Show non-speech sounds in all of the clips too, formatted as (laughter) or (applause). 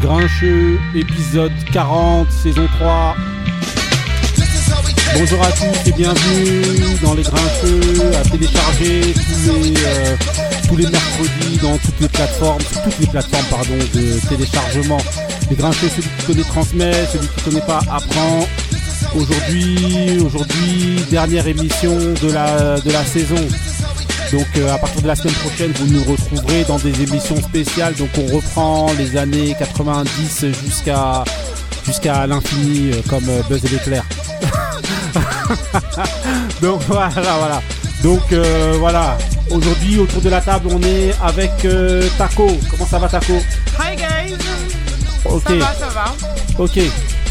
Grincheux, épisode 40, saison 3. Bonjour à tous et bienvenue dans les Grincheux, à télécharger tous les, euh, tous les mercredis dans toutes les plateformes, toutes les plateformes pardon, de téléchargement. Les Grincheux, celui qui connaît transmet, celui qui connaît pas apprend. Aujourd'hui, aujourd'hui, dernière émission de la, de la saison. Donc euh, à partir de la semaine prochaine, vous nous retrouverez dans des émissions spéciales. Donc on reprend les années 90 jusqu'à jusqu'à l'infini euh, comme euh, Buzz et l'éclair. (laughs) Donc voilà, voilà. Donc euh, voilà. Aujourd'hui autour de la table, on est avec Taco. Comment ça va Taco? Hi guys Ok. Ça va, ça va Ok.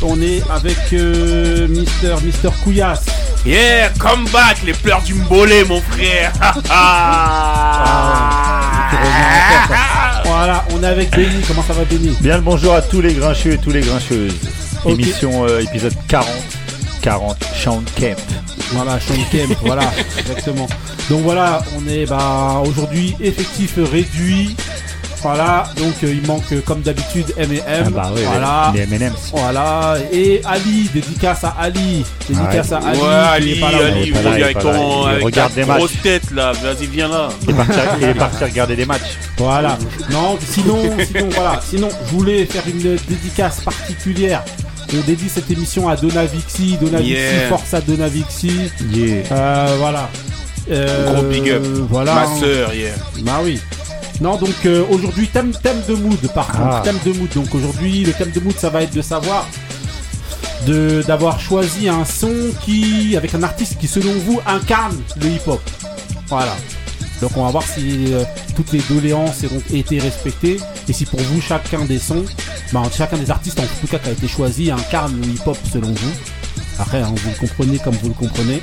On est avec Mister Mister Couillasse. Yeah, come back, les pleurs du mbolé, mon frère. Quoi. (laughs) Voilà, on est avec Benny. Comment ça va Benny? Bien le bonjour à tous les grincheux et tous les grincheuses. Émission euh, épisode 40. 40, Sean Kemp. Voilà, Sean Kemp, voilà, (laughs) exactement. Donc voilà, on est bah, aujourd'hui effectif réduit. Voilà, donc euh, il manque euh, comme d'habitude M et M. Ah bah oui, voilà. les M&M's. Voilà, et Ali, dédicace à Ali. Dédicace à Ali. ouais, Ali, est pas là Ali, il est pas là, reviens il est avec pas là, ton il avec regarde des grosse matchs. tête là. Vas-y, viens là. Il est parti, il est parti regarder des matchs. Voilà. Non, sinon, sinon, voilà. Sinon, je voulais faire une dédicace particulière. On dédie cette émission à Donavixi. Donavixi, Yeah. force à Donavixi. Yeah. Euh, voilà. Euh, Gros big up. Voilà. Ma sœur, yeah. Bah oui. Non, donc euh, aujourd'hui, thème, thème de mood par contre. Ah. Thème de mood. Donc aujourd'hui, le thème de mood, ça va être de savoir de d'avoir choisi un son qui avec un artiste qui selon vous incarne le hip-hop. Voilà. Donc on va voir si euh, toutes les doléances ont été respectées et si pour vous chacun des sons, bah, chacun des artistes en tout cas qui a été choisi incarne le hip-hop selon vous. Après, hein, vous le comprenez comme vous le comprenez.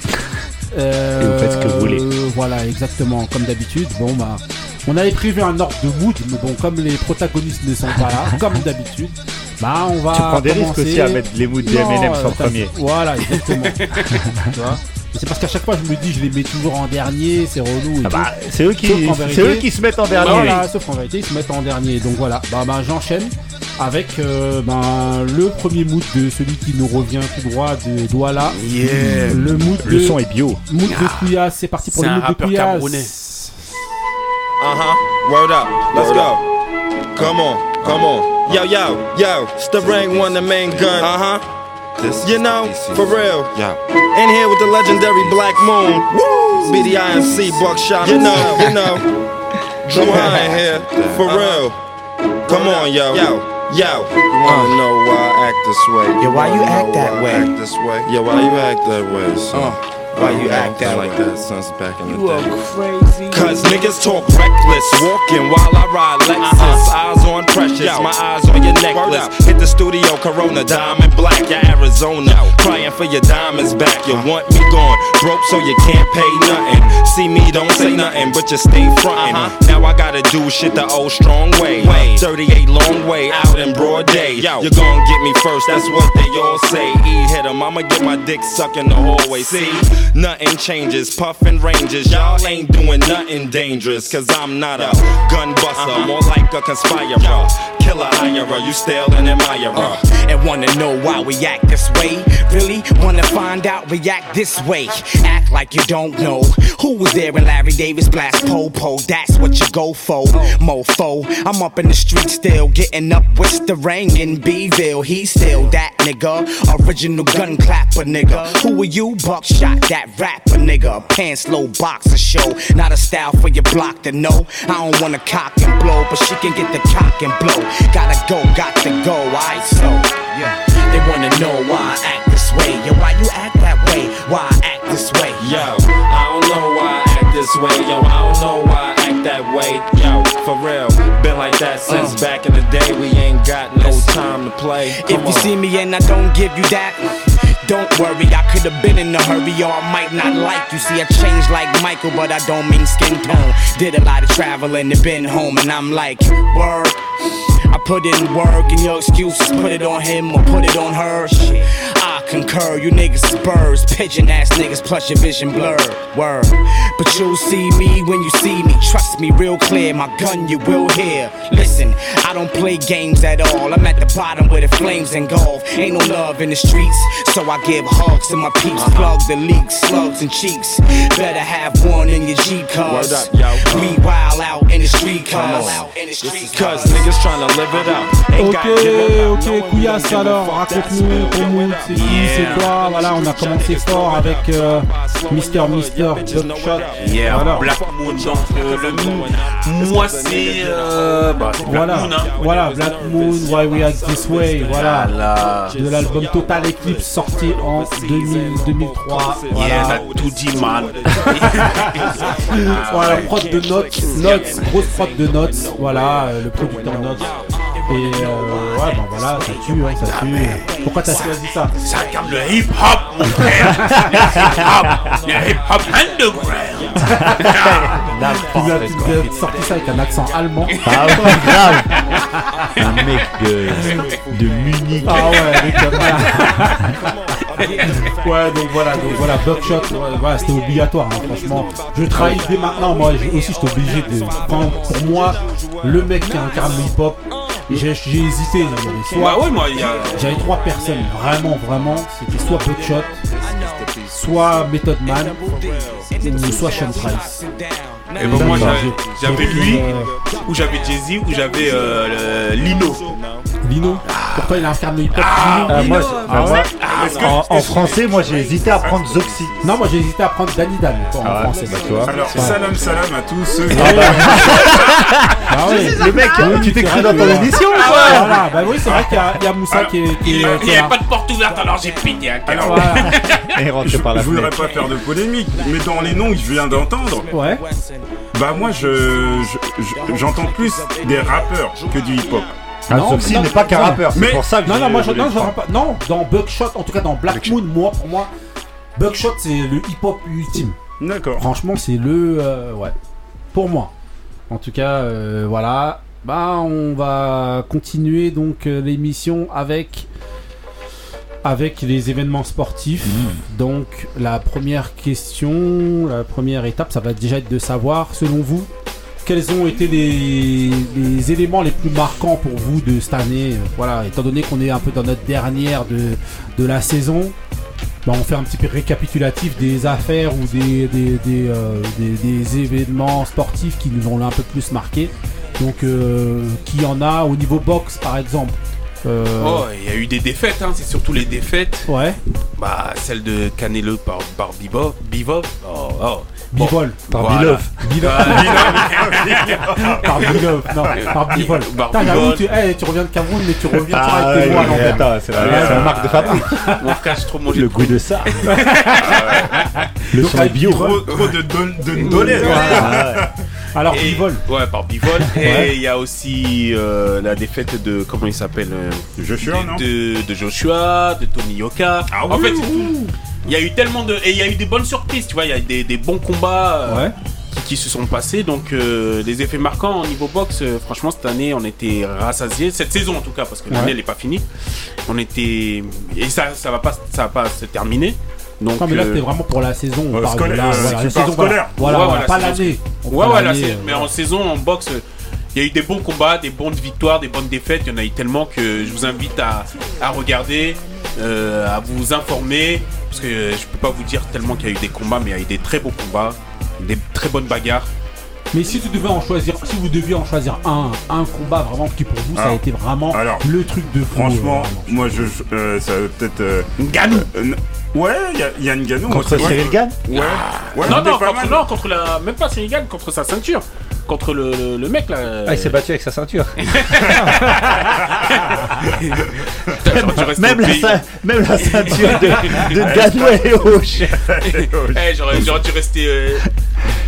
Euh, Et vous faites ce que vous voulez. Voilà, exactement, comme d'habitude. Bon, bah, on avait prévu un ordre de mood, mais bon, comme les protagonistes ne sont pas là, (laughs) comme d'habitude, bah, on va. Tu prends des risques commencer. aussi à mettre les moods des M&M's en euh, premier. Voilà, exactement. (laughs) tu vois c'est parce qu'à chaque fois, je me dis, je les mets toujours en dernier, c'est relou. Ah bah, c'est eux qui, vérité- eux qui se mettent en dernier. Voilà, sauf qu'en vérité, ils se mettent en dernier. Donc voilà, bah, bah, j'enchaîne avec euh, ben, le premier mood de celui qui nous revient tout droit de Douala. Yeah. Le mood Le de, son est bio. mood de Couillasse. C'est parti pour le un mood de camerounais. Uh huh. Word up. Let's go. Come on. Come on. Yo, yo, yo. It's the ring one, the main gun. Uh huh. This You know, for real. Yeah. In here with the legendary Black Moon. Woo! BDIMC, Buckshot. You know, you know. Drew High in here. For real. Come on, yo. Yo. Yo. You wanna know why I act this way? Yeah, why you wanna act that why way? I act this way? Yeah, why you act that way? son? Uh, why you I've act been like that since back in the You are day. crazy. Cause niggas talk reckless, walking while I ride uh-huh. Lexus. Eyes on precious, my eyes on your necklace. Hit the studio, Corona, diamond black, yeah, Arizona. Crying for your diamonds back. You want me gone, broke so you can't pay nothing. See me, don't say nothing, but you stay frontin'. Uh-huh. Now I gotta do shit the old strong way. 38 long way, out in broad day. Yo. You gon' get me first, that's what they all say. E hit 'em, I'ma get my dick sucked in the hallway. See, nothing changes, puffin' ranges. Y'all ain't doing nothing dangerous, cause I'm not a gun buster, uh-huh. more like a conspirer. Killer hirer, you still an admirer. And wanna know why we act this way? Really wanna find out we act this way? Act like you don't know who was there when Larry Davis blast Popo. That's what you go for, mofo. I'm up in the street still, getting up with the ring in Bville. He's still that nigga, original gun clapper nigga. Who are you? Buckshot, that rapper nigga. Pants low boxer show, not a style for your block to know. I don't wanna cock and blow, but she can get the cock and blow. Gotta go, got to go, I so. Yeah. They wanna know why I act this way. Yo, why you act that way? Why I act this way? Yo, I don't know why I act this way. Yo, I don't know why I act that way. Yo, for real, been like that since uh. back in the day. We ain't got no time to play. If you on. see me and I don't give you that, Don't worry, I could have been in a hurry or I might not like you. See, I changed like Michael, but I don't mean skin tone. Did a lot of traveling and been home, and I'm like, work. I put in work and your excuses put it on him or put it on her. Shit. I concur, you niggas spurs, pigeon ass niggas plus your vision blurred. Word. But you'll see me when you see me. Trust me real clear, my gun you will hear. Listen, I don't play games at all. I'm at the bottom where the flames engulf. Ain't no love in the streets, so I give hugs to my peeps. Uh-huh. Plug the leaks, slugs and cheeks. Better have one in your G cuz. Word up, yo. We out in the street cuz. In the street Cause niggas tryna Ok, ok, a alors, raconte-nous ton mood, c'est qui, c'est quoi, voilà, on a commencé fort avec euh, Mister Mister Buckshot, Yeah, voilà, Black Moon, donc euh, le moon. Moi, c'est. Euh, bah, Black voilà, Moon, hein. voilà, Black Moon, Why We Act This Way, voilà, de l'album Total Eclipse sorti en 2000, 2003, Yeah, voilà, t'as tout dit, man. (laughs) voilà, prod de Notes, Notes, grosse prod de Notes, voilà, le producteur Notes, et euh, ouais, ben voilà, ça tue, hein, ça tue, pourquoi t'as choisi ça Ça incarne le hip-hop, mon frère. Le hip-hop. Underground. Viens de sortir ça avec un accent allemand Ah ouais, grave Un mec de, de Munich. Ah ouais, mec, voilà. (laughs) ouais, donc voilà, donc voilà, Buckshot, voilà, c'était obligatoire, hein, franchement. Je trahis dès maintenant, moi aussi j'étais obligé de prendre pour moi le mec qui incarne le hip-hop. J'ai j'ai hésité, Bah ouais, moi, il y a. j'avais trois personnes, vraiment, vraiment, c'était soit Buckshot, soit Method Man, ou soit Sean Price. Et bon, moi, j'avais- lui, Euh, ou j'avais Jay-Z, ou j'avais euh, Lino. Lino, pourquoi il hip-hop Lino Ah, moi, Ah ouais en, en français, moi j'ai hésité à prendre Zoxy. Non, moi j'ai hésité à prendre Danny Dan en Ah ouais, français. bah, tu vois. Alors, salam salam à tous ceux qui. Ah ouais. (laughs) Le mec, tu t'es cru dans ton émission ou Ah quoi ouais, voilà, bah oui, c'est vrai qu'il y a, il y a Moussa qui est, qui Il n'y qui est avait là. pas de porte ouverte, alors j'ai pété un câble. Alors, Voilà. (laughs) Et rentré je, par la je voudrais fenêtre. pas faire de polémique, mais dans les noms que je viens d'entendre, Ouais. bah moi je je- je- j'entends plus des rappeurs que du hip-hop. Ah, non, n'est pas qu'un rappeur, c'est Mais- pour ça que Non, non, moi je, non, le je pas. Non, dans Buckshot, en tout cas dans Black Moon, moi, pour moi, Buckshot c'est le hip-hop ultime. D'accord. Franchement, c'est le. euh, ouais. Pour moi. En tout cas, euh, voilà. Bah, on va continuer donc euh, l'émission avec. Avec les événements sportifs. Donc, la première question, la première étape, ça va déjà être de savoir, selon vous, quels ont été les, les éléments les plus marquants pour vous de cette année? Voilà, étant donné qu'on est un peu dans notre dernière de, de la saison, bah, on fait un petit peu récapitulatif des affaires ou des, des, des, euh, des événements sportifs qui nous ont un peu plus marqué. Donc, euh, qui en a au niveau boxe par exemple? Euh, Oh, il y a eu des défaites, hein, c'est surtout les défaites. Ouais, Bah, celle de Canelo par, par Bivov. Bivov. Oh, oh. Bivol. Par voilà. Bilov. (laughs) Par Bilov, non, par Bivol. Par Putain, j'avoue, Bivol. tu, eh, tu reviens de Cameroun, mais tu reviens Ah avec tes à l'envers. attends, c'est la, marque de fabrique. Mon frère, j'ai trop mangé Le de goût de ça. (laughs) Le son est bio. Trop, trop de, de, de. Ah, (laughs) Alors, Et- Bivol. Ouais, par Bivol. Ouais. Et il y a aussi euh, la défaite de. Comment il s'appelle euh, Joshua, non de, de Joshua, de Tony Yoka. Ah en oui, fait, c'est tout. Il y a eu tellement de. Et il y a eu des bonnes surprises, tu vois. Il y a eu des, des bons combats euh, Ouais. qui, qui se sont passés. Donc, euh, les effets marquants au niveau boxe, euh, franchement, cette année, on était rassasiés. Cette saison, en tout cas, parce que l'année, Ouais. elle n'est pas finie. On était. Et ça, ça va pas, ça va pas se terminer. Donc, Non, mais là, euh, c'était vraiment pour la saison. On Euh, parle scolaire, là, euh, voilà, la saison, scolaire. Voilà, Ouais, voilà, pas l'année. Ouais, ouais, euh, mais en saison, en boxe, il y a eu des bons combats, des bonnes victoires, des bonnes défaites. Il y en a eu tellement que je vous invite à, à regarder, à vous informer. Parce que euh, je peux pas vous dire tellement qu'il y a eu des combats, mais il y a eu des très beaux combats, des très bonnes bagarres. Mais si tu devais en choisir, si vous deviez en choisir un, un combat vraiment qui pour vous, ça a été vraiment alors, le truc de fou. Franchement, euh, moi je. euh, ça va peut-être. euh, Ganou euh, ouais, il y a Yann Ganou. moi, Contre Cyril Gann Ouais. ouais Non, non, pas contre, mal. non, contre la. Même pas Sénégal, contre sa ceinture. Contre le, le, le mec là. Ah, il s'est battu avec sa ceinture. (laughs) Putain, j'aurais dû rester Même la, même la ceinture de, de (laughs) Gano est hoche. Eh, j'aurais j'aurais dû rester. euh,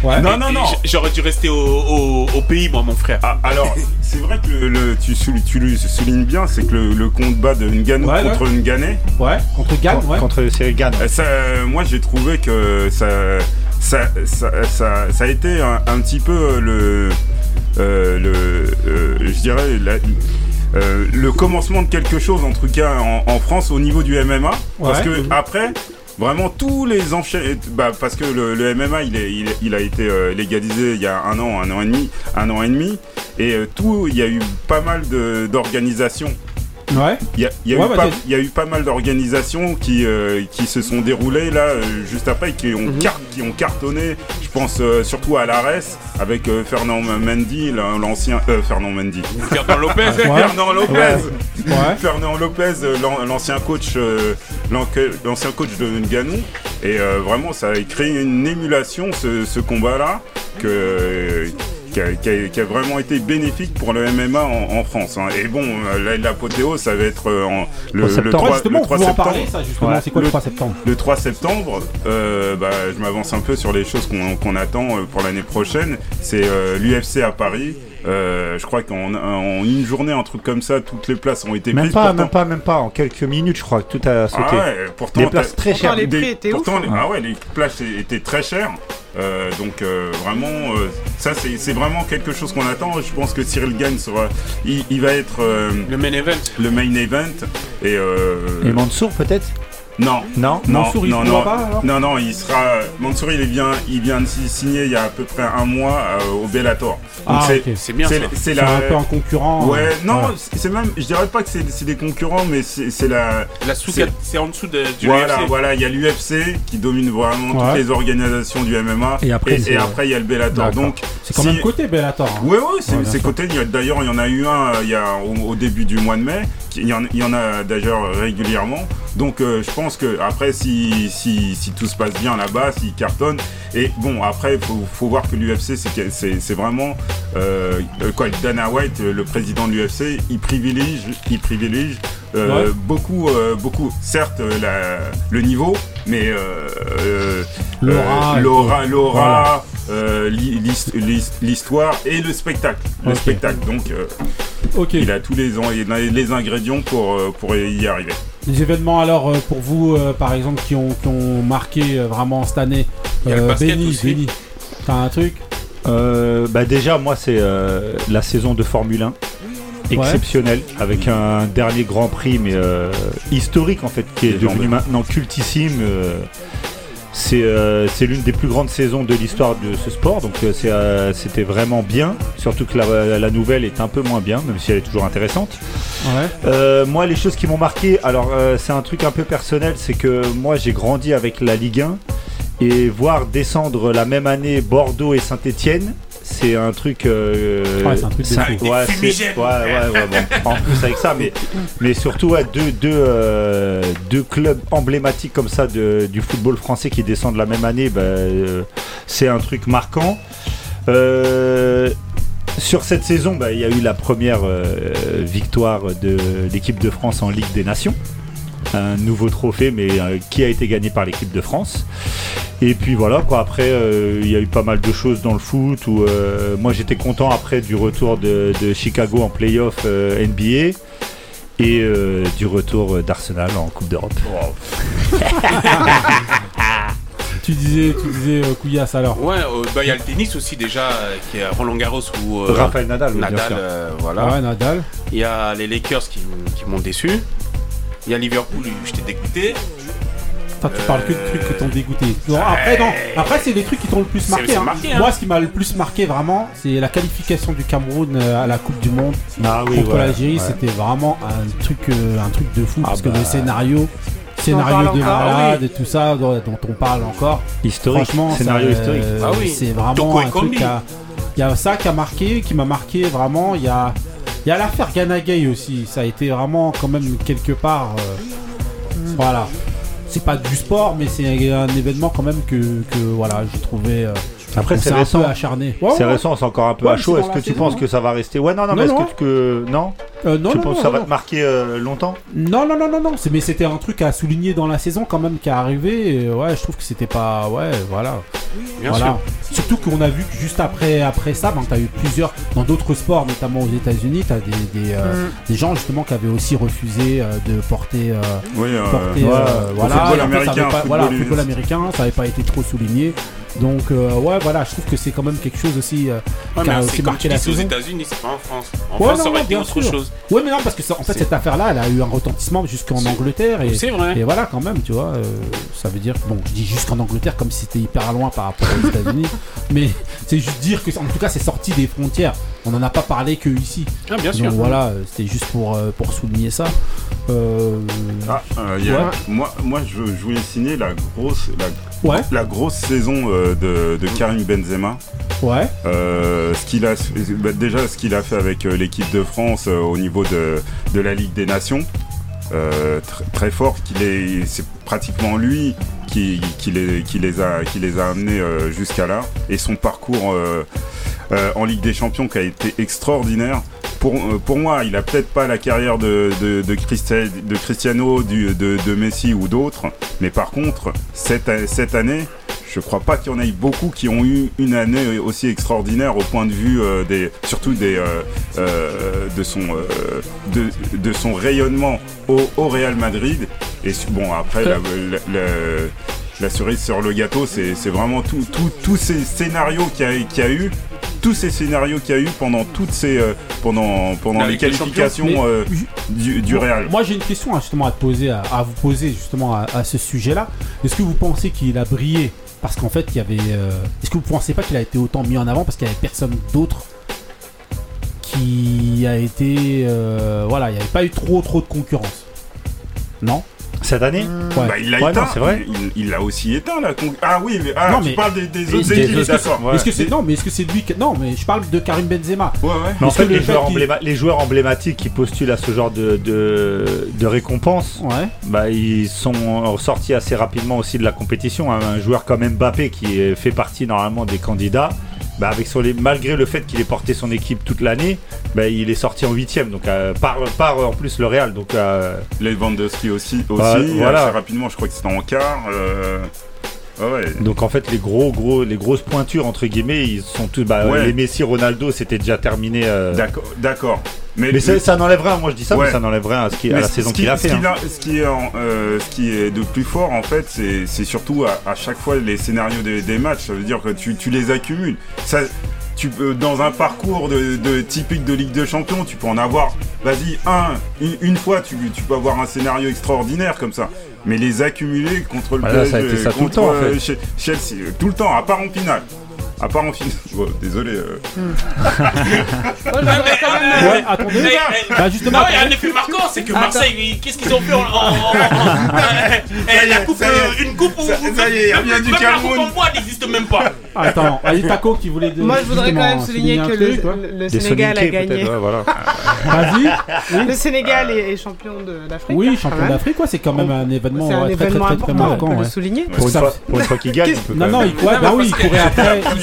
Ouais. Non, non, non. J'aurais dû rester au, au- au pays, moi, mon frère. Ah, alors, (laughs) c'est vrai que le, le- tu, soulignes, tu le soulignes bien, c'est que le, le combat de Ngannou Ouais, contre Nganné, Ouais, contre Gann, ouais. Contre Cyril Gann. euh, ça, moi j'ai trouvé que ça, ça, ça, ça, ça a été un, un petit peu euh, le, euh, le euh, je dirais, la- euh, le commencement de quelque chose, en tout cas en, en France, au niveau du MMA. Parce Ouais. que après, vraiment tous les enchaînements, bah, parce que le, MMA, il, a été euh, légalisé il y a un an, un an et demi, un an et demi, et euh, tout, il y a eu pas mal d'organisations. Ouais. Il y a, il y a Ouais, eu bah, pas, c'est- il y a eu pas mal d'organisations qui, euh, qui se sont déroulées là euh, juste après, qui ont, Mhm. car- qui ont cartonné. Je pense euh, surtout à l'ARES avec euh, Fernand Mendy, l'an- l'ancien euh, Fernand Mendy. (laughs) Fernand Lopez. Ouais. Fernand Lopez, Ouais. Fernand Lopez, l'an- l'ancien coach, euh, l'ancien coach de Ngannou, et euh, vraiment ça a créé une émulation ce, ce combat-là que qui a, qui a- qui a vraiment été bénéfique pour le MMA en, en France. hein. Et bon, euh, la- l'apothéose, ça va être euh, en, le, Au le septembre. 3, Ouais, justement, le on 3 peut en septembre. parler, ça. Ouais. C'est quoi le Le- 3 septembre? Le 3 septembre, euh, bah, je m'avance un peu sur les choses qu'on qu'on attend pour l'année prochaine. C'est euh, l'UFC à Paris. Euh, je crois qu'en en une journée, un truc comme ça, toutes les places ont été Même prises. pas, pourtant- même pas, même pas. En quelques minutes, je crois que tout a sauté. Ah ouais, pourtant, Des places très chères. les prix étaient pourtant, les- ah ouais, les places étaient très chères. Euh, donc euh, vraiment, euh, ça c'est vraiment quelque chose qu'on attend. Je pense que Cyril Gann sera, il, il va être euh, Le main event. le main event et, euh, Et Mansour, peut-être? Non. Non Non, Mansour, il non, non, pas, alors non, non, il sera. Mansour, il vient, il vient de signer il y a à peu près un mois euh, au Bellator. Donc Ah, c'est, ok. C'est bien c'est, la. un peu un concurrent. Ouais, euh, non, voilà. c'est même, je dirais pas que c'est, des concurrents, mais c'est, la. La sous C'est- en dessous de, du Voilà, UFC. voilà, il y a l'UFC qui domine vraiment Ouais. toutes les organisations du MMA. Et après, c'est- après, il y a le Bellator. Donc, C'est quand si- même côté Bellator. hein. Ouais, ouais, c'est Ouais, côté. D'ailleurs, il y en a eu un euh, il y a, au, au début du mois de mai. qui- Il y en, il y en a d'ailleurs régulièrement. Donc, euh, je pense que après, si, si, si tout se passe bien là-bas, s'il cartonne. Et bon, après, il faut, faut voir que l'UFC, c'est vraiment. euh, euh, quoi, Dana White, le président de l'UFC, il privilégie, il privilégie euh, Ouais. beaucoup, euh, beaucoup, certes, la- le niveau, mais euh, L'aura, l'aura, l'histoire et le spectacle. Le spectacle. Donc, euh, Ok. il a tous les, ingrédients pour, pour y arriver. Les événements alors euh, pour vous, euh, par exemple, qui ont, qui ont marqué euh, vraiment cette année. Il y a le basket Benny, aussi. Benny. T'as un truc Euh, bah déjà moi c'est euh, la saison de Formule 1 exceptionnelle avec un dernier Grand Prix mais euh, historique en fait qui est devenu maintenant cultissime euh, c'est euh, c'est l'une des plus grandes saisons de l'histoire de ce sport donc euh, euh, c'était vraiment bien surtout que la, la nouvelle est un peu moins bien même si elle est toujours intéressante Ouais. euh, moi, les choses qui m'ont marqué, alors euh, c'est un truc un peu personnel, c'est que moi j'ai grandi avec la Ligue 1 et voir descendre la même année Bordeaux et Saint-Étienne, c'est un truc. euh, Ouais, c'est un truc de ça- fou. ouais, c'est- Fumigène. ouais, ouais, ouais, bon, en plus avec ça, mais, mais surtout ouais, deux, deux, euh, deux clubs emblématiques comme ça de- du football français qui descendent la même année, bah, euh, c'est un truc marquant. Euh, sur cette saison, bah, il y a eu la première euh, victoire de l'équipe de France en Ligue des Nations. Un nouveau trophée, mais euh, qui a été gagné par l'équipe de France. Et puis voilà, quoi. Après, euh, il y a eu pas mal de choses dans le foot. Où, euh, moi, j'étais content après du retour de, de Chicago en playoff euh, NBA et euh, du retour d'Arsenal en Coupe d'Europe. (laughs) Tu disais, tu disais euh, Couillasse alors. Ouais, euh, bah, il y a le tennis aussi déjà, euh, qui est Roland Garros ou euh, Raphaël Nadal, euh, voilà. Ouais, Nadal. Il y a les Lakers qui, qui m'ont déçu. Il y a Liverpool où j'étais dégoûté. Enfin, tu parles que de trucs qui t'ont dégoûté. Non, après, non. Après, c'est les trucs qui t'ont le plus marqué. hein. marqué, hein. Moi, ce qui m'a le plus marqué vraiment, c'est la qualification du Cameroun euh, à la Coupe du Monde Ah oui, contre ouais, l'Algérie. ouais. C'était vraiment un truc, euh, un truc de fou Ah parce bah. que le scénario, scénario parle de ah malade et tout ça dont, on parle encore. Historique, Franchement, scénario ça, historique. euh, Ah oui. C'est vraiment Toko un truc Kombi. qui a- Il y a ça qui a marqué, qui m'a marqué vraiment. Il y a, il y a l'affaire Ganagay aussi. Ça a été vraiment quand même quelque part. euh, Voilà. C'est pas du sport, mais c'est un événement quand même que, voilà, j'ai trouvé. euh, Après, c'est récent. peu acharné. Ouais, C'est ouais. récent, c'est encore un peu Ouais, à chaud. Est-ce que tu saison. penses que ça va rester? Ouais, non, non, Non, mais est-ce que tu que non? Euh, non, Tu non, penses non, que ça va non. te marquer euh, longtemps? Non, non, non, non, non. Mais c'était un truc à souligner dans la saison quand même qui est arrivé. Et ouais, je trouve que c'était pas. Ouais, voilà. Bien voilà. sûr. Surtout qu'on a vu que juste après, après ça, ben, tu as eu plusieurs, dans d'autres sports, notamment aux États-Unis, tu as des, des, euh, Mm. des gens justement qui avaient aussi refusé euh, de porter. euh, Oui, euh, porter, euh, voilà, football américain, voilà, football américain, ça n'avait pas été trop souligné. Donc, euh, ouais, voilà, je trouve que c'est quand même quelque chose aussi euh, Ouais, qui a aussi marqué la aux. États-Unis, c'est pas en France. En Ouais, France, non, ça aurait non, été autre sûr. chose. Ouais, mais non, parce que ça- en fait, cette affaire-là, elle a eu un retentissement jusqu'en Angleterre. Et, vrai. et voilà, quand même, tu vois, euh, ça veut dire, bon, je dis jusqu'en Angleterre comme si c'était hyper loin par rapport aux États-Unis, (laughs) mais c'est juste dire que, en tout cas, c'est sorti des frontières. On n'en a pas parlé que ici. Ah, bien sûr. Donc voilà, c'était juste pour, euh, pour souligner ça. Euh, Ah, euh, il y a- Ouais. moi, moi je, je voulais signer la grosse, la, ouais, la grosse saison euh, de, de Karim Benzema. ouais, Euh, ce qu'il a, bah, déjà ce qu'il a fait avec euh, l'équipe de France euh, au niveau de, de la Ligue des Nations, euh, tr- très fort. Qu'il est, c'est pratiquement lui qui, qui les, qui les a, qui les a amenés euh, jusqu'à là. Et son parcours euh, en Ligue des Champions qui a été extraordinaire. Pour, euh, pour moi, il a peut-être pas la carrière de, de, Cristiano, de, Messi ou d'autres, mais par contre, cette, cette année, je crois pas qu'il y en ait beaucoup qui ont eu une année aussi extraordinaire au point de vue euh, des, surtout des, de son, de, son rayonnement au, Real Madrid. Et bon, après, la, cerise sur le gâteau, c'est vraiment tous ces scénarios qu'il y a eu, tous ces scénarios qu'il y a eu pendant toutes ces, euh, pendant, pendant les qualifications euh, du, du Real. Moi, j'ai une question justement à te poser, à, à vous poser justement à, à ce sujet-là. Est-ce que vous pensez qu'il a brillé? Parce qu'en fait, il y avait. euh, Est-ce que vous pensez pas qu'il a été autant mis en avant parce qu'il y avait personne d'autre qui a été. voilà, il n'y avait pas eu trop trop de concurrence? Non? Cette année Ouais. Bah, il l'a Ouais, éteint. non, c'est vrai. Il- Il l'a aussi éteint là. Ah oui, mais, ah, Non, tu mais- parles des, autres que- équipes, est-ce que- d'accord. Est-ce que c'est non mais est-ce que c'est lui qui... Non mais je parle de Karim Benzema. Ouais, ouais. Mais en fait, le les fait joueurs, qu'il- embléma- les joueurs emblématiques qui postulent à ce genre de, de, de récompense, Ouais. bah, ils sont ressortis assez rapidement aussi de la compétition. Un joueur comme Mbappé qui fait partie normalement des candidats, bah, avec son, malgré le fait qu'il ait porté son équipe toute l'année, bah, il est sorti en huitième, donc euh, par, par en plus le Real. Donc, euh, Lewandowski aussi, aussi Bah, voilà. assez rapidement, je crois que c'était en quart. euh, ouais. donc en fait les gros gros les grosses pointures entre guillemets ils sont tous bah, Ouais. les Messi Ronaldo c'était déjà terminé euh, D'accord, d'accord. Mais, mais ça, ça n'enlève rien moi je dis ça Ouais. mais ça n'enlève rien à, ce qui, à la saison qui- qu'il a fait hein. a- Ce qui est, en- euh, ce qui est de plus fort en fait, c'est c'est surtout à, à chaque fois les scénarios des, des matchs. Ça veut dire que tu, tu les accumules. Ça, tu peux, dans un parcours de, de typique de Ligue de Champions, tu peux en avoir, vas-y, un, une, une fois, tu, tu peux avoir un scénario extraordinaire comme ça. Mais les accumuler contre le là, ça a PSG, été ça tout le temps, en fait. euh, Chelsea, euh, tout le temps, à part en finale. À part en finale. Bon, désolé. euh. Moi, je voudrais quand même. Ouais, attendez. Mais, eh, Bah justement. Non, il y a un effet marquant, c'est que Marseille, ils- qu'est-ce qu'ils ont fait en. en- en- en- (laughs) Eh, la coupe, ça y est. euh, une coupe où. Ça- ça y est, elle vient du même la coupe Cameroun. en bois n'existe même pas. Attends, (laughs) allez Taco qui voulait. de- Moi, je voudrais quand même souligner que le, truc, ouais. le- le Des Sénégal a gagné. peut-être, ouais, voilà. (laughs) Vas-y. Le Sénégal est, est champion de- d'Afrique. Oui, hein, quand champion même. d'Afrique, ouais, c'est quand même un événement C'est un ouais, très, événement très, très, très important, on marquant. peut le ouais. souligner. pour, une Ça- fois, pour une fois qu'il gagne on peut Non, quand non, même- il courait, bah oui, il courait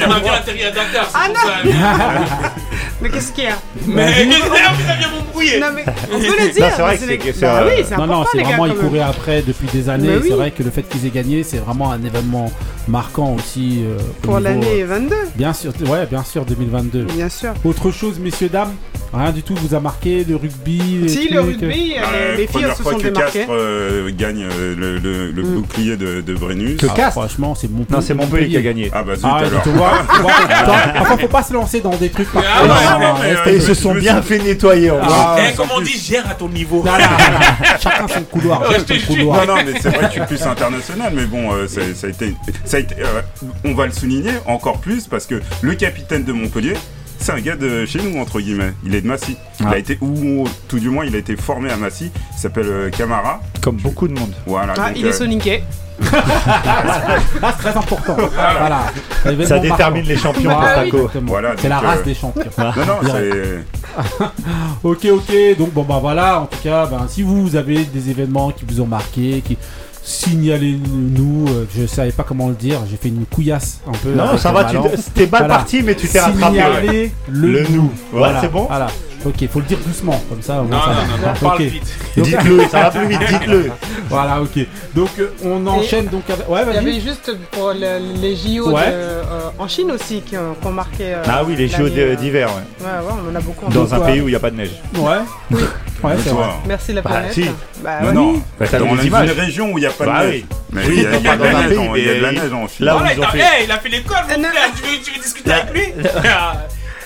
après. J'en avais atterri à Dakar, c'est Ah pour ça. (laughs) Mais qu'est-ce qu'il y a Mais qu'est-ce vient m'embrouiller (laughs) Non, mais on peut le dire. Non, c'est vrai que c'est, Bah euh, oui, c'est Non, important, non, c'est les gars. vraiment, il quand même. courait après depuis des années. Mais oui. C'est vrai que le fait qu'ils aient gagné, c'est vraiment un événement marquant aussi. euh, au Pour niveau, l'année euh, 22, Bien sûr, ouais, bien sûr, 2022. bien sûr. Autre chose, messieurs, dames Rien du tout vous a marqué Le rugby les Si, le trucs, euh, rugby, Euh, les, les filles première se fois sont que démarquées. Castres euh, gagne euh, le, le- le Mm. bouclier de, de Brennus. Que ah, Castres Franchement, c'est Montpellier. non c'est Montpellier qui a gagné Ah bah zut Ah, alors. (laughs) tu vois, tu vois, attends, enfin, faut pas se lancer dans des trucs. Ah parfaits, ouais, euh, et ils se sont bien fait nettoyer en Ah, Eh, comme on dit, gère à ton niveau. Voilà, (laughs) chacun son couloir. Non, non, mais c'est vrai que je suis plus international, mais bon, euh, ça, ça a été. Ça a été euh, on va le souligner encore plus parce que le capitaine de Montpellier, c'est un gars de chez nous, entre guillemets. Il est de Massy. Il Ah. a été, ou tout du moins, il a été formé à Massy. Il s'appelle euh, Camara. comme beaucoup de monde Voilà. Ah, donc, il est euh, soniqué. (laughs) Ah, c'est très important. Voilà. Ça détermine les champions pour Ah oui. Voilà, C'est la race euh, des champions. (laughs) Non, non, c'est. (laughs) Ok, ok. Donc bon bah voilà. En tout cas, ben, si vous avez des événements qui vous ont marqué, qui signalez-nous. euh, je savais pas comment le dire. J'ai fait une couillasse un peu. non ça va tu t'es mal Voilà. parti mais tu t'es rattrapé ouais. Signaler le, Le nous. Voilà, Ouais, c'est bon Voilà. Ok, faut le dire doucement, comme ça. Non, ça non, va. non, non, parle Ok. vite. Donc- Dites-le, ça va plus vite, (laughs) dites-le. Voilà, ok. Donc euh, on enchaîne donc avec. Ouais, Il y avait juste pour le- les JO Ouais. de, euh, en Chine aussi qui ont, qui ont marqué. euh, Ah oui, les JO d'hiver, ouais. Ouais, ouais, on en a beaucoup en Dans un quoi pays où il n'y a pas de neige. Ouais. (laughs) Ouais, c'est vrai. Merci la Bah, planète. si. Bah, Non, non. Bah, t'as Dans vu une images. région où il n'y a pas de neige. oui. Mais Oui, il y a, il y a pas de la neige en- il y a de la neige en Chine. Là où ils ont il, fait- hey, il a fait l'école, mon frère. (laughs) Tu veux, tu veux discuter avec lui? (laughs)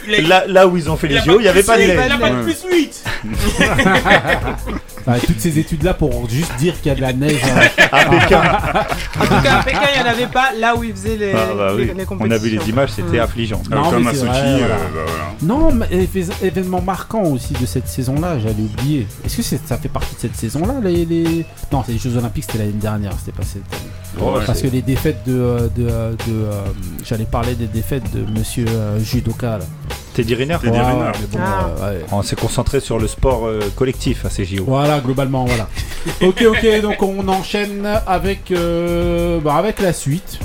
Il a- Là, là où ils ont fait il les a JO, il n'y avait plus pas de. Il a pas de plus 8. (laughs) Ouais, toutes ces études là pour juste dire qu'il y a de la neige. euh, À Pékin. (laughs) En tout cas, à Pékin, il n'y en avait pas là où ils faisaient les, Ah, bah les, oui. les On compétitions. a vu les images, c'était affligeant. Euh, Non, comme mais à c'est Sochi, vrai, euh, voilà. bah voilà. Non, mais éve- événement marquant aussi de cette saison-là, j'allais oublier. Est-ce que c'est- ça fait partie de cette saison-là les, les... Non, c'est les Jeux Olympiques, c'était l'année dernière, c'était pas cette année. Ouais, Parce que les défaites de. euh, de, euh, de, euh, j'allais parler des défaites de monsieur euh, Judoka là. Teddy Riner Teddy Ouais, Riner. mais bon, Ah. euh, ouais. On s'est concentré sur le sport euh, collectif à ces JO. Voilà, globalement, voilà. (laughs) ok, ok, donc on enchaîne avec, euh, bah, avec la suite.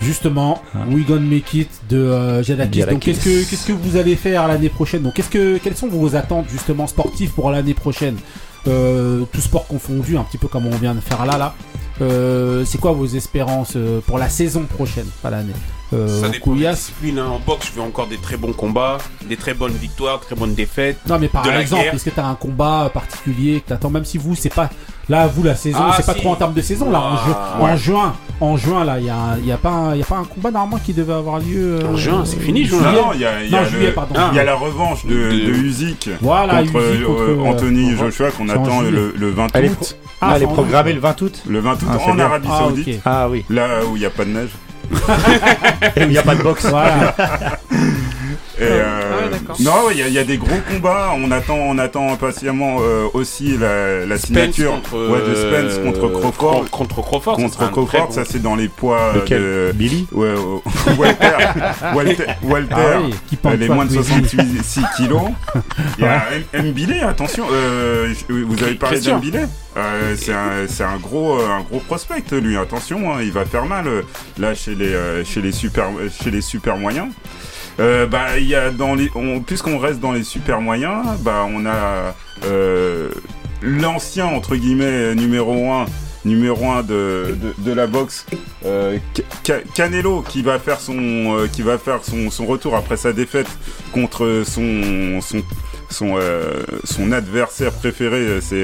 Justement, We Gonna Make It de euh, Jadakis. Jadakis. Donc, qu'est-ce que, qu'est-ce que vous allez faire l'année prochaine? Donc, qu'est-ce que, quelles sont vos attentes justement sportives pour l'année prochaine? Euh, Tout sport confondu, un petit peu comme on vient de faire là, là. Euh, c'est quoi vos espérances euh, pour la saison prochaine, pas l'année? Euh, Ça dépend des Kouyas disciplines. hein. En boxe, je veux encore des très bons combats, des très bonnes victoires, très bonnes défaites. Non, mais par de exemple, est-ce que t'as un combat particulier que t'attends, même si vous, c'est pas. Là, vous, la saison, Ah, c'est pas trop en termes de saison, là. En, ju- en juin, en juin, là, il y a, un- y a, pas un- y a pas un combat normalement qui devait avoir lieu. euh, En juin, c'est fini, juin. Non, il y a, Non, juillet, le- pardon. il y a la revanche de, De- de Usyk Voilà, contre, Usyk contre, euh, euh, Anthony Joshua qu'on attend le, le 20 Elle est, août. Ah, elle est programmée le 20 août Le 20 août Ah, en bien. Arabie Ah, Saoudite. Ah oui. Là où il n'y a pas de neige. (laughs) Il n'y a pas de boxe. Voilà. (laughs) Et, euh, ouais, d'accord. non, il y, a- il y a des gros combats. On attend, on attend impatiemment euh, aussi la, la signature contre, ouais, de Spence euh, contre Crawford. Cro- Contre Crawford. ça contre Crawford, bon- ça c'est dans les poids Lequel de Billy? Ouais, oh, (laughs) Walter, Walter, Walter, Ah oui, qui les moins de que- 66 kilos. (laughs) Il y a attention, euh, vous avez parlé d'Mbile euh, c'est un, c'est un gros, euh, un gros prospect lui. Attention, hein, il va faire mal euh, là chez les, euh, chez les super, chez les super moyens. Euh, bah, il y a dans les, on- puisqu'on reste dans les super moyens, bah, on a euh, l'ancien entre guillemets numéro 1 numéro 1 de, de, de la boxe euh, Ca- Canelo qui va faire son euh, qui va faire son, son retour après sa défaite contre son son son, euh, son adversaire préféré euh, c'est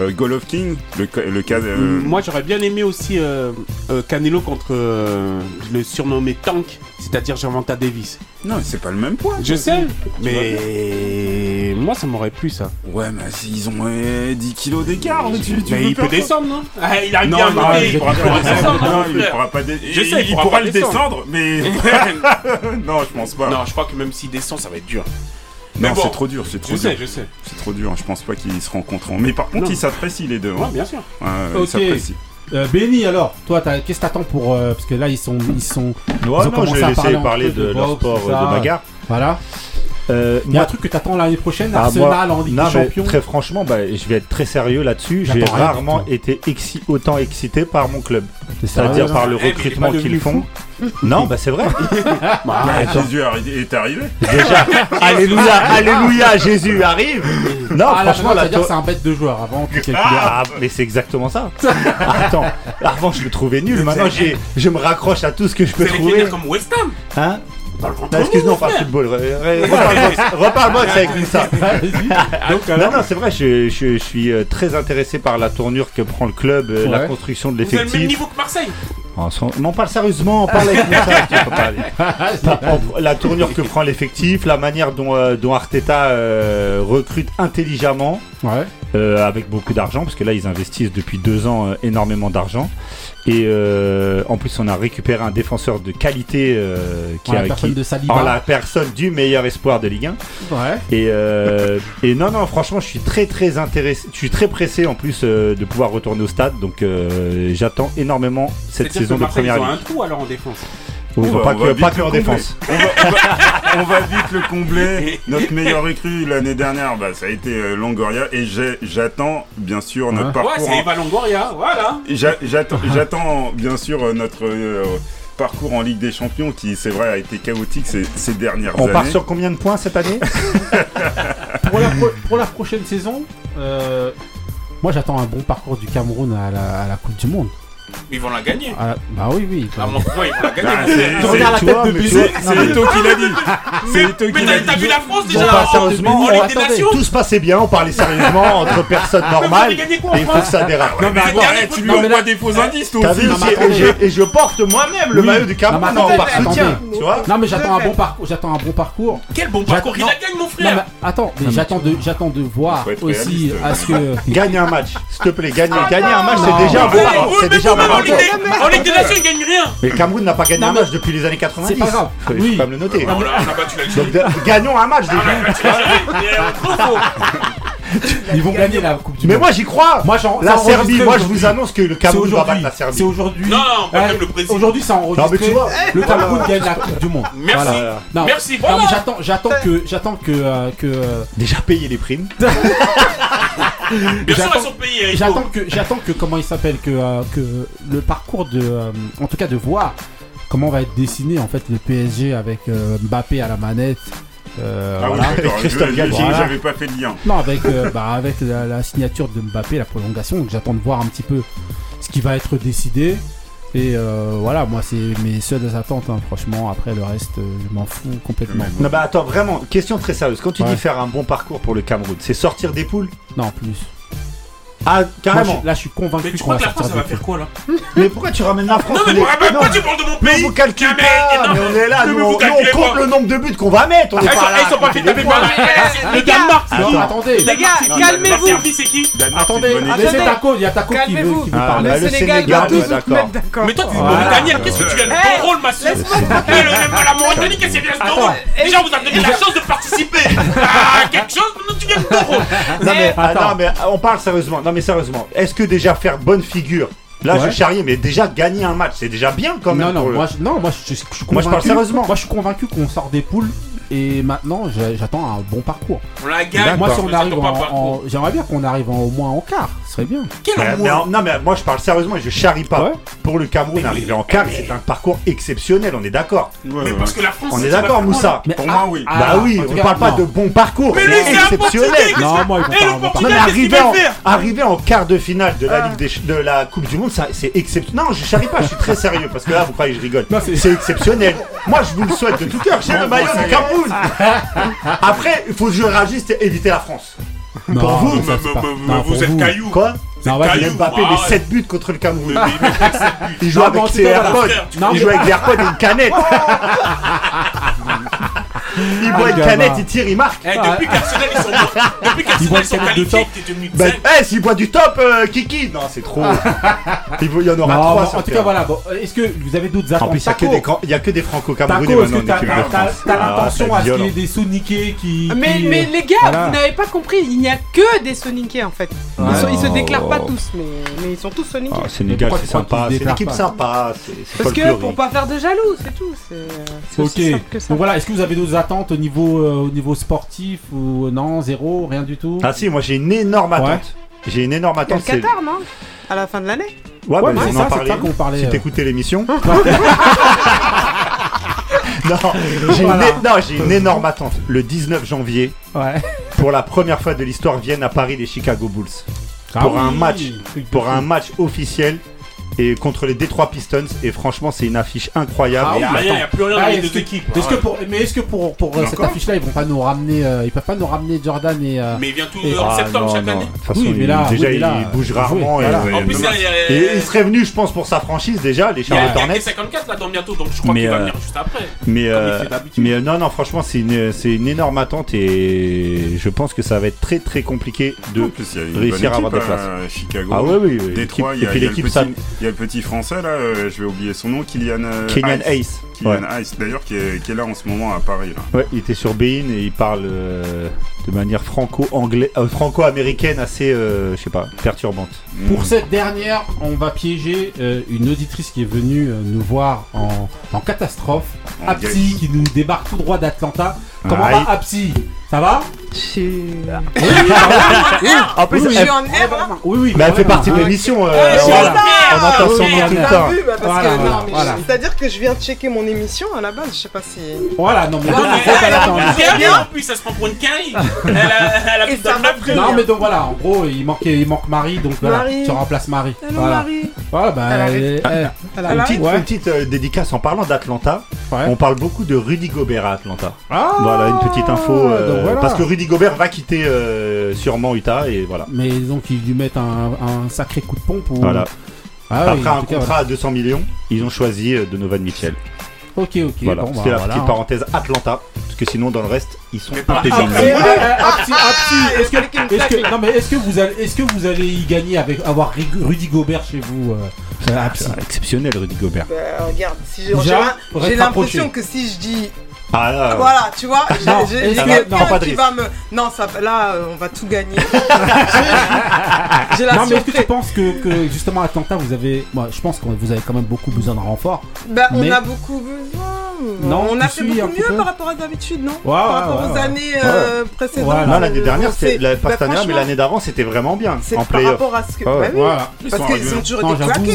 euh, Golovkin le le cas euh, Moi, j'aurais bien aimé aussi euh, euh, Canelo contre euh, le surnommé Tank, c'est-à-dire Gervonta Davis. non c'est pas le même poids Je sais, mais moi, ça m'aurait plu ça. ouais mais ils ont euh, 10 kilos d'écart tu, tu mais veux il peut descendre, non? Ah, Il arrive non, bien à non, monter, il pourra pas descendre. Non, il pourra Je sais, il il pourra le descendre. descendre, mais (laughs) (laughs) non, je pense pas. non, je crois que même s'il descend, ça va être dur. Non, bon, c'est trop dur, c'est trop Je dur. sais, je sais. C'est trop dur, je pense pas qu'ils se rencontreront. Mais par contre, Non. ils s'apprécient les deux. Ouais, hein. bien sûr. Ouais, Ok. Ils s'apprécient. Euh, Benny, alors, toi, t'as- qu'est-ce que t'attends pour. euh, parce que là, ils sont. Ils sont Ouais, Ils ont non, je vais à laisser parler de, de leur sport euh, de bagarre. voilà. Euh, Il y a un truc que t'attends l'année prochaine, Ah, Arsenal moi- en Ligue non, des mais Champions. Très franchement, bah, je vais être très sérieux là-dessus. J'ai rien rarement été exci- autant excité par mon club. C'est-à-dire là par le Eh, recrutement qu'ils font. Non, bah c'est vrai. (laughs) Bah, Bah. Jésus est arrivé. Déjà, (laughs) alléluia, alléluia, Jésus arrive. Non, Ah, franchement, là, c'est un bête de joueur avant. Ah, mais c'est exactement ça. Attends, avant je le trouvais nul. Maintenant, je me raccroche à tout ce que je peux trouver. comme West Ham. Hein? Non, mou, excuse-nous, on parle football. Re- re- Reparle boxe, avec. Donc, Non, non, c'est vrai, je, je- je suis euh, très intéressé par la tournure que prend le club, euh, la construction de Vous avez le même l'effectif. niveau que Marseille. En son- Non, parle sérieusement, parle avec Moussa, tu peux parler. (laughs) Par- en- La tournure que prend l'effectif, la manière dont, euh, dont Arteta euh, recrute intelligemment, ouais. euh, avec beaucoup d'argent, parce que là ils investissent depuis deux ans euh, énormément d'argent. Et euh, en plus, on a récupéré un défenseur de qualité euh, qui la a personne qui- de Saliba. en la personne du meilleur espoir de Ligue 1. Ouais. Et, euh, et non, non, franchement, je suis très, très intéressé. Je suis très pressé en plus euh, de pouvoir retourner au stade. Donc, euh, j'attends énormément cette C'est-à-dire saison que de Marseille, première ils ont un ligue. trou alors en défense. On va- pas, on va que, vite pas que le en combler. défense. On va, on va- on va vite le combler. (laughs) Notre meilleur recrue l'année dernière, bah, ça a été euh, Longoria. Et j'attends, bien sûr, notre Ouais. Ouais, parcours. c'est Eva Longoria, voilà. J'a- J'attends, bien sûr euh, notre euh, parcours en Ligue des Champions qui, c'est vrai, a été chaotique ces, ces dernières On années. part sur combien de points cette année (laughs) pour, la pro- pour la prochaine saison, euh, moi j'attends un bon parcours du Cameroun à la, à la Coupe du Monde. Ils vont la gagner. La- bah oui, oui. À mon point, ils vont la gagner. Bah, mon c'est- frère. Tu regardes la tu tête vois, de mais C'est Non, mais- Ito qui l'a dit. (laughs) C'est Mais, Ito mais t'as dit. vu la France Bon, déjà bah, en- sérieusement, Tout se passait bien, on parlait sérieusement (laughs) entre personnes normales. gagné quoi, Et il faut que ça dérape. Non, mais Mais dernier Eh, tu lui mais envoies des faux indices, toi aussi. mais et, je, porte moi-même le maillot du Cameroun Non, mais en soutien, attendez. tu vois Non mais j'attends un bon parcours. J'attends un bon parcours. Quel bon parcours Il non. la gagne, mon frère mais attends, mais j'attends de j'attends de voir aussi à ce que Gagne un match, s'il te plaît, gagne, gagne un match, c'est déjà un bon parcours. Même en Ligue des- En Ligue des Nations, ils gagnent rien Mais le Cameroun n'a pas gagné un match depuis les années 90. C'est pas grave. Faut, faut Oui. quand même le noter. On a on a battu l'Algérie. Donc de- gagnons un match déjà. Mais, euh, trop faux. (laughs) ils vont gagner la Coupe du Mais Monde. moi j'y crois. Moi, j'en- La c'est Serbie, enregistré moi je aujourd'hui. vous annonce que le c'est Cameroun va aujourd'hui. battre la Serbie. C'est aujourd'hui. Non, pas Ouais, même le président. Aujourd'hui, c'est enregistré. Non, mais tu vois. le Cameroun gagne la Coupe du Monde. Merci. Voilà. Non, Merci, non, mais j'attends, j'attends que, j'attends que, euh, que, euh, Déjà payer les primes. (laughs) (laughs) Bien sûr, J'attends- sont que, j'attends que, comment il s'appelle, que, euh, que le parcours de, euh, en tout cas de voir comment va être dessiné en fait le PSG avec euh, Mbappé à la manette. Euh, Ah oui, voilà. d'accord. (laughs) Christophe Galtier. Voilà. J'avais pas fait le lien. Non, avec, euh, bah, avec la, la signature de Mbappé, la prolongation, donc j'attends de voir un petit peu ce qui va être décidé. Et euh, voilà, moi, c'est mes seules attentes, hein, franchement. Après, le reste, euh, je m'en fous complètement. Non bah attends, vraiment, question très sérieuse. Quand tu Ouais. dis faire un bon parcours pour le Cameroun, c'est sortir des poules? Non, plus. Ah, Moi, carrément. je- là, je suis convaincu Mais tu qu'on crois va que la France, ça va faire quoi là (laughs) Mais pourquoi tu ramènes la France Non, mais moi, bah, Non, pourquoi tu parles de mon mais pays vous calculez Non, mais- pas, non, mais on est là, mais nous, vous on, nous, calculez on compte pas. le nombre de buts qu'on va mettre, on est Ah, ils sont- pas là. ils sont pas fait taper par la Les Le gars, Danemark Non, Attends. attendez. Les gars, calmez-vous. Serbie, c'est qui Danemark, Attendez, c'est Attendez. Taco, il y a Taco qui veut, Calmez-vous. qui veut Ah, parler. là, Le Sénégal va tous ouais, vous d'accord. mettre d'accord. Mais toi, tu es Voilà. Mauritanienne, qu'est-ce que tu viens de Hey, ton rôle, ma soeur laisse-moi La Mauritanie, qu'est-ce qu'elle vient de ton rôle Déjà, on vous a donné la chance de participer à (laughs) quelque chose, maintenant tu viens de ton rôle Non mais, ah, Attends. non, mais on parle sérieusement. Non mais sérieusement, est-ce que déjà faire bonne figure Là Ouais. je charriais, mais déjà gagner un match, c'est déjà bien quand même. Non, non, pour le- moi, je, non, moi, je, je suis convaincu. Moi, je parle sérieusement. Moi, je suis convaincu qu'on sort des poules. Et maintenant, j'attends un bon parcours. On la gagne, Moi, si on arrive en, en- j'aimerais bien qu'on arrive en- au moins en quart. Ce serait bien. Quel Mais- mais amour en- non mais moi je parle sérieusement et je charrie pas. Ouais. Pour le Cameroun, arriver en quart, c'est un parcours exceptionnel, on est d'accord. Ouais, Mais ouais. parce que la France, On est d'accord Moussa Mais Pour ah, moi, oui. ah, Bah oui, en on cas, parle pas non. de bon parcours, Mais lui, c'est un exceptionnel. Portugais, Non, moi, ils vont Et le. Non mais qu'est-ce qu'il arriver va en, faire arriver en quart de finale de la Ligue des ch- de la Coupe du Monde, ça c'est exceptionnel. Non, je charrie pas, je suis très sérieux parce que là vous croyez que je rigole. Non, c'est- C'est exceptionnel. Moi je vous le souhaite de tout cœur. J'ai le maillot du Cameroun. Après, il faut que je réagisse et éviter la France. Non, Pour vous, mais ça, Mais- c'est pas- mais- non, pour Vous êtes vous. caillou Quoi Non, vas-y. caillou. Mbappé Ah, les ouais. 7 buts contre le Cameroun. (laughs) Il joue avec ses. AirPods. Non, Il joue avec des AirPods et une canette. (laughs) Il boit une canette, il tire, il marque. Eh, depuis qu'Arsenal, ils sont (laughs) Depuis qu'Arsenal, boit ils sont qualifiés, top. t'es devenu Ben, eh, s'il boit du top, euh, Kiki Non, c'est trop. il faut- il y en aura Non, trois bon, sur en tout cas, terrain. voilà. Bon, euh, est-ce que vous avez d'autres En attentes plus, il y a que Taco, des, il y a que des franco-camerounais Taco, est-ce maintenant que en t'as équipe de t'as- France. t'as Ah, l'intention c'est à ce qu'il y violent. ait des soniqués qui. Mais, qui, mais euh, les gars, voilà. vous n'avez pas compris, il n'y a que des Soninkés en fait. Ils, Ouais. sont- ils se déclarent pas Oh. tous, mais, mais ils sont tous Soninkés. Ah, Sénégal, pourquoi c'est tu crois sympa. qu'ils se C'est une équipe sympa. C'est c'est Parce que folklorique. pour pas faire de jaloux, c'est tout. C'est Ok. aussi simple que ça. Donc voilà, est-ce que vous avez d'autres au niveau, euh, au niveau sportif ou euh, non, zéro, rien du tout? Ah si, moi j'ai une énorme attente. Ouais. J'ai une énorme Il y a attente. le c'est- Qatar, non? À la fin de l'année? Ouais, Ouais, bah, mais on c'est en ça, c'est parlait. ça qu'on parlait. Si euh. t'écoutais l'émission. (laughs) (laughs) Non, j'ai Voilà. une, é- non, j'ai une énorme attente. Le 19 janvier, Ouais. pour la première fois de l'histoire, viennent à Paris les Chicago Bulls. Ah Pour oui, un match. Pour un match officiel et contre les Detroit Pistons. Et franchement, c'est une affiche incroyable. Ah Il oui, rien, il n'y a plus rien dans Ah, les deux que- équipes. Est-ce que pour, mais est-ce que pour, pour euh, Mais cette encore affiche-là, ils vont pas nous ramener, euh, ils peuvent pas nous ramener Jordan et. euh, Mais il vient tout Et- en Ah, septembre non, chaque non. année. De toute façon, Oui, mais il- là, déjà, oui, mais là, il bouge rarement. et- voilà. Ouais, En plus, il a- il Et il serait venu, je pense, pour sa franchise déjà, les il y a Charlotte le Hornets. 54 là dans bientôt, donc je crois Mais, qu'il va euh, venir juste après. Mais, euh, il mais euh, non, non, franchement, c'est une, c'est une énorme attente et je pense que ça va être très très compliqué de. Il réussir à avoir des places. à Chicago. Ah oui, oui. Il et puis il l'équipe petit- Sam il y a le petit français là, euh, je vais oublier son nom, Kylian euh. Kylian Ouais. Hayes, d'ailleurs, qui est, qui est là en ce moment à Paris. Là. Ouais, il était sur Bein et il parle euh, de manière franco-anglais, euh, franco-américaine assez, euh, je sais pas, perturbante. Pour cette dernière, on va piéger euh, une auditrice qui est venue euh, nous voir en, en catastrophe. En Apsi qui nous débarque tout droit d'Atlanta. Comment Aïe. va Apsi Ça va? (laughs) En plus, Je elle- suis en air. hein. Oui, oui. mais elle fait partie de l'émission. euh, je suis voilà. On entend son Oui, nom tout le temps. bah, Voilà, voilà, c'est-à-dire que je viens de checker mon émission à la base, je sais pas si. Voilà, non, mais Voilà, donc, il faut elle qu'elle a attende. en plus, ça se prend pour une carrie. Elle a, elle a Non, mais donc voilà, en gros, il manque, il manque Marie, donc voilà, Marie. tu remplaces Marie. Allô voilà. Marie Voilà, bah, Elle. Une petite, euh, dédicace en parlant d'Atlanta. On parle beaucoup de Rudy Gobert à Atlanta. Ah, Voilà une petite info euh, donc voilà. parce que Rudy Gobert va quitter euh, sûrement Utah et voilà. Mais donc, ils lui mettent un, un sacré coup de pompe. Ou... Voilà. Ah, Après un cas, contrat à 200 millions, ils ont choisi euh, Donovan Mitchell. Ok, ok. voilà, bon, c'était bah, la voilà, petite hein. parenthèse Atlanta parce que sinon dans le reste ils sont Mais par- Ah, est-ce que- est-ce que- claque. non mais est-ce que vous allez, est-ce que vous allez y gagner avec avoir Rudy Gobert chez vous euh, exceptionnel Rudy Gobert. Bah, regarde, si j'ai l'impression que si je dis Ah là, voilà, tu vois, j'ai- quelqu'un qui va me non, ça là euh, on va tout gagner. (laughs) j'ai la Non mais est-ce que tu penses que, que justement à Atlanta vous avez, moi je pense que vous avez quand même beaucoup besoin de renfort. Bah, on a beaucoup besoin. Non, on a fait beaucoup mieux par rapport à d'habitude, non? Ouais, Par ouais, rapport ouais, aux ouais. années euh, précédentes. Non l'année euh, dernière s'est- la, pas bah, cette année mais l'année d'avant c'était vraiment bien C'est par rapport à ce que. Ah ouais. bah Parce qu'ils ont toujours Non, été claqués.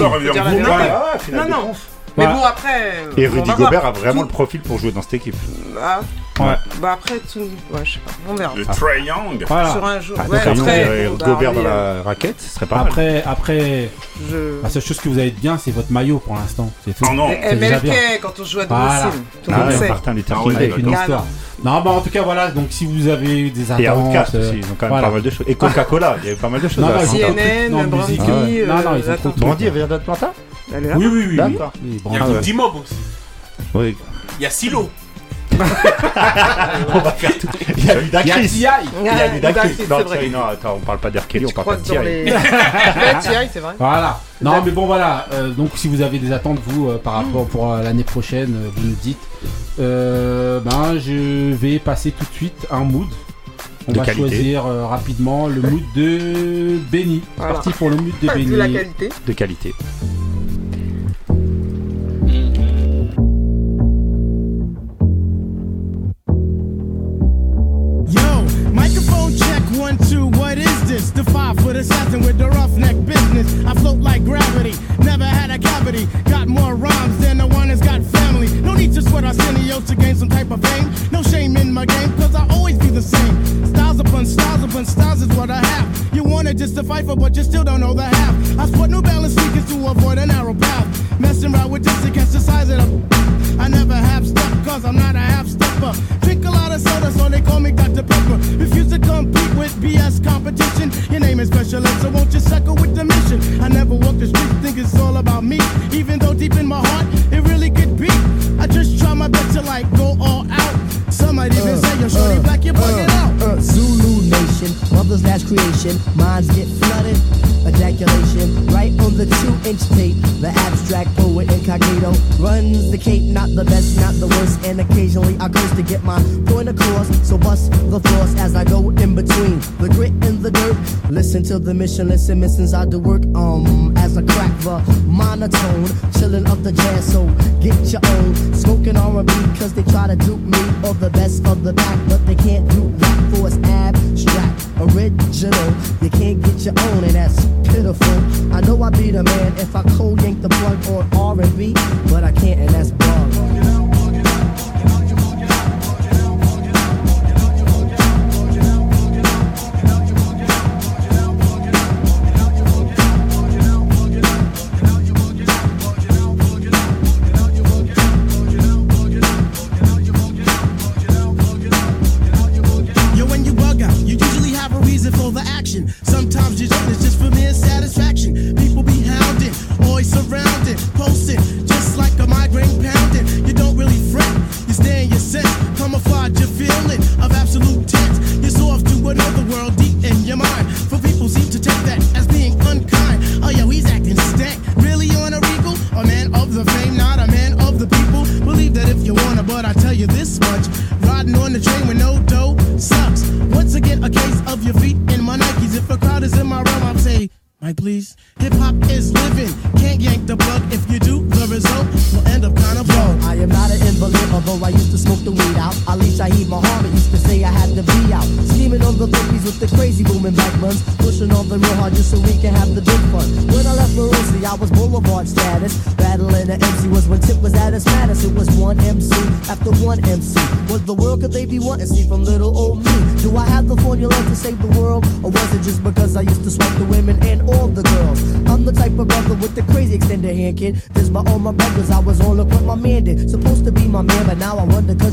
Non, non. Mais Voilà. bon, après. Et on Rudy. Gobert a vraiment Tout- le profil pour jouer dans cette équipe. Ah, Ouais. Bah après, tout. Ouais, je sais pas. On verra. Le Trey Young. Voilà. Sur un jour. Ah, Ouais, après. euh, bon, bah, Gobert dans euh, la raquette, ce serait pas mal. Après, après, je- la seule chose que vous avez de bien, c'est votre maillot pour l'instant. C'est tout. Oh non. Et bien. MLK, quand on joue à Voilà. domicile. Tout le Ah sait. Martin Luther Ah King. Avec une histoire. Non, bah en tout cas, voilà. Donc si vous avez des Et attentes, Outcast euh, aussi, ils ont quand même voilà. pas mal de choses. Et Coca-Cola, il y avait pas mal de choses. Non, à non, ils ont Atlanta. CNN, non, musique. euh, Non, non, ils ont trop de Brandy, elle vient d'Atlanta Elle est là. Oui, oui, oui. D'accord. oui. Oui, bon, Il y a Ah un ouais. petit mob aussi. Oui. Il y a Silo. (laughs) On va faire tout. Il y a Il y a Ludacris. T.I. Il y a Ouais, Ludacris. Ludacris, Non, vrai. Non, attends, on parle pas d'R. Kelly, on parle pas de Thierry. les. (laughs) C'est vrai. Voilà. Non, mais bon, voilà. euh, donc, si vous avez des attentes, vous, euh, par rapport pour euh, l'année prochaine, euh, vous nous dites. Euh, ben, je vais passer tout de suite un mood. On De va qualité. choisir euh, rapidement le mood de Benny. C'est Voilà. parti pour le mood de (laughs) Vu la Benny. qualité. De qualité. With the roughneck business. I float like gravity, never had a cavity. Got more rhymes than the one that's got family. No need to sweat Arsenio to gain some type of fame. No shame in my game, cause I always be the same. Styles upon styles upon styles is what I have. You wanna just to fight for, but you still don't know the half. I sport New Balance sneakers to avoid a narrow path. Messing around with this against the size of the. I never have step cause I'm not a half stepper. Drink a lot of soda, so they call me Dr. Pepper. Refuse to compete with BS competition. Your name is special, so won't you suckle with the mission? I never walk the street, think it's all about me. Even though deep in my heart, it really could be. I just try my best to like go all out. Some might even uh, say you're shorty uh, black, you're bugging uh, out. Uh, Zulu Nation, mother's last creation, minds get flooded. Ejaculation, right on the two inch tape. The abstract poet incognito runs the cape, not the best, not the worst. And occasionally I curse to get my point across. So bust the floors as I go in between the grit and the dirt. Listen to the mission, listen, missing I do work. Um, as I crack the monotone, chilling up the jazz. So get your own smoking R&B, cause they try to dupe me or the best of the back, but they can't do rap for it's original. You can't get your own, and that's pitiful. I know I'd be the man if I cold yank the plug on R&B, but I can't, and that's bug.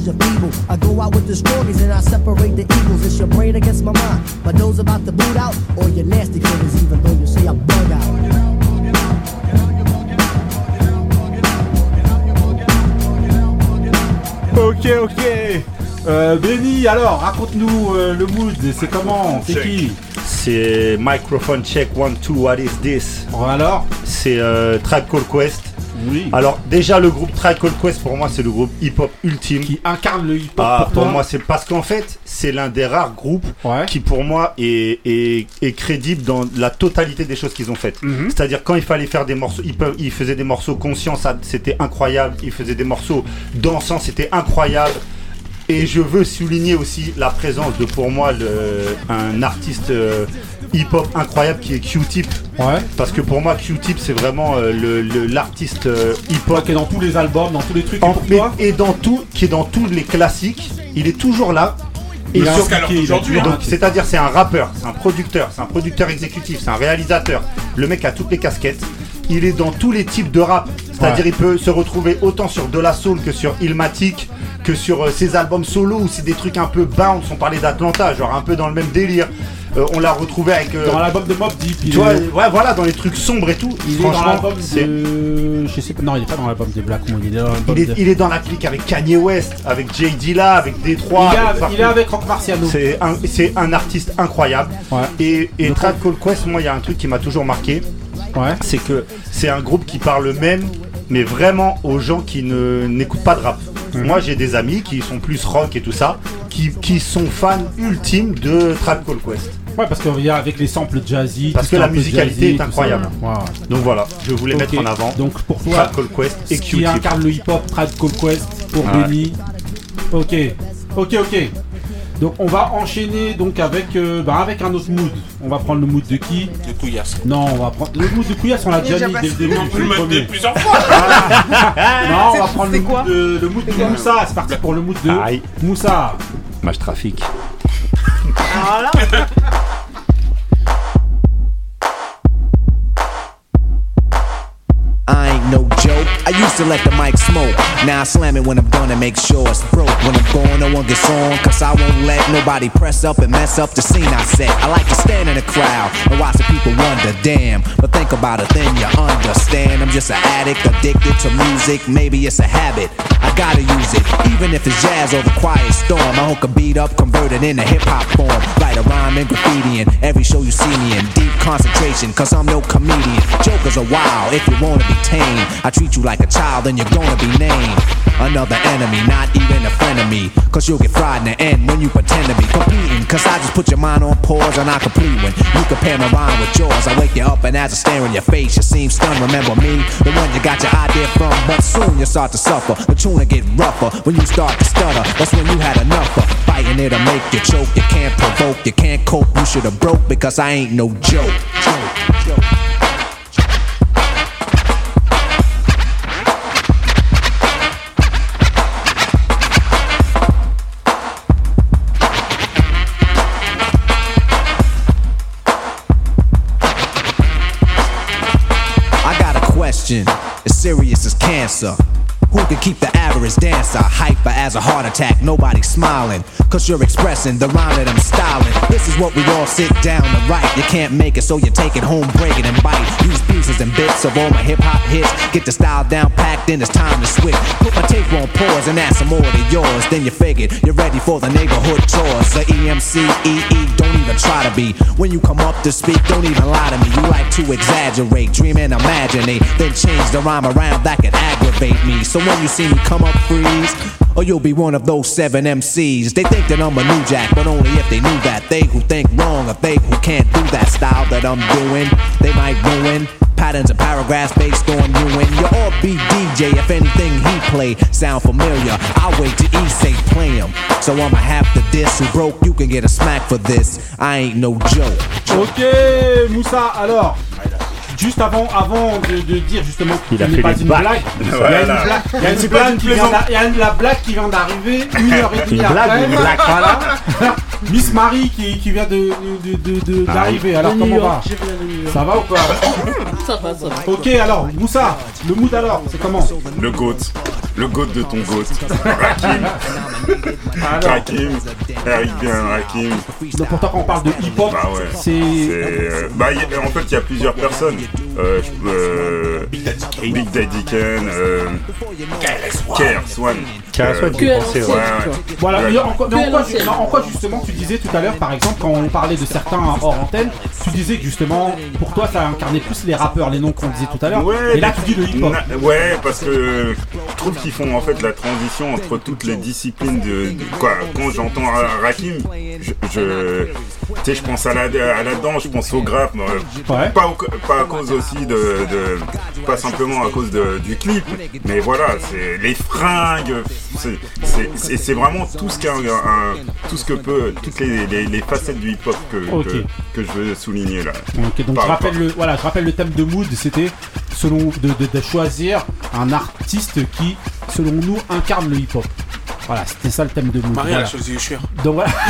Cause you're feeble. I go out with the strongies and I separate the evils. It's your brain against my mind. My doe's about to boot out, or your nasty critters, even though you say I'm bug out. Ok, ok. Euh, Benny, alors, raconte-nous euh, le mood. C'est comment? C'est qui? C'est Microphone Check 1, 2, What is this? Alors? C'est euh, Tribe Called Quest. Oui. Alors, déjà, le groupe Tribe Called Quest, pour moi, c'est le groupe hip-hop ultime. Qui incarne le hip-hop Ah, pour moi, c'est parce qu'en fait, c'est l'un des rares groupes Ouais. qui, pour moi, est, est, est crédible dans la totalité des choses qu'ils ont faites. Mhm. C'est-à-dire, quand il fallait faire des morceaux, ils, peuvent, ils faisaient des morceaux conscients, c'était incroyable. Ils faisaient des morceaux dansants, c'était incroyable. Et je veux souligner aussi la présence de, pour moi, le, un artiste euh, hip-hop incroyable qui est Q-Tip. Ouais. Parce que pour moi, Q-Tip, c'est vraiment euh, le- le- l'artiste euh, hip-hop qui est dans tous les albums, dans tous les trucs. en- et pour mais- toi? et dans tout, qui est dans tous les classiques, il est toujours là. Et Il a sur- un hein. donc, c'est-à-dire, c'est un rappeur, c'est un producteur, c'est un producteur exécutif, c'est un réalisateur. Le mec a toutes les casquettes. Il est dans tous les types de rap. C'est-à-dire, Ouais. il peut se retrouver autant sur De La Soul que sur Illmatic, que sur euh, ses albums solo où c'est des trucs un peu bounce. On parlait d'Atlanta, genre un peu dans le même délire. Euh, on l'a retrouvé avec. euh, Dans l'album de Mob Deep, il tu vois, est, ouais, voilà, dans les trucs sombres et tout. il est dans l'album de. Je sais pas, non, il est pas dans l'album des Black Moon, il est dans Il est, de. il est dans la clique avec Kanye West, avec Jay Dilla, avec Détroit. Il avec avec- il est avec Rock Marciano. C'est un, artiste incroyable. Ouais. Et, et Tribe Called Quest, moi, il y a un truc qui m'a toujours marqué. Ouais. C'est que c'est un groupe qui parle même, mais vraiment aux gens qui n'écoutent pas de rap. Mhm. Moi, j'ai des amis qui sont plus rock et tout ça, qui, qui sont fans ultimes de Tribe Called Quest. Ouais, parce qu'il y a avec les samples jazzy. Parce tout que la musicalité jazzy, est incroyable. Ouais, ouais. Donc voilà, je voulais mettre en avant Donc pour toi, Quest et qui incarne le hip-hop, Called Quest pour Ouais. Benny. Ok, ok, ok. Donc on va enchaîner donc avec, euh, bah, avec un autre mood. On va prendre le mood de qui? De Couillasse. Non, on va prendre le mood de Couillasse, on l'a déjà mis dès le passé. début. On peut le plusieurs fois. (laughs) Non, on va prendre le mood, quoi? de, le mood de Moussa. C'est parti pour le mood de Aïe. Moussa. Match trafic. (laughs) used to let the mic smoke. Now I slam it when I'm done and make sure it's broke. When I'm gone, no one gets on. Cause I won't let nobody press up and mess up the scene I set. I like to stand in the crowd and watch the people wonder, damn. But think about it, then you understand. I'm just an addict, addicted to music. Maybe it's a habit. Gotta use it. Even if it's jazz or the quiet storm. I hook a beat up, convert it into hip hop form. Write a rhyme and graffiti in every show you see me in. Deep concentration, cause I'm no comedian. Jokers are wild if you wanna be tame. I treat you like a child and you're gonna be named. Another enemy, not even a friend of me. Cause you'll get fried in the end when you pretend to be competing. Cause I just put your mind on pause and I complete when you compare my rhyme with yours. I wake you up and as I stare in your face, you seem stunned. Remember me, the one you got your idea from. But soon you start to suffer. The tune will get rougher when you start to stutter. That's when you had enough of fighting it'll make you choke. You can't provoke, you can't cope. You should have broke because I ain't no joke. joke, joke. I got a question, as serious as cancer. Who can keep the average dancer hyper as a heart attack? Nobody smiling, cause you're expressing the rhyme that I'm styling. This is what we all sit down to write. You can't make it, so you take it home, break it and bite. Use pieces and bits of all my hip hop hits. Get the style down packed, then it's time to switch. Put my tape on pause and add some more to yours. Then you figured you're ready for the neighborhood chores. The E EMC, EE, don't even try to be. When you come up to speak, don't even lie to me. You like to exaggerate, dream and imaginate. Then change the rhyme around that could aggravate me. So when you see me come up, freeze. Or you'll be one of those seven MCs. They think that I'm a new jack, but only if they knew that. They who think wrong, or they who can't do that style that I'm doing, they might ruin. Patterns of paragraphs based on you and your be DJ. If anything he play sound familiar, I'll wait to he say play him. So I'ma have to diss who broke. You can get a smack for this. I ain't no joke. Ok, Moussa, alors. Juste avant, avant de, de dire justement Il qu'il n'est pas une blague, il y a une blague, il y a une C'est blague pas une qui vient d'a- il y a une- la blague qui vient d'arriver une heure et demie Une après. blague, une blague. Voilà. (laughs) Miss Marie qui, qui vient de de- de- de- d'arriver. Alors comment New va York. Ça va ou pas (laughs) Ça va, ça va. Ok, alors Moussa, le mood alors, c'est comment Le GOAT. Le GOAT de ton GOAT. Rakim. Alors, Rakim. Eric bien Rakim. donc pourtant quand on parle de hip-hop, Bah ouais. c'est euh, bah, a- en fait, il y a plusieurs personnes. Euh, euh, Big Daddy Kane, euh, KRS-One. KRS-One, Euh, tu pensais, ouais. Voilà, mais en, quoi- en justement tu disais tout à l'heure, par exemple, quand on parlait de certains hors antenne, tu disais que justement, pour toi, ça incarnait plus les rappeurs, les noms qu'on disait tout à l'heure. Ouais, et là, tu dis le hip-hop. Ouais, parce que je trouve qu'ils font en fait la transition entre toutes les disciplines de, de- quoi. Quand j'entends Ra- Rakim, je, je tu sais, je pense à la, à la danse, je pense au graphe, euh, Ouais. pas, au- pas à cause aussi de, de- pas simplement à cause de- du clip, mais voilà, c'est les fringues, c'est- vraiment tout ce qu'un, un- tout ce que peut, toutes les, les- les facettes du hip-hop que, que, que je veux souligner là. Ok, donc Par- je rappelle, le, voilà, je rappelle le thème de Mood, c'était selon de, de- de choisir un artiste qui, selon nous, incarne le hip-hop. Voilà, c'était ça le thème de Mood. Maria voilà. Donc voilà. (laughs)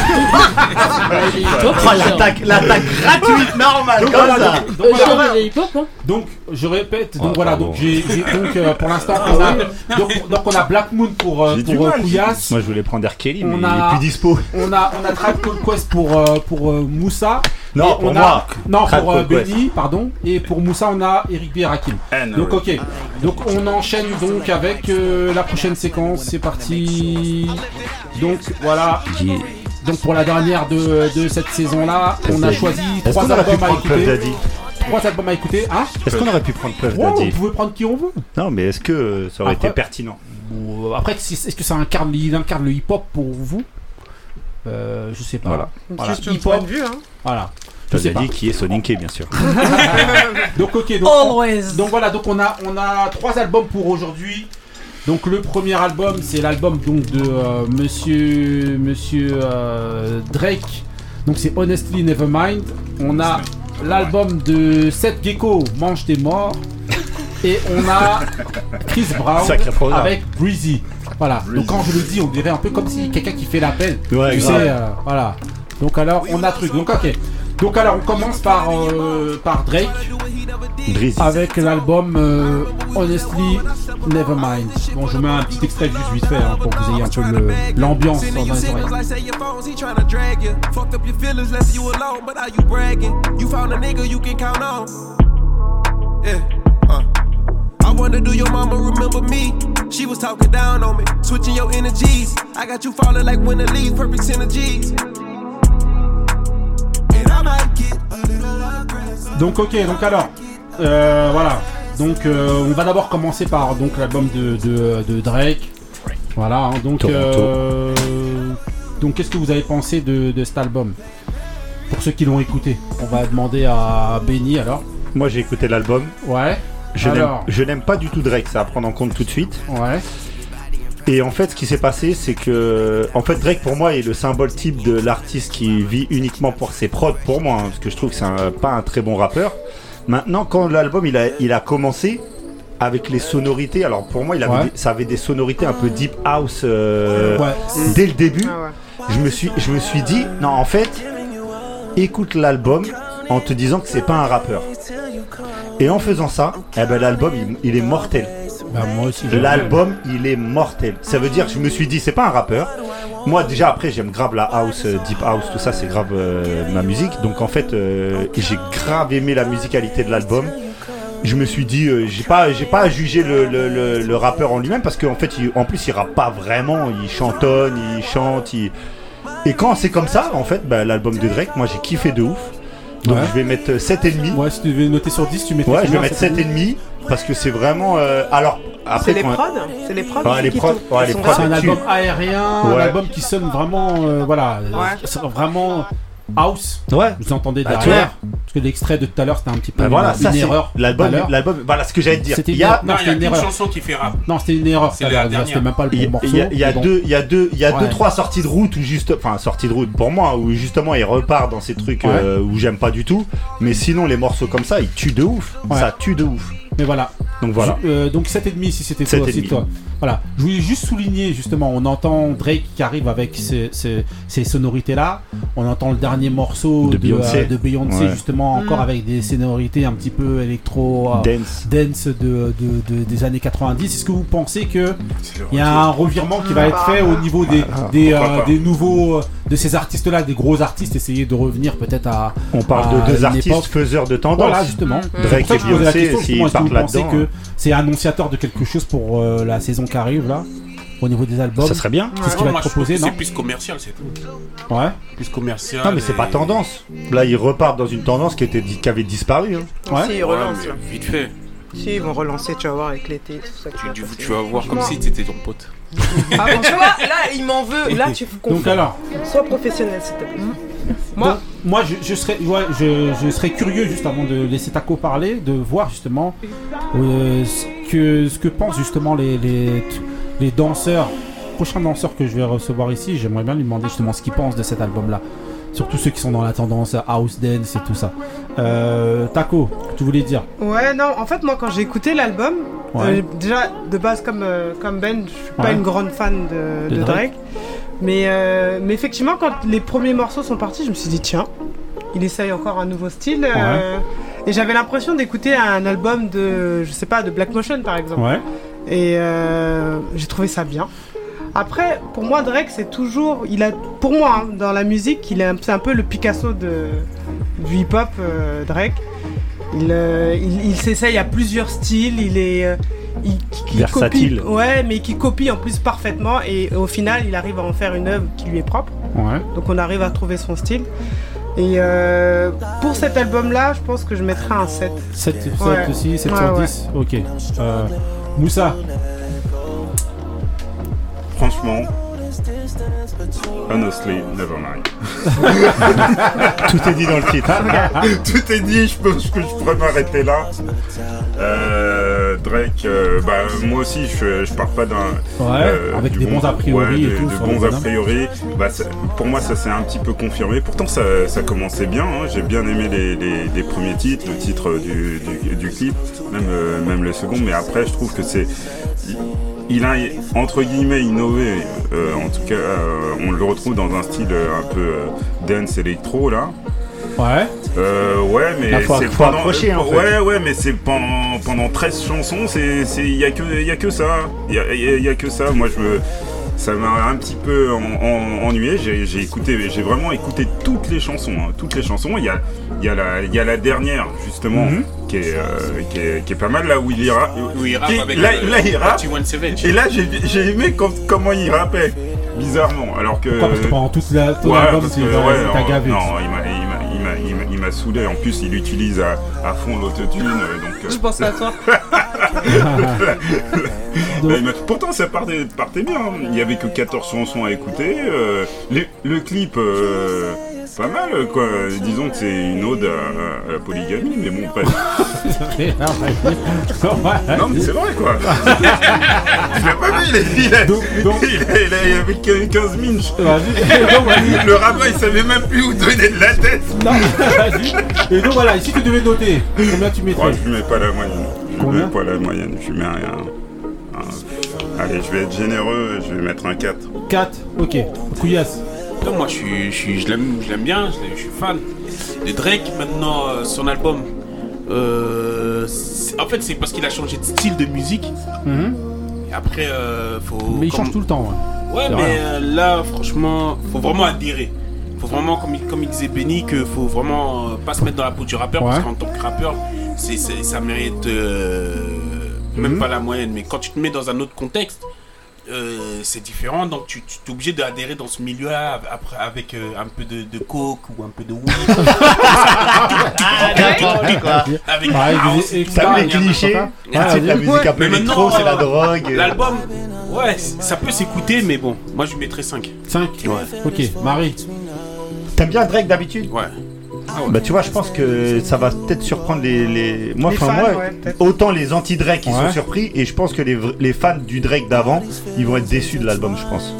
Oh, l'attaque, l'attaque gratuite normale, Donc, comme voilà, ça. donc- donc voilà. Il hein Donc, je répète, donc Ouais, voilà, pardon. donc j'ai donc euh, pour l'instant on a donc, donc on a Black Moon pour euh, pour euh, mal, Kouyas, Moi, je voulais prendre R. Kelly, mais On il a- est plus dispo. on a on a Tribe Called Quest pour euh, pour euh, Moussa, Non, Et pour on moi. a non pour euh. Benny, pardon, et pour Moussa on a Eric B et Rakim. N, Donc ok, donc on enchaîne donc avec euh, la prochaine séquence, c'est parti. Donc voilà. Donc pour la dernière de, de cette saison-là, on a choisi trois albums à écouter. Trois albums à écouter, hein Est-ce qu'on aurait pu prendre Puff on Daddy pouvait prendre qui on veut. Non, mais est-ce que ça aurait Après- été pertinent après, est-ce que ça incarne, il incarne le hip-hop pour vous euh, Je sais pas. Voilà. Une Voilà. question de Hip-hop. point de vue, hein. Voilà. Je sais. Daddy qui est Soninké, bien sûr. (laughs) Donc ok, donc, Always. donc voilà, donc on a on a trois albums pour aujourd'hui. Donc le premier album, c'est l'album donc de euh, Monsieur Monsieur euh, Drake. Donc c'est Honestly Nevermind. On a l'album de Seth Gecko, Mange tes morts. Et on a Chris Brown avec Breezy. Voilà. Donc quand je le dis, on dirait un peu comme si quelqu'un qui fait l'appel. Ouais, tu grave. sais, euh, voilà. Donc alors on a truc. Donc ok. Donc alors on commence par euh, par Drake avec l'album euh, Honestly Nevermind. Bon, je mets un petit extrait juste vite fait hein, pour que vous ayez un peu le- l'ambiance dans les oreilles. Like say your phones, he tryna drag you. Fucked up your feelings, left you alone, but are you bragging? You found a nigga you can count on. Yeah. I wonder, do your mama remember me? She was talking down on me, switching your energies. I got you falling like winter leaves, perfect synergies. And I might get a little aggressive. Donc ok, donc alors, euh, voilà. Donc euh, on va d'abord commencer par donc l'album de, de, de Drake. Voilà, hein, donc euh, donc qu'est-ce que vous avez pensé de, de cet album? Pour ceux qui l'ont écouté, on va demander à Benny alors. Moi, j'ai écouté l'album. Ouais. Je n'aime- alors, je n'aime pas du tout Drake, ça à prendre en compte tout de suite. ouais. Et en fait, ce qui s'est passé, c'est que, en fait, Drake pour moi est le symbole type de l'artiste qui vit uniquement pour ses prods, pour moi, hein, parce que je trouve que c'est un- pas un très bon rappeur. Maintenant, quand l'album il a, il a commencé avec les sonorités, alors pour moi, il avait Ouais. des- ça avait des sonorités un peu deep house euh, Ouais. dès le début. Ah ouais. Je me suis, je me suis dit, non, en fait, écoute l'album en te disant que c'est pas un rappeur. Et en faisant ça, eh ben l'album il- il est mortel. Bah, moi aussi. L'album, il est mortel. Ça veut dire, je me suis dit, c'est pas un rappeur. Moi, déjà, après, j'aime grave la house, euh, deep house, tout ça, c'est grave euh, ma musique. Donc, en fait, euh, j'ai grave aimé la musicalité de l'album. Je me suis dit, j'ai pas, j'ai pas à juger le, le- le- le rappeur en lui-même parce qu'en fait, il- en plus, il rappe pas vraiment. Il chantonne, il chante. il- Et quand c'est comme ça, en fait, bah, l'album de Drake, moi, j'ai kiffé de ouf. Donc, Ouais. je vais mettre 7,5. Ouais, si tu devais noter sur 10, tu mets Ouais, je vais mettre 7,5 parce que c'est vraiment. euh, alors, après, C'est les prods C'est les prods Ouais, les prods, ouais, C'est un album aérien, un Ouais. album qui sonne vraiment, euh, voilà, Ouais. c'est vraiment House. Ouais. Vous entendez Bah, derrière. Parce que l'extrait de tout à l'heure, c'était un petit peu Bah voilà, une, ça une c'est erreur. l'album, l'album. Voilà ce que j'allais te dire. C'était Il une y a. Non, il y a c'était une erreur. chanson qui fait rap. Non, c'était une erreur. C'est la dernière. C'était même pas le bon a, morceau. il y a- deux, il y a deux, il y a deux, trois sorties de route où juste, enfin sorties de route pour moi où justement il repart dans ces trucs Ouais. euh, où j'aime pas du tout. Mais sinon les morceaux comme ça, ils tuent de ouf. Ouais. Ça tue de ouf. Mais voilà. Donc voilà. Je- euh, donc 7,5 si c'était toi, 7,5. si toi. Voilà. Je voulais juste souligner justement, on entend Drake qui arrive avec ces, ces- ces sonorités-là. On entend le dernier morceau De de, Beyoncé. euh, de Beyoncé, Ouais. justement encore Mm. avec des sonorités un petit peu électro, euh, Dance. dance de, de- de- des années 90. Est-ce que vous pensez que C'est le il y a un revirement qui va être fait au niveau des, euh, des nouveaux, euh, de ces artistes-là, des gros artistes, essayer de revenir peut-être à. On parle à de deux artistes époque. faiseurs de tendance. Voilà, justement. Drake et Beyoncé, s'ils partent là-dedans. C'est annonciateur de quelque chose pour euh, la saison qui arrive là au niveau des albums Ça serait bien. C'est ce qui Non, va être proposé, non C'est plus commercial, c'est tout. Ouais. Plus commercial. Non mais c'est et- pas tendance. Là ils repartent dans une tendance qui était qui avait disparu. hein. Ouais. Si, ils relancent. vite fait. Si, ils vont relancer, tu vas voir, avec l'été, tout ça. Tu, vas tu- passer. tu vas voir comme si t'étais ton pote. Ah, bon, tu vois, là, il m'en veut. Là, tu Donc alors, Sois professionnel, s'il te plaît. (laughs) moi, Moi, moi je, je serais, ouais, je, je serais curieux juste avant de laisser Taco parler, de voir justement euh, ce que ce que pensent justement les les, les danseurs, prochains danseurs que je vais recevoir ici. J'aimerais bien lui demander justement ce qu'ils pensent de cet album là. Surtout ceux qui sont dans la tendance house dance et tout ça. Euh, Taco, tu voulais dire? Ouais, non, en fait, moi, quand j'ai écouté l'album, Ouais. euh, déjà, de base, comme, euh, comme Ben, je suis pas Ouais. une grande fan de, De de Drake. Drake. Mais, euh, mais effectivement, quand les premiers morceaux sont partis, je me suis dit, tiens, il essaye encore un nouveau style. euh, Et j'avais l'impression d'écouter un album de, je sais pas, de Black Motion, par exemple. Ouais. Et euh, j'ai trouvé ça bien. Après, pour moi, Drake, c'est toujours. Il a, pour moi, hein, dans la musique, il est un, c'est un peu le Picasso de, du hip-hop, Drake. Il, il, il s'essaye à plusieurs styles. Il est. il, il Versatile. copie, ouais, mais qui copie en plus parfaitement. Et au final, il arrive à en faire une œuvre qui lui est propre. Ouais. Donc on arrive à trouver son style. Et euh, pour cet album-là, je pense que je mettrai un 7. 7, 7 Ouais. aussi, 7 Ouais, sur ouais. 10. Ok. Euh, Moussa, Franchement, honestly, never mind. (laughs) Tout est dit dans le titre. (laughs) Tout est dit, je, peux, je, je pourrais m'arrêter là. Euh, Drake, euh, bah, moi aussi, je, je pars pas d'un. Ouais, avec du des bons a priori ouais, et tout de bons a priori. Bah, pour moi, ça s'est un petit peu confirmé. Pourtant, ça, ça commençait bien. hein. J'ai bien aimé les, les- les premiers titres, le titre du, du- du clip, même, euh, même le second. Mais après, je trouve que c'est. il- a entre guillemets innové, euh, en tout cas, euh, on le retrouve dans un style euh, un peu euh, dance électro là. Ouais. Euh, ouais, mais Là, faut- c'est faut pendant, accrocher, en fait. Ouais, ouais, mais c'est pendant, pendant 13 chansons, c'est, c'est, y a que, y a que ça. Y a, y a- y a que ça. Moi, je me, ça m'a un petit peu en- en- ennuyé. J'ai, j'ai écouté, j'ai vraiment écouté toutes les chansons, hein, toutes les chansons. Il y a, y a la, y a la dernière justement, Mhm. qui, est, euh, qui, est, qui est pas mal là où il ira. Où il rappe qui- avec là, euh, là, il rappe. 21 Savage. Et là, j'ai, j'ai aimé com- comment il rappait, bizarrement. Alors que. Pourquoi? Parce que pendant toute la, tout Ouais, l'album, c'est que, il ouais, t'a non, gavé. non, il m'a- il m'a- saoulé. En plus, il utilise à, à fond l'autotune. euh, donc, euh, Je pense à toi. (laughs) (laughs) Là, il m'a- Pourtant, ça partait, partait bien. hein. Il y avait que 14 chansons à écouter. euh, les- le clip, euh, pas mal, quoi. Disons que c'est une ode à, à la polygamie, mais bon, bref. (laughs) Non, mais c'est vrai, quoi. (laughs) Je l'ai pas vu, il, est- il, Donc- donc- que 15 minutes. Le rabbin, il savait même plus où donner de la tête. Non. (laughs) Et donc voilà, ici tu devais noter. Combien tu mettrais Ouais, je lui mets pas la moyenne. Je mets pas la moyenne. Je lui mets rien. Allez, je vais être généreux, je vais mettre un 4. 4. Ok. Couillasse. Non, moi je suis, je suis, je l'aime, je l'aime bien, je, suis fan. De Drake maintenant, euh, son album. euh, en fait, c'est parce qu'il a changé de style de musique. Mhm. Et après, euh, faut. Mais il comme- change tout le temps. Ouais. Ouais, C'est mais euh, là, franchement, faut vraiment adhérer. Faut vraiment, comme, il- comme il disait Benny, que faut vraiment pas se mettre dans la peau du rappeur, parce qu'en tant que rappeur, c'est, c'est- ça mérite même Mhm. pas la moyenne. Mais quand tu te mets dans un autre contexte, euh, c'est différent. Donc tu, tu es obligé d'adhérer dans ce milieu-là après, avec euh, un peu de, de coke ou un peu de weed. (laughs) avec et tout ça ça, met il y a un cliché. peu- Tu sais, la musique un peu électro, c'est la euh, drogue. L'album, ouais, ça peut s'écouter, mais bon, moi je lui mettrais 5. 5. Ouais. Ok. Marie. T'aimes bien Drake d'habitude? Ouais. Bah tu vois, je pense que ça va peut-être surprendre les, les... moi, Les fans, moi, ouais, autant les anti-Drake ils Ouais. sont surpris et je pense que les, les fans du Drake d'avant, ils vont être déçus de l'album, je pense.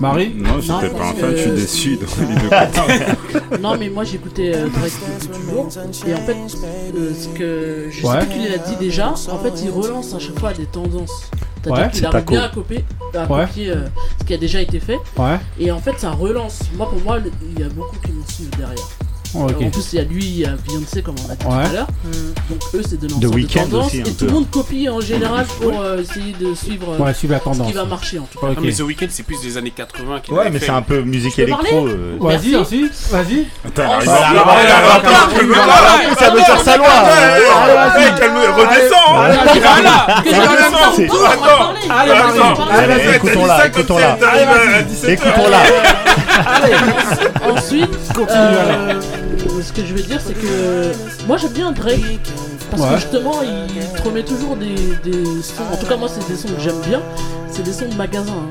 Marie Non, j'étais pas un fan, je suis déçu. (laughs) Non, mais moi j'écoutais euh, Drake depuis toujours. Et en fait, euh, ce que je Ouais. sais plus qui l'a dit déjà, en fait, il relance à chaque fois des tendances. Ouais, C'est-à-dire qu'il arrive Taco. bien à copier, à Ouais. copier euh, ce qui a déjà été fait. Ouais. Et en fait, ça relance. Moi, pour moi, il y a beaucoup qui me suivent derrière. Oh, ok. En plus, il y a lui, il y a Beyoncé, comme on a dit Ouais. tout à l'heure. Donc, eux, c'est de lanceurs de tendance. aussi, et tout le monde copie en général pour euh, essayer de suivre euh, Ouais, suivre la ce tendance. qui va marcher en tout cas. Ok. Ah, mais The Weeknd, c'est plus des années 80 qu'il Ouais, mais c'est un peu musique électro. euh. Vas-y aussi, vas-y. Attends, il voilà, va- voilà, il va- voilà, il va- voilà, il va- voilà, Ça veut faire sa loi Allez, vas-y, calme, redescends hein. Redescends. parler. Allez. Allez, vas-y, écoutons-la, écoutons-la. Allez, vas-y. Écoutons-la. Ensuite, Continue, euh, ce que je veux dire, c'est que moi j'aime bien Drake parce Ouais. que justement il te remet toujours des, des sons. En tout cas, moi, c'est des sons que j'aime bien. C'est des sons de magasin. hein.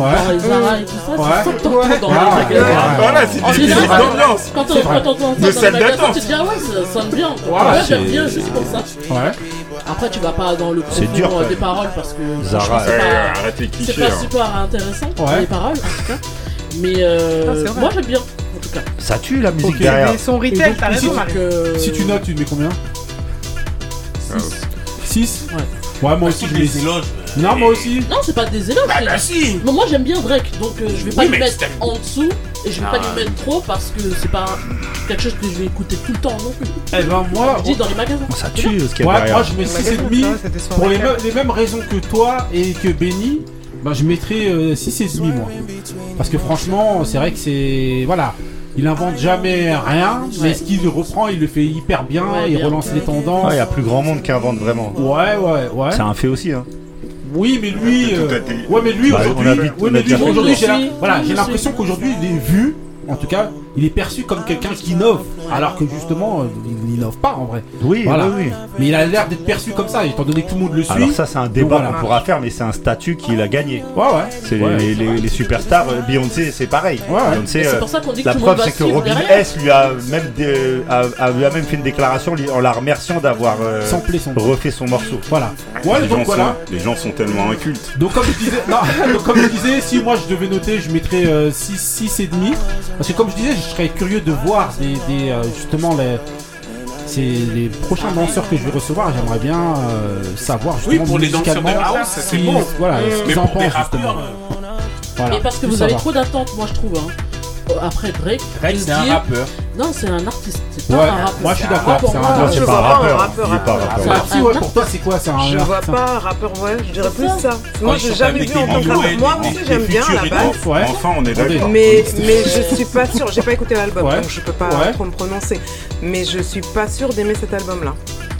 Ouais. Genre les Zara et tout ça, Ouais. c'est ça que t'entends dans Ah, les magasins. ouais. Voilà, c'est des d'ambiance. Quand De ça dans les magasins, tu te dis ah ouais, ça sonne bien. Ouais, Moi j'aime bien juste pour ça. Ouais. Après, tu vas pas dans le profond dur, euh, des même. paroles parce que Zara, c'est Ouais, pas- hein. super intéressant Ouais. les paroles en tout cas. Mais euh, Ah, moi j'aime bien. Ça tue la musique Ok. derrière. Son Et retail, donc, t'as si- raison, Marie. euh, Si tu notes, tu mets combien six. 6 Ouais. Ouais, moi aussi je mets les 6. éloges. Non, moi aussi. Non, c'est pas des éloges. Bah, c'est- bah si Mais moi j'aime bien Drake, donc euh, je vais pas Oui, lui mais mettre c'est- en dessous et je vais pas Ah. lui mettre trop parce que c'est pas quelque chose que je vais écouter tout le temps non plus. Eh ben, moi. Je dis dans les magasins. Ça tue ce qu'il y a Ouais, derrière. moi je mets 6,5 C'était son pour les, me- les mêmes raisons que toi et que Benny. Bah, je mettrais euh, 6,5 moi. Parce que franchement, c'est vrai que c'est. Voilà. Il invente jamais rien, mais ce qu'il reprend, il le fait hyper bien, Ouais, il bien. relance les tendances. Il y a plus grand monde qui invente vraiment. Ouais, ouais, ouais. C'est un fait aussi. Hein. Oui, mais lui. Euh, Ouais, mais lui Bah, aujourd'hui. on a dit- ouais, on a mais déjà lui, fait. aujourd'hui, Je j'ai la- suis- voilà, je j'ai l'impression qu'aujourd'hui, il est vu. En tout cas, il est perçu comme quelqu'un qui innove, alors que justement, euh, il n'innove pas en vrai. Oui, Voilà. oui, oui. Mais il a l'air d'être perçu comme ça, étant donné que tout le monde le suit. Alors ça c'est un débat voilà. qu'on pourra faire, mais c'est un statut qu'il a gagné. Ouais, ouais. C'est Ouais. les, les- les superstars. euh, Beyoncé, c'est pareil. Ouais, ouais. Beyoncé, euh, pour ça qu'on dit que la tout le monde preuve, va c'est que Robin. S lui a même des- a, a- lui a même fait une déclaration en la remerciant d'avoir euh, Samplé son. refait son morceau. Voilà. Ouais, Les donc gens, voilà. sont, les gens sont tellement incultes. Donc comme je disais, non, (laughs) donc, comme je disais, si moi je devais noter, je mettrais 6, 6 et demi. Parce que comme je disais, je serais curieux de voir des, des, euh, justement les, c'est les prochains danseurs que je vais recevoir. J'aimerais bien euh, savoir Oui, justement pour les danseurs de musicalement house, ce c'est qu'ils- bon. Voilà, ce Mais qu'ils en pour des pensent justement. euh, Voilà, Et parce que vous avez trop d'attentes, moi je trouve. Hein. Après Drake, Drake, c'est un rappeur. Non, c'est un artiste. C'est pas Ouais, un rappeur. moi je suis C'est d'accord. un C'est rappeur. un Non, c'est je pas vois un pas un rappeur. rappeur, Il est pas rappeur. rappeur. Ah, si, ouais, pour toi c'est quoi C'est un Je vois pas un rappeur, ouais, je dirais plus ça. Moi, j'ai jamais vu en tant que rappeur. Moi aussi, j'aime bien la base. Enfin, on est d'accord. Mais, mais je suis pas sûre, j'ai pas écouté l'album, donc je peux pas trop me prononcer. Mais je suis pas sûre d'aimer cet album-là.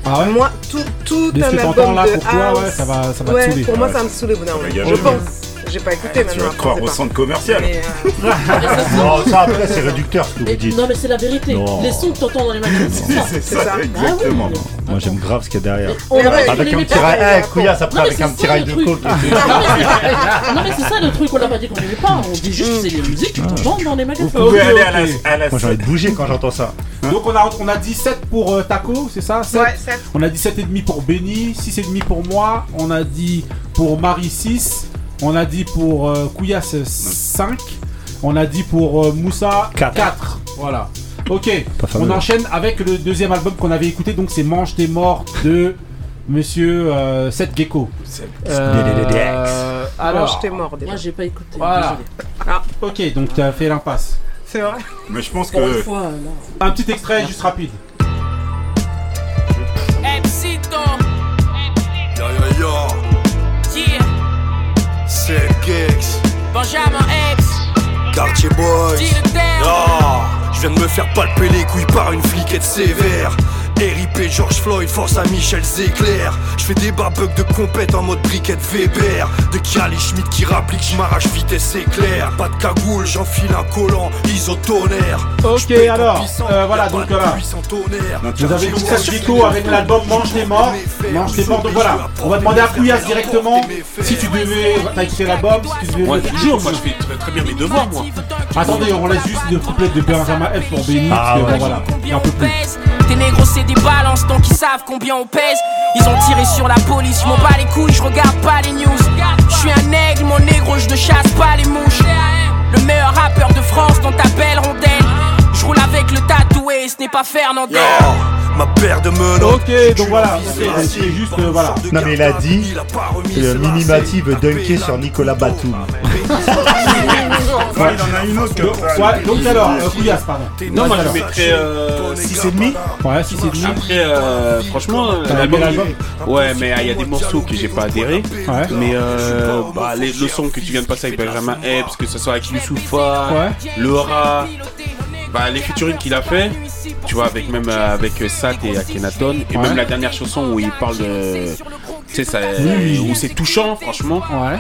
Ah ouais? Moi, tout, tout un album là de pour toi, house, ouais, ça va, ça va te ouais, saouler. pour moi, Ouais, ça va me saouler au bout d'un moment. Je pense. J'ai pas écouté Tu maintenant. vas te croire au centre commercial. Mais, (laughs) euh, Non, ça après c'est réducteur ce que vous Mais- dites. non, mais c'est la vérité. Non. Les sons que t'entends dans les magasins, c'est ça. Exactement. Ah oui. Moi j'aime grave ce qu'il y a derrière. Mais ouais, Avec un petit pas. rail, eh, couillasse après Non, mais avec un c'est petit ça, rail le de truc. (laughs) coke. Non, mais c'est- ça le truc, on l'a pas dit qu'on aimait pas. On dit juste que c'est les musiques que t'entends dans les magasins. Vous pouvez aller à la, Moi j'ai envie de bouger quand j'entends ça. Donc on a, on a dit 7 pour euh, Taco, c'est ça? 7 Ouais, sept. On a dit 7,5 pour Benny, 6,5 pour moi, on a dit pour Marie 6, on a dit pour euh, Couillasse 5, on a dit pour euh, Moussa 4. Quatre. Voilà. Ok, on enchaîne avec le deuxième album qu'on avait écouté, donc c'est Mange tes morts de Monsieur euh, Seth Gecko. Euh, alors, alors, j'étais mort déjà. Moi, j'ai pas écouté. Voilà. désolé. ok, donc tu as fait l'impasse. C'est vrai. Mais je pense une que fois. Un petit extrait juste rapide. C'est Gex, Benjamin Epps, Quartier Boys. dit le terme. Ah, je viens de me faire palper les couilles par une fliquette sévère. RIP George Floyd, force à Michel Zéclair. Je fais des barbugs de compète en mode briquette Weber. De Kiali Schmidt qui rapplique, je m'arrache vitesse éclair. Pas de cagoule, j'enfile un collant, isotonnerre. Ok, alors, euh, voilà, donc voilà. Vous avez écouté ça Gecko avec l'album Mange des morts. Mange des morts, donc voilà. On va demander à Kouyas directement si tu devais. T'as écouté l'album, si tu devais. Moi, toujours, moi, je fais très, très bien mes devoirs, moi. Attendez, on laisse juste le couplet de Benjamin F pour Benny. Ah, parce que, ouais. bon, voilà, il en peut plus. Tes négros c'est des balances tant qu'ils savent combien on pèse Ils ont tiré sur la police, je m'en bats les couilles, je regarde pas les news Je suis un aigle, mon négro, je ne chasse pas les mouches Le meilleur rappeur de France dans ta belle rondelle Je roule avec le tatoué, ce n'est pas Fernandel Ma paire de menottes. Ok, donc voilà, c'est juste, euh, voilà. Non mais il a dit que Minimati veut dunker sur Nicolas Batum. Ouais, il en a une autre. Ouais, donc alors, euh, Kouyas, pardon. Non, moi, je alors. mettrais euh, 6,5. Ouais, 6,5. Après, euh, franchement, euh, l'album Ouais, mais il y a des morceaux que j'ai pas adhéré. Ouais. Mais euh, bah, les, le son que tu viens de passer avec Benjamin Epps, que ce soit avec Youssoufa, Ouais. rat, bah, les featuring qu'il a fait, tu vois, avec même euh, avec euh, Sat et Akhenaton, et Ouais. même la dernière chanson où il parle de. Tu sais, ça, Oui. où c'est touchant, franchement. Ouais.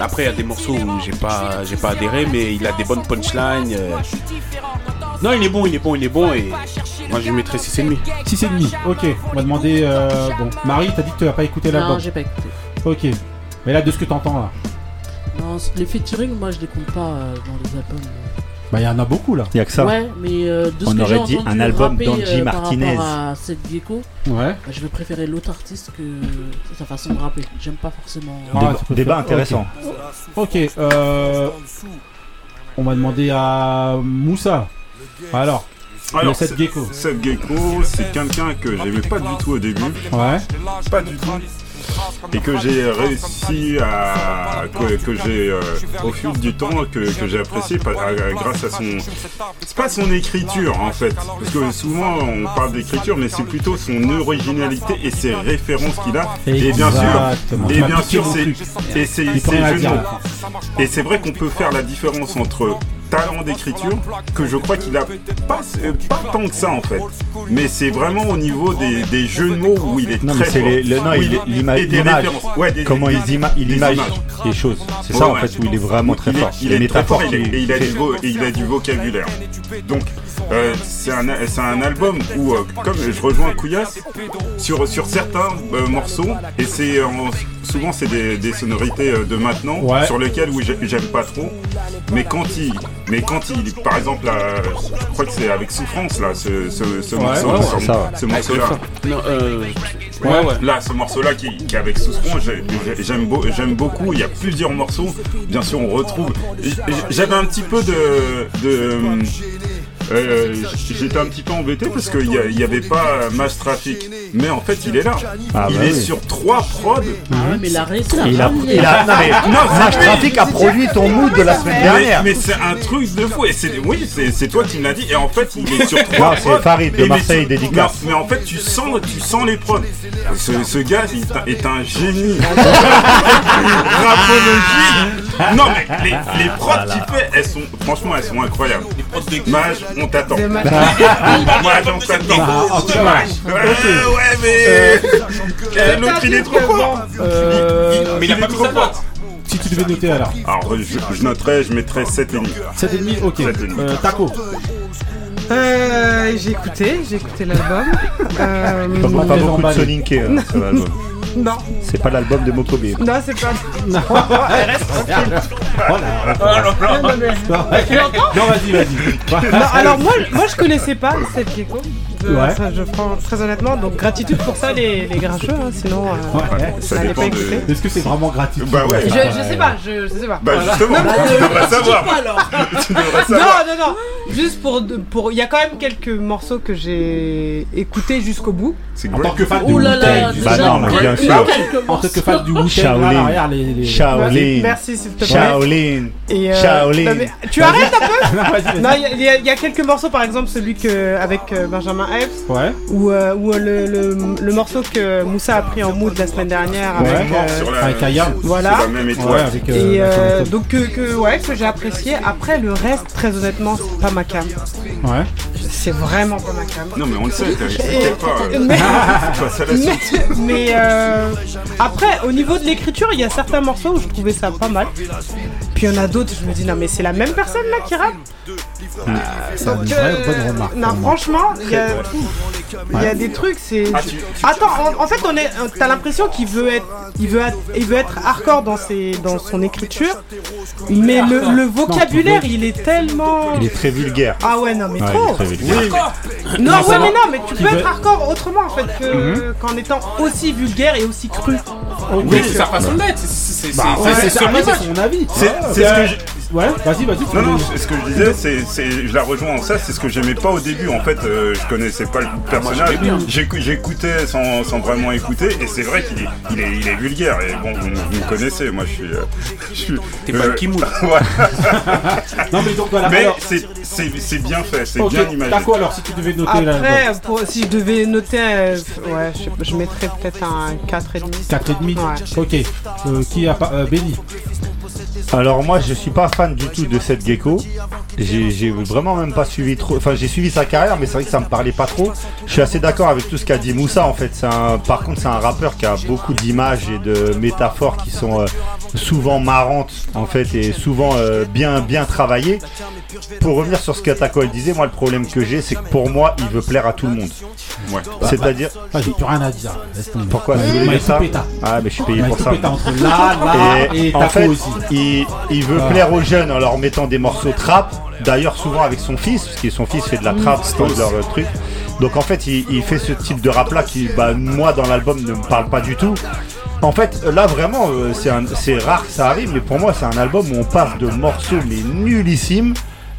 Après, il y a des morceaux où j'ai pas, j'ai pas adhéré, mais il a des bonnes punchlines. euh. Non, il est bon, il est bon, il est bon, et moi je lui mettrais 6,5. 6,5, ok. On va demander. Euh, bon, Marie, t'as dit que tu n'as pas écouté l'album. Non, j'ai pas écouté. Ok. Mais là, de ce que t'entends là, Non, les featuring, moi je les compte pas euh, dans les albums. Bah il y en a beaucoup là. Il y a que ça. Ouais, mais euh, de ce On que aurait j'ai dit entendu un album rapper, d'Angie euh, Martinez. Par rapport à Seth Gecko, Ouais. bah, je vais préférer l'autre artiste que sa façon de rapper. J'aime pas forcément. Ah, Débat- tu préfères- débat intéressant. Ok. euh, on va demander à Moussa. Alors, Alors, 7 Gecko. Seth Gecko, c'est quelqu'un que j'aimais pas du tout au début. Ouais. Pas du tout. Et que j'ai réussi à. que, que j'ai. euh, au fil du temps, que, que j'ai apprécié grâce à son. C'est pas son écriture en fait. Parce que souvent on parle d'écriture, mais c'est plutôt son originalité et ses références qu'il a. Et bien sûr. Et bien sûr, c'est. Et c'est. Et c'est vrai qu'on peut faire la différence entre talent d'écriture, que je crois qu'il a pas, euh, pas tant que ça en fait. Mais c'est vraiment au niveau des, des jeux de mots où il est Non mais très c'est fort. les- le, non, il l'image. Ouais, Comment des- il, ima- il des image images. les choses. C'est Ouais, ça en fait où il est vraiment très Il est- fort. Il est très fort et il, il a et il a du vocabulaire. Donc, euh, c'est un, c'est un album où, euh, comme je rejoins Couillasse, sur, sur certains euh, morceaux, et c'est euh, souvent c'est des, des sonorités de maintenant, Ouais. sur lesquelles oui, j'ai- j'aime pas trop. Mais quand il, mais quand il, par exemple, là, je crois que c'est avec souffrance là, ce, ce, ce Ouais, morceau, ce- ce morceau-là. Non, euh, Ouais, ouais, ouais. Là, ce morceau-là qui, qui est avec Souffrance, j'ai- j'ai- j'aime beau- j'aime beaucoup. Il y a plusieurs morceaux. Bien sûr, on retrouve. J'avais un petit peu de. de euh, J'étais un petit peu embêté parce qu'il n'y avait pas Mass Traffic. Mais en fait, il est là. Ah il bah est oui. sur trois prods. Ouais, mais il a réussi à Il a, ramener. il a, non mais Non, Max c'est- Traffic a produit ton mood de la semaine Mais, dernière. mais c'est un truc de fou. Et oui, c'est, toi qui me l'as dit. Et en fait, il est sur trois Non, c'est prods. Farid de mais Marseille, dédicace. Mais, mais en fait, tu sens, tu sens les prods. Ce, ce gars il est un- est un génie. (laughs) Rapologie. Non, mais les, les prods qu'il fait, elles sont, franchement, elles sont incroyables. On t'attend. De Mage. On t'attend. (laughs) En tout cas, Mage. ok. Euh, ouais, mais. Euh, L'autre, il est trop fort. Euh, Mais il a pas sa note. si tu devais noter alors. Alors, je, je noterais, je mettrais 7,5. 7,5, ok. 7,5. Euh, Taco. Euh, j'ai écouté, j'ai écouté l'album. Euh, pas beaucoup de. Soninke hein, sur l'album. Non, C'est pas l'album de Mokobe. non, c'est pas. (laughs) Elle reste Non, non, Non, vas-y, vas-y. Non, alors moi, moi je connaissais pas cette gecko. Je, Ouais. je prends très honnêtement, donc gratitude pour ça les, les grincheux, hein, sinon euh, Ouais. Ça dépend pas de. écouter. Est-ce que c'est vraiment gratuit Bah ouais. Je, je sais pas, je, je sais pas. Bah Voilà. justement, (laughs) tu devrais savoir. tu devrais Non, savoir. non, non. Juste pour, pour, il y a quand même quelques morceaux que j'ai écoutés jusqu'au bout. C'est En tant que fan du Wu-Tang, Bah non, mais bien sûr. en tant que fan du Wu-Tang, Shaolin. Merci, s'il te plaît. Shaolin. Euh, Shaolin. non, tu arrêtes un peu (laughs) Non. Non, y, a- il y a quelques morceaux, par exemple celui que avec euh, Benjamin Epps. Ouais. Ou, euh, ou le, le, le morceau que Moussa a pris en mood la semaine dernière Ouais. avec, euh, Sur la- Avec Ayam. Voilà. sur la même étoile. Ouais, avec, euh, Et euh, donc que, que- ouais que j'ai apprécié. Après le reste, très honnêtement, c'est pas ma cam. Ouais. C'est vraiment pas ma cam. Non, mais on le sait, t'inquiète pas. euh, (laughs) mais, suite. mais, mais, euh, après, au niveau de l'écriture, il y a certains morceaux où je trouvais ça pas mal. Puis il y en a d'autres, je me dis non mais c'est la même personne là qui rappe. C'est une Donc, vraie euh, bonne remarque. Non, franchement, il y a, il y a des trucs, c'est. Ah, tu- Attends, en, en fait, on est. T'as l'impression qu'il veut être, il veut, être, il veut être hardcore dans ses, dans son écriture, mais le, le vocabulaire, il est tellement. Il est très vulgaire. Ah ouais, non mais Ouais, trop. Non, Non, ouais, mais non, mais tu peux être hardcore autrement en fait que qu'en étant aussi vulgaire et aussi cru. Oui, c'est sa façon d'être. c'est- c'est- Bah, c'est- ouais, c'est c'est son après, c'est image. son avis. C'est c'est ce que je- Ouais, vas-y, vas-y. tu Non, non, c'est- ce que je disais, c'est, c'est- je la rejoins en ça, c'est ce que j'aimais pas au début. En fait, euh, je connaissais pas le personnage. bien. J'écou- J'écoutais sans, sans vraiment écouter, et c'est vrai qu'il est, il est, il est vulgaire. Et bon, vous, vous me connaissez, moi je suis. euh, je suis T'es pas le Kimoul. (laughs) ouais. Non, mais donc voilà. Mais alors- c'est, c'est, c'est bien fait, c'est Ok, bien T'as quoi alors si tu devais noter là Après, pour, si je devais noter, euh, ouais, je, sais pas, je mettrais peut-être un 4,5. 4,5 Ouais. Ok. Euh, qui a pas. Euh, Benny? Alors moi je suis pas fan du tout de cette gecko. J'ai vraiment même pas suivi trop. Enfin j'ai suivi sa carrière mais c'est vrai que ça me parlait pas trop. Je suis assez d'accord avec tout ce qu'a dit Moussa en fait. C'est un, par contre c'est un rappeur qui a beaucoup d'images et de métaphores qui sont euh, souvent marrantes en fait et souvent euh, bien bien travaillées. Pour revenir sur ce qu'Atako elle disait, moi le problème que j'ai c'est que pour moi il veut plaire à tout le monde. Ouais. C'est-à-dire Ah, j'ai plus rien à dire. Pourquoi? M'a dire ça? Ah mais je suis payé pour ça. entre là, là et, Et en fait, aussi. Il, il veut Ah. plaire aux jeunes en leur mettant des morceaux trap. D'ailleurs, souvent avec son fils, parce que son fils fait de la trap dans leur euh, truc. Donc en fait, il, il fait ce type de rap là qui, bah, moi, dans l'album, ne me parle pas du tout. En fait, là vraiment, euh, c'est un- c'est rare que ça arrive, mais pour moi, c'est un album où on passe de morceaux mais nullissimes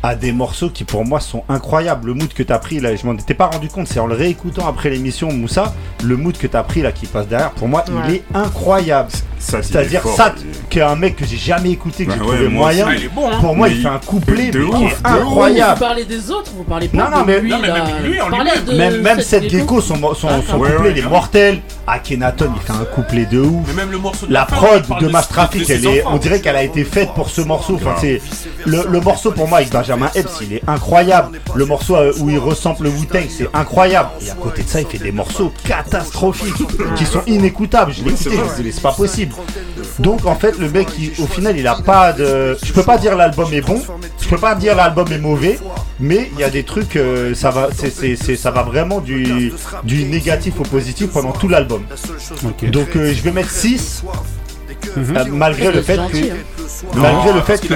à des morceaux qui pour moi sont incroyables. Le mood que t'as pris là, je m'en étais pas rendu compte, c'est en le réécoutant après l'émission Moussa, le mood que t'as pris là qui passe derrière, pour moi il est incroyable. C'est-à-dire. Sat, qui est un mec que j'ai jamais écouté, que Bah j'ai ouais, trouvé moi moyen. Ah, bon, hein. Pour moi, Mais il fait un couplet de mais ouf, de ouf. Vous incroyable. parlez des autres, vous parlez pas Non, non, de mais- lui, non, mais là. même lui, de Même, même cette gecko, son, son, son Ouais, couplet, ouais, il est mortel. Akhenaton, il fait un couplet de ouf. Mais même le morceau de La prod de Mass de Traffic, ses elle est, enfants. on dirait qu'elle a été faite pour ce morceau. Enfin, c'est le, le morceau pour moi avec Benjamin Epps, il est incroyable. Le morceau euh, où il ressemble le Wu-Tang, c'est incroyable. Et à côté de ça, il fait des morceaux catastrophiques qui sont inécoutables. Je l'ai écouté, c'est pas possible. Donc en fait, le mec, il- au final, il a pas de. Je peux pas dire l'album est bon. Je peux pas dire l'album est mauvais. Mais il y a des trucs, euh, ça va, c'est, c'est- c'est- ça va vraiment du, du négatif au positif pendant tout l'album. Donc euh, je vais mettre 6 euh, malgré le fait gentil, que hein. malgré Non, le fait que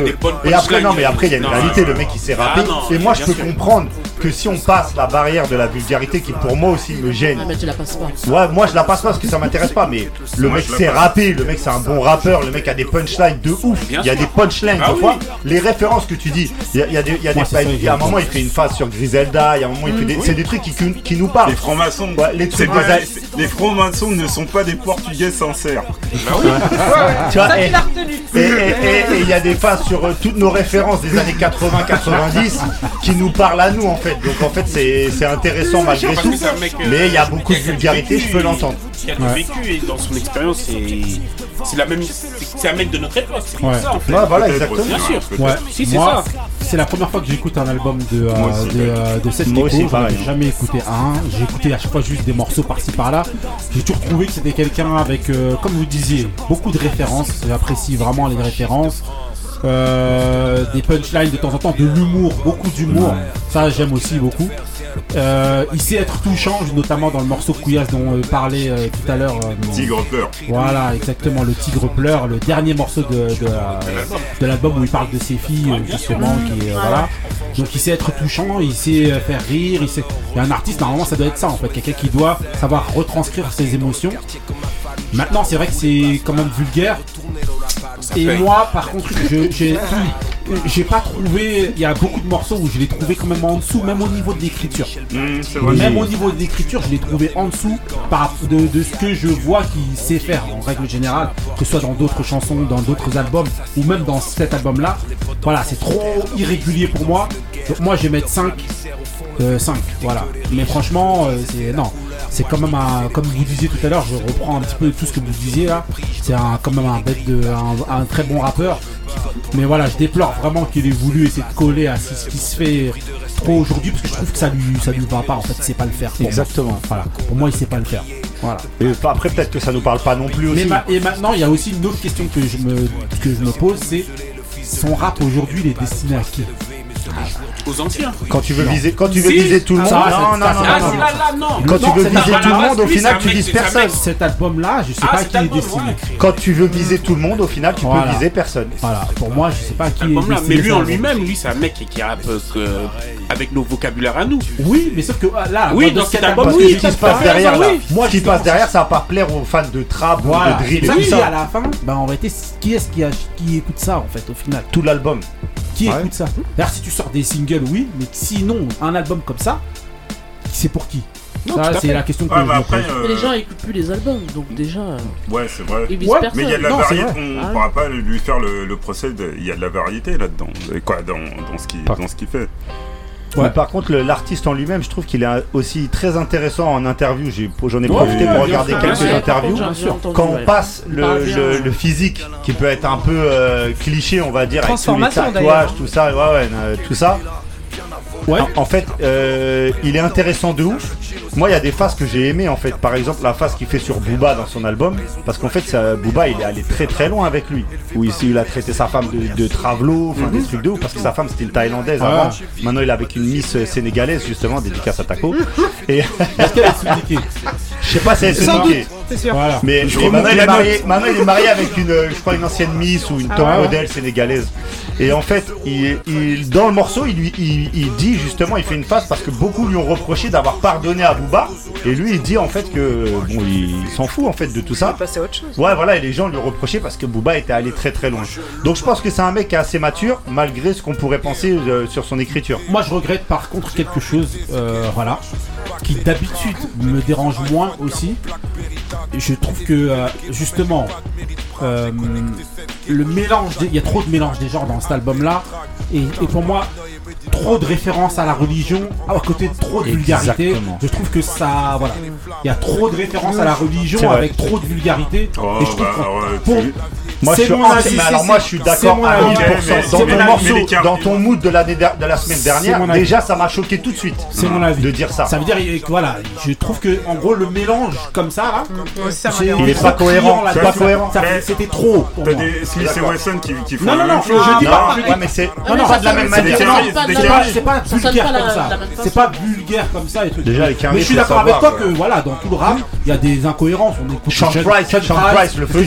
et après non mais après il y a une réalité le mec il s'est rappé Ah non, et moi je peux sûr. comprendre que si on passe la barrière de la vulgarité qui pour moi aussi me gêne Ah, mais tu la passes pas. Ouais, moi je la passe pas parce que ça m'intéresse pas, mais le Moi, mec sait rapper, le mec c'est un bon rappeur, le mec a des punchlines de ouf. Bien Il y a sûr. des punchlines, Ah des oui. fois. Les références que tu dis, il y a, il y a des, il y a Moi, y a un moment il fait une phase sur Griselda, il y a un moment il fait des, c'est des trucs qui, qui nous parlent. Les francs-maçons, Ouais, les trucs des les francs-maçons ne sont pas des portugais sincères. Tu vois, Ça et- qu'il a retenu. Et et- et- et il y a des phases sur euh, toutes nos références des années 80-90 qui nous parlent à nous en fait. Donc en fait c'est c'est intéressant malgré tout. mec, euh, Mais il y a beaucoup de vulgarité, vécu, je peux l'entendre. Qui a du vécu et dans son expérience, c'est c'est la même. c'est- un mec de notre époque. C'est Ouais. ça en fait. Ouais, voilà, exactement. aussi, Bien sûr. peut-être. Ouais, Si, c'est moi, ça. c'est la première fois que j'écoute un album de, euh, Moi aussi, de, euh, de cette Moi J'en avais jamais écouté un. J'ai écouté à chaque fois juste des morceaux par-ci par-là. J'ai toujours trouvé que c'était quelqu'un avec, euh, comme vous disiez, beaucoup de références. J'apprécie vraiment les références. Euh, des punchlines de temps en temps, de l'humour, beaucoup d'humour. Ça, j'aime aussi beaucoup. Euh, il sait être touchant, notamment dans le morceau Couillasse dont euh, parlait euh, tout à l'heure. euh, Tigre peur. voilà, exactement, le Tigre pleure, le dernier morceau de, de, la- de l'album où il parle de ses filles, justement, qui euh, voilà. Donc il sait être touchant, il sait faire rire, il sait... Et un artiste, normalement, ça doit être ça, en fait, quelqu'un qui doit savoir retranscrire ses émotions. Maintenant, c'est vrai que c'est quand même vulgaire. Et moi, par contre, je- j'ai (laughs) j'ai pas trouvé. Il y a beaucoup de morceaux où je l'ai trouvé quand même en dessous, même au niveau de l'écriture. Vrai. Même au niveau de l'écriture, je l'ai trouvé en dessous par, de, de ce que je vois qu'il sait faire en règle générale, que ce soit dans d'autres chansons, dans d'autres albums, ou même dans cet album-là. Voilà, c'est trop irrégulier pour moi. Donc moi, je vais mettre 5. 5, voilà. Mais franchement, euh, c'est non, c'est quand même un, comme vous disiez tout à l'heure, je reprends un petit peu tout ce que vous disiez là. C'est quand même un bête de, un, un très bon rappeur. Mais voilà, je déplore vraiment qu'il ait voulu essayer de coller à ce qui se fait trop aujourd'hui parce que je trouve que ça lui, ça lui va pas. En fait, il sait pas le faire. moi. Exactement. Voilà. Pour moi, il sait pas le faire. Voilà. Et après, peut-être que ça nous parle pas non plus Mais aussi. ma- et maintenant, il y a aussi une autre question que je me, que je me pose, c'est son rap aujourd'hui, il est destiné à qui? Aux anciens. Quand tu veux viser, quand tu veux viser tout le monde, non, non, non, Ah. Quand tu veux viser tout le monde, au final, tu vises personne. Cet album-là, je sais pas qui il est destiné. Quand tu veux viser tout le monde, au final, tu peux viser personne. Voilà. Pour moi, je sais pas à qui il est destiné. Mais lui en lui-même, lui, c'est un mec qui, rappe euh, avec nos vocabulaires à nous. Oui, mais sauf que là, Oui, moi, dans cet album, oui, qui se passe derrière. Moi, ce qui passe derrière, ça va pas plaire aux fans de trap, ou de drill à la fin, bah en réalité, qui est-ce qui écoute ça en fait au final Tout l'album. Qui Ouais. écoute ça D'ailleurs, si tu sors des singles, oui, mais sinon, un album comme ça, c'est pour qui Non, Ça, c'est la question que je après, pose. euh, les gens écoutent plus les albums, donc déjà. euh, ouais, c'est vrai. Ouais. Mais il y a de la Non, variété, on Ah ne pourra pas lui faire le, le procès, de- il y a de la variété là-dedans, Et quoi, dans, dans ce dans ce qu'il fait. Ouais. Mais par contre, l'artiste en lui-même, je trouve qu'il est aussi très intéressant en interview. J'en ai Ouais, profité ouais, pour bien regarder sûr, quelques interviews. Entendu, Quand on passe le, le- le physique, qui peut être un peu euh, cliché, on va dire, avec tous les tatouages, tout ça, ouais, ouais, euh, tout ça. Ouais. En, en fait, euh, il est intéressant de ouf. Moi, il y a des phases que j'ai aimées, en fait. Par exemple, la phase qu'il fait sur Booba dans son album. Parce qu'en fait, ça, Booba, il est allé très très loin avec lui. Où ici, il a traité sa femme de, de travelo, enfin des trucs de ouf. Parce que sa femme, c'était une thaïlandaise Ah. avant. Maintenant, il est avec une Miss euh, sénégalaise, justement, dédicace à Taco. (laughs) Et Est-ce qu'elle est je sais pas si elle niquait. doute, c'est sûr. Voilà. Mais Je remonte maintenant, il est marié, notes. maintenant il est marié avec une, euh, je crois, une ancienne Miss ou une top ouais. modèle sénégalaise. Et en fait, il, il- dans le morceau, il, lui, il, il dit justement, il fait une phase parce que beaucoup lui ont reproché d'avoir pardonné à Booba. Et lui, il dit en fait que bon, il, il s'en fout en fait de tout ça. Passer à autre chose. Ouais, voilà, et les gens lui reprochaient parce que Booba était allé très très loin. Donc je pense que c'est un mec qui est assez mature, malgré ce qu'on pourrait penser euh, sur son écriture. Moi, je regrette par contre quelque chose, euh, voilà, qui d'habitude me dérange moins aussi. Je trouve que euh, justement, euh, le mélange, des- il y a trop de mélange des genres dans cet album-là, et, et pour moi, trop de références à la religion, à côté de trop de vulgarité. Exactement. Je trouve que ça, voilà, il y a trop de références à la religion avec trop de vulgarité. Oh, et je trouve bah, pour- Moi, je c'est suis mon entier- avis, mais c'est- alors moi, je suis d'accord à avis. 1000%. Mais Dans ton morceau, dans ton mood de, l'année der- de la semaine dernière, déjà, ça m'a choqué tout de suite. C'est mon avis. De dire ça. Ça veut dire que voilà, je trouve que en gros le mélange comme ça là. Il est pas cohérent, pas C'était trop pour T'as des Smith et. Wesson qui, font Non, non, non, je dis pas, mais c'est Non, non, mais pas de la même manière. c'est pas- vulgaire comme ça. C'est pas vulgaire comme ça. Déjà, Mais je suis d'accord avec toi que ouais. voilà, dans tout le rap, il y a des incohérences. On écoute Sean Price, Sean Price, le que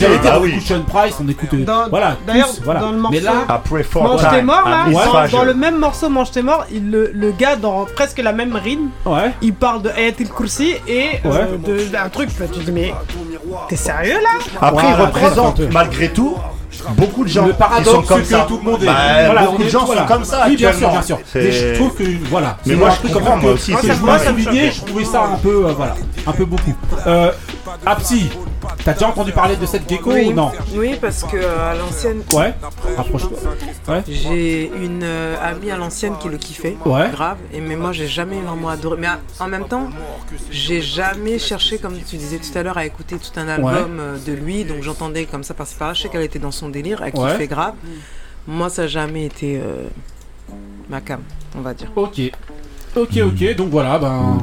Sean Price, on écoute Dans- voilà. d'ailleurs, voilà. dans le Mais là, morceau- Après Fort Mange tes morts là, dans, dans le même morceau Mange tes morts, il, le, le gars dans presque la même rime, ouais. il parle de Ayat Kursi et euh, de- d'un truc. là, Tu dis mais t'es sérieux là? Après, Voilà, il représente, malgré tout, beaucoup de gens le qui paradoxe sont comme que ça. tout le monde est. Bah, voilà, beaucoup de gens voilà. sont comme ça Oui, bien sûr, bien sûr. Mais je trouve que voilà. Mais moi, un je comprends, moi aussi, voulais souligner, je trouvais ça un peu euh, voilà, un peu beaucoup. Euh, Apsi, t'as déjà entendu parler de cette gecko Oui. ou non Oui, parce que euh, à l'ancienne, Ouais. Rapproche-toi. Ouais. j'ai une euh, amie à l'ancienne qui le kiffait, Ouais. grave. Et mais moi, j'ai jamais vraiment adoré. Mais à- en même temps, j'ai jamais cherché, comme tu disais tout à l'heure, à écouter tout un album euh, de lui. Donc j'entendais comme ça par-ci par-là. Je sais qu'elle était dans son délire, elle kiffait grave. Moi, ça n'a jamais été euh, ma cam, on va dire. Ok. Ok, ok, donc voilà, ben.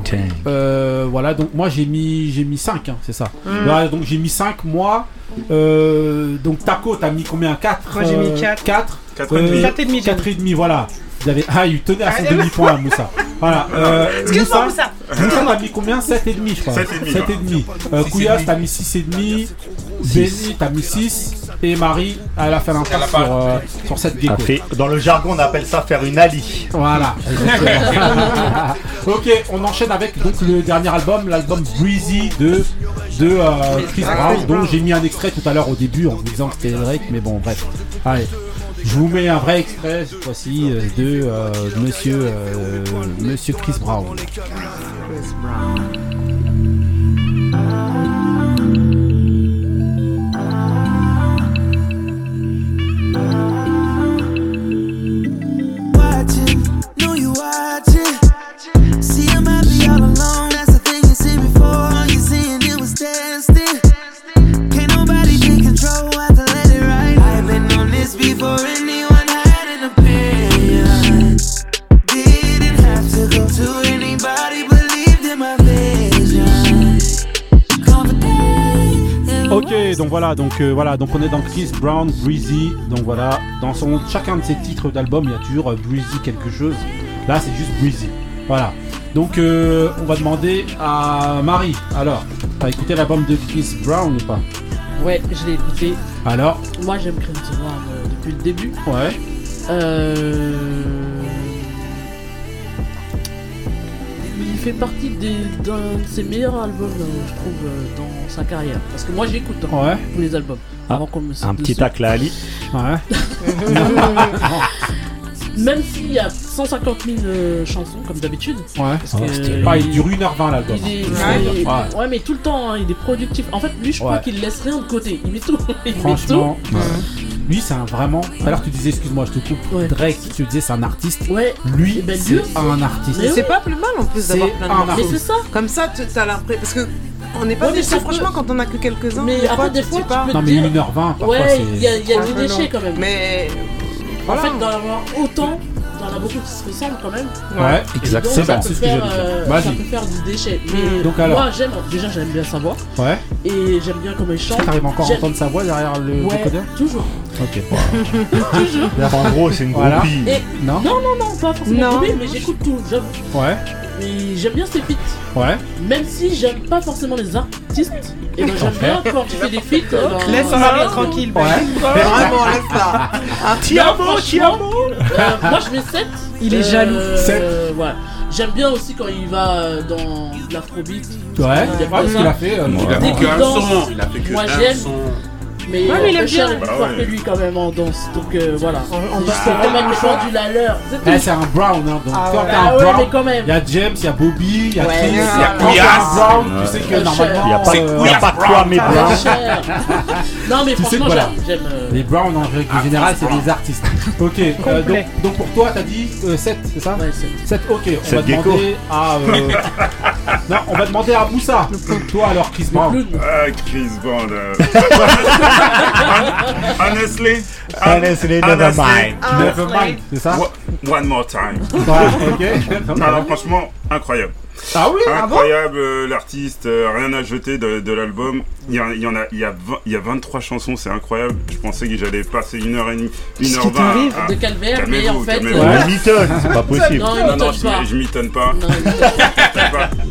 Euh, voilà, donc moi j'ai mis j'ai mis 5, c'est ça. Mm. Voilà, donc j'ai mis 5 mois. Euh, donc Taco, t'as mis combien? 4 Moi, j'ai mis quatre. 4 Quatre et demi. Quatre et demi, j'ai 4 et demi, voilà. Vous avez... Ah, il tenait à son Ah, demi-point, Moussa. Voilà. Euh, Excuse-moi Moussa. Moussa, t'as mis combien? 7 et demi, je crois. Sept et demi, 7 et ouais. demi. Euh, Kouyas, t'as mis 6 et demi. Benny, t'as mis 6. Et Marie, elle a fait l'impasse sur, euh, sur cette gecko. Après, dans le jargon, on appelle ça faire une ali. Voilà. exactement. (laughs) ok, on enchaîne avec donc le dernier album, l'album Breezy de de euh, Chris Brown, dont j'ai mis un extrait tout à l'heure au début en vous disant que c'était Drake, mais bon bref. Allez, je vous mets un vrai extrait cette fois-ci euh, de euh, Monsieur euh, Monsieur Chris Brown. watching, know you watching. donc voilà, donc euh, voilà, donc on est dans Chris Brown, Breezy, donc voilà, dans son chacun de ses titres d'album, il y a toujours euh, Breezy quelque chose. Là, c'est juste Breezy. Voilà. Donc euh, on va demander à Marie. Alors, t'as écouté l'album de Chris Brown ou pas? Ouais, je l'ai écouté. Alors? Moi, j'aime Chris Brown euh, depuis le début. Ouais. Euh... fait partie des- d'un de ses meilleurs albums, euh, je trouve, euh, dans sa carrière. Parce que moi, j'écoute hein, Ouais. tous les albums. Avant qu'on me Un petit dessus. tacle à Ali. Ouais. (laughs) Même s'il y a 150 000 euh, chansons, comme d'habitude. Ouais. Parce Oh, que Ah, il dure 1h20 l'album. Ouais. mais tout le temps, hein, il est productif. En fait, lui, je crois qu'il laisse rien de côté. Il met tout. (laughs) Il met Franchement, tout. Lui c'est un vraiment. L'heure tu disais, excuse-moi, je te coupe. Drake, tu disais c'est un artiste. Ouais. Lui, Eh ben, c'est un artiste. Mais c'est pas plus mal en plus C'est d'avoir plein de un morceaux. artiste. Mais c'est ça. Comme ça, tu as l'impression. Parce que on n'est pas Ouais, déçu, franchement, quand on a que quelques-uns. Mais des après, fois, des tu fois, tu pas. peux Non, mais dire- 1h20, parfois Ouais, c'est. il y a, y a du déchet non. quand même. Mais. En fait, d'en avoir autant, d'en avoir beaucoup qui se ressemblent quand même. Ouais, Et exact, donc, c'est ça peut ce que euh, Vas-y. Ça peut faire du déchet. Mais Donc alors Moi, j'aime. Déjà, j'aime bien sa voix. Ouais. Et j'aime bien comment il chante. T'arrives encore à entendre sa voix derrière le Ouais, décodeur? toujours. Ok. (laughs) toujours. En gros, c'est une Voilà. groupie. Et- Non Non, non, non, pas forcément Non. groupie, mais j'écoute tout. Ouais. Et j'aime bien ses feats. Ouais. Même si j'aime pas forcément les artistes, et ben j'aime bien quand tu fais des feats. euh, dans- Laisse dans- Marie tranquille. Ouais. Vraiment, laisse-la. Ti amo, ti amo. Euh, Moi je mets 7. Il est jaloux. Sept. ouais. J'aime bien aussi quand il va euh, dans l'afrobeat. Ouais. Il aime Ouais, bien parce ça. qu'il a fait. euh, Il a Des fait que un son. Il a fait que Moi, un j'aime. son. Mais, Ouais, mais il aime bien. Bah ouais. que lui quand même en danse. Donc euh, voilà. On- va- comme il chante du la leur. c'est un Brown, hein. Donc, Ah quand ouais. t'as Ah un Brown, quand même. il y a James, il y a Bobby, il y a Ouais, Chris, il y a quand Couillasse. un Brown, tu sais que normalement. Il n'y a pas, il y a pas que toi, mais Brown. Non mais franchement j'aime. euh, Les Browns en règle générale, c'est des artistes. Ok, euh, donc, pour toi, t'as dit 7, c'est ça Ouais, c'est. 7, ok. On va demander à. (laughs) non, on va demander à Moussa. Toi alors, Chris Brown. Ah, Chris Brown. (laughs) (laughs) Honestly, Honestly, never mind. Never mind, c'est ça? One- more time. Ok. Alors franchement, incroyable. Ah oui Incroyable euh, l'artiste, euh, rien à jeter de, de l'album. Il y, en- il y en a, il y a, 20 il y a 23 chansons, c'est incroyable. Je pensais que j'allais passer une heure et demie, une heure qui t'arrive vingt. à- De calvaire, mais en fait. euh, Il m'étonne, c'est pas possible. Non, Non, je, pas. je m'étonne pas.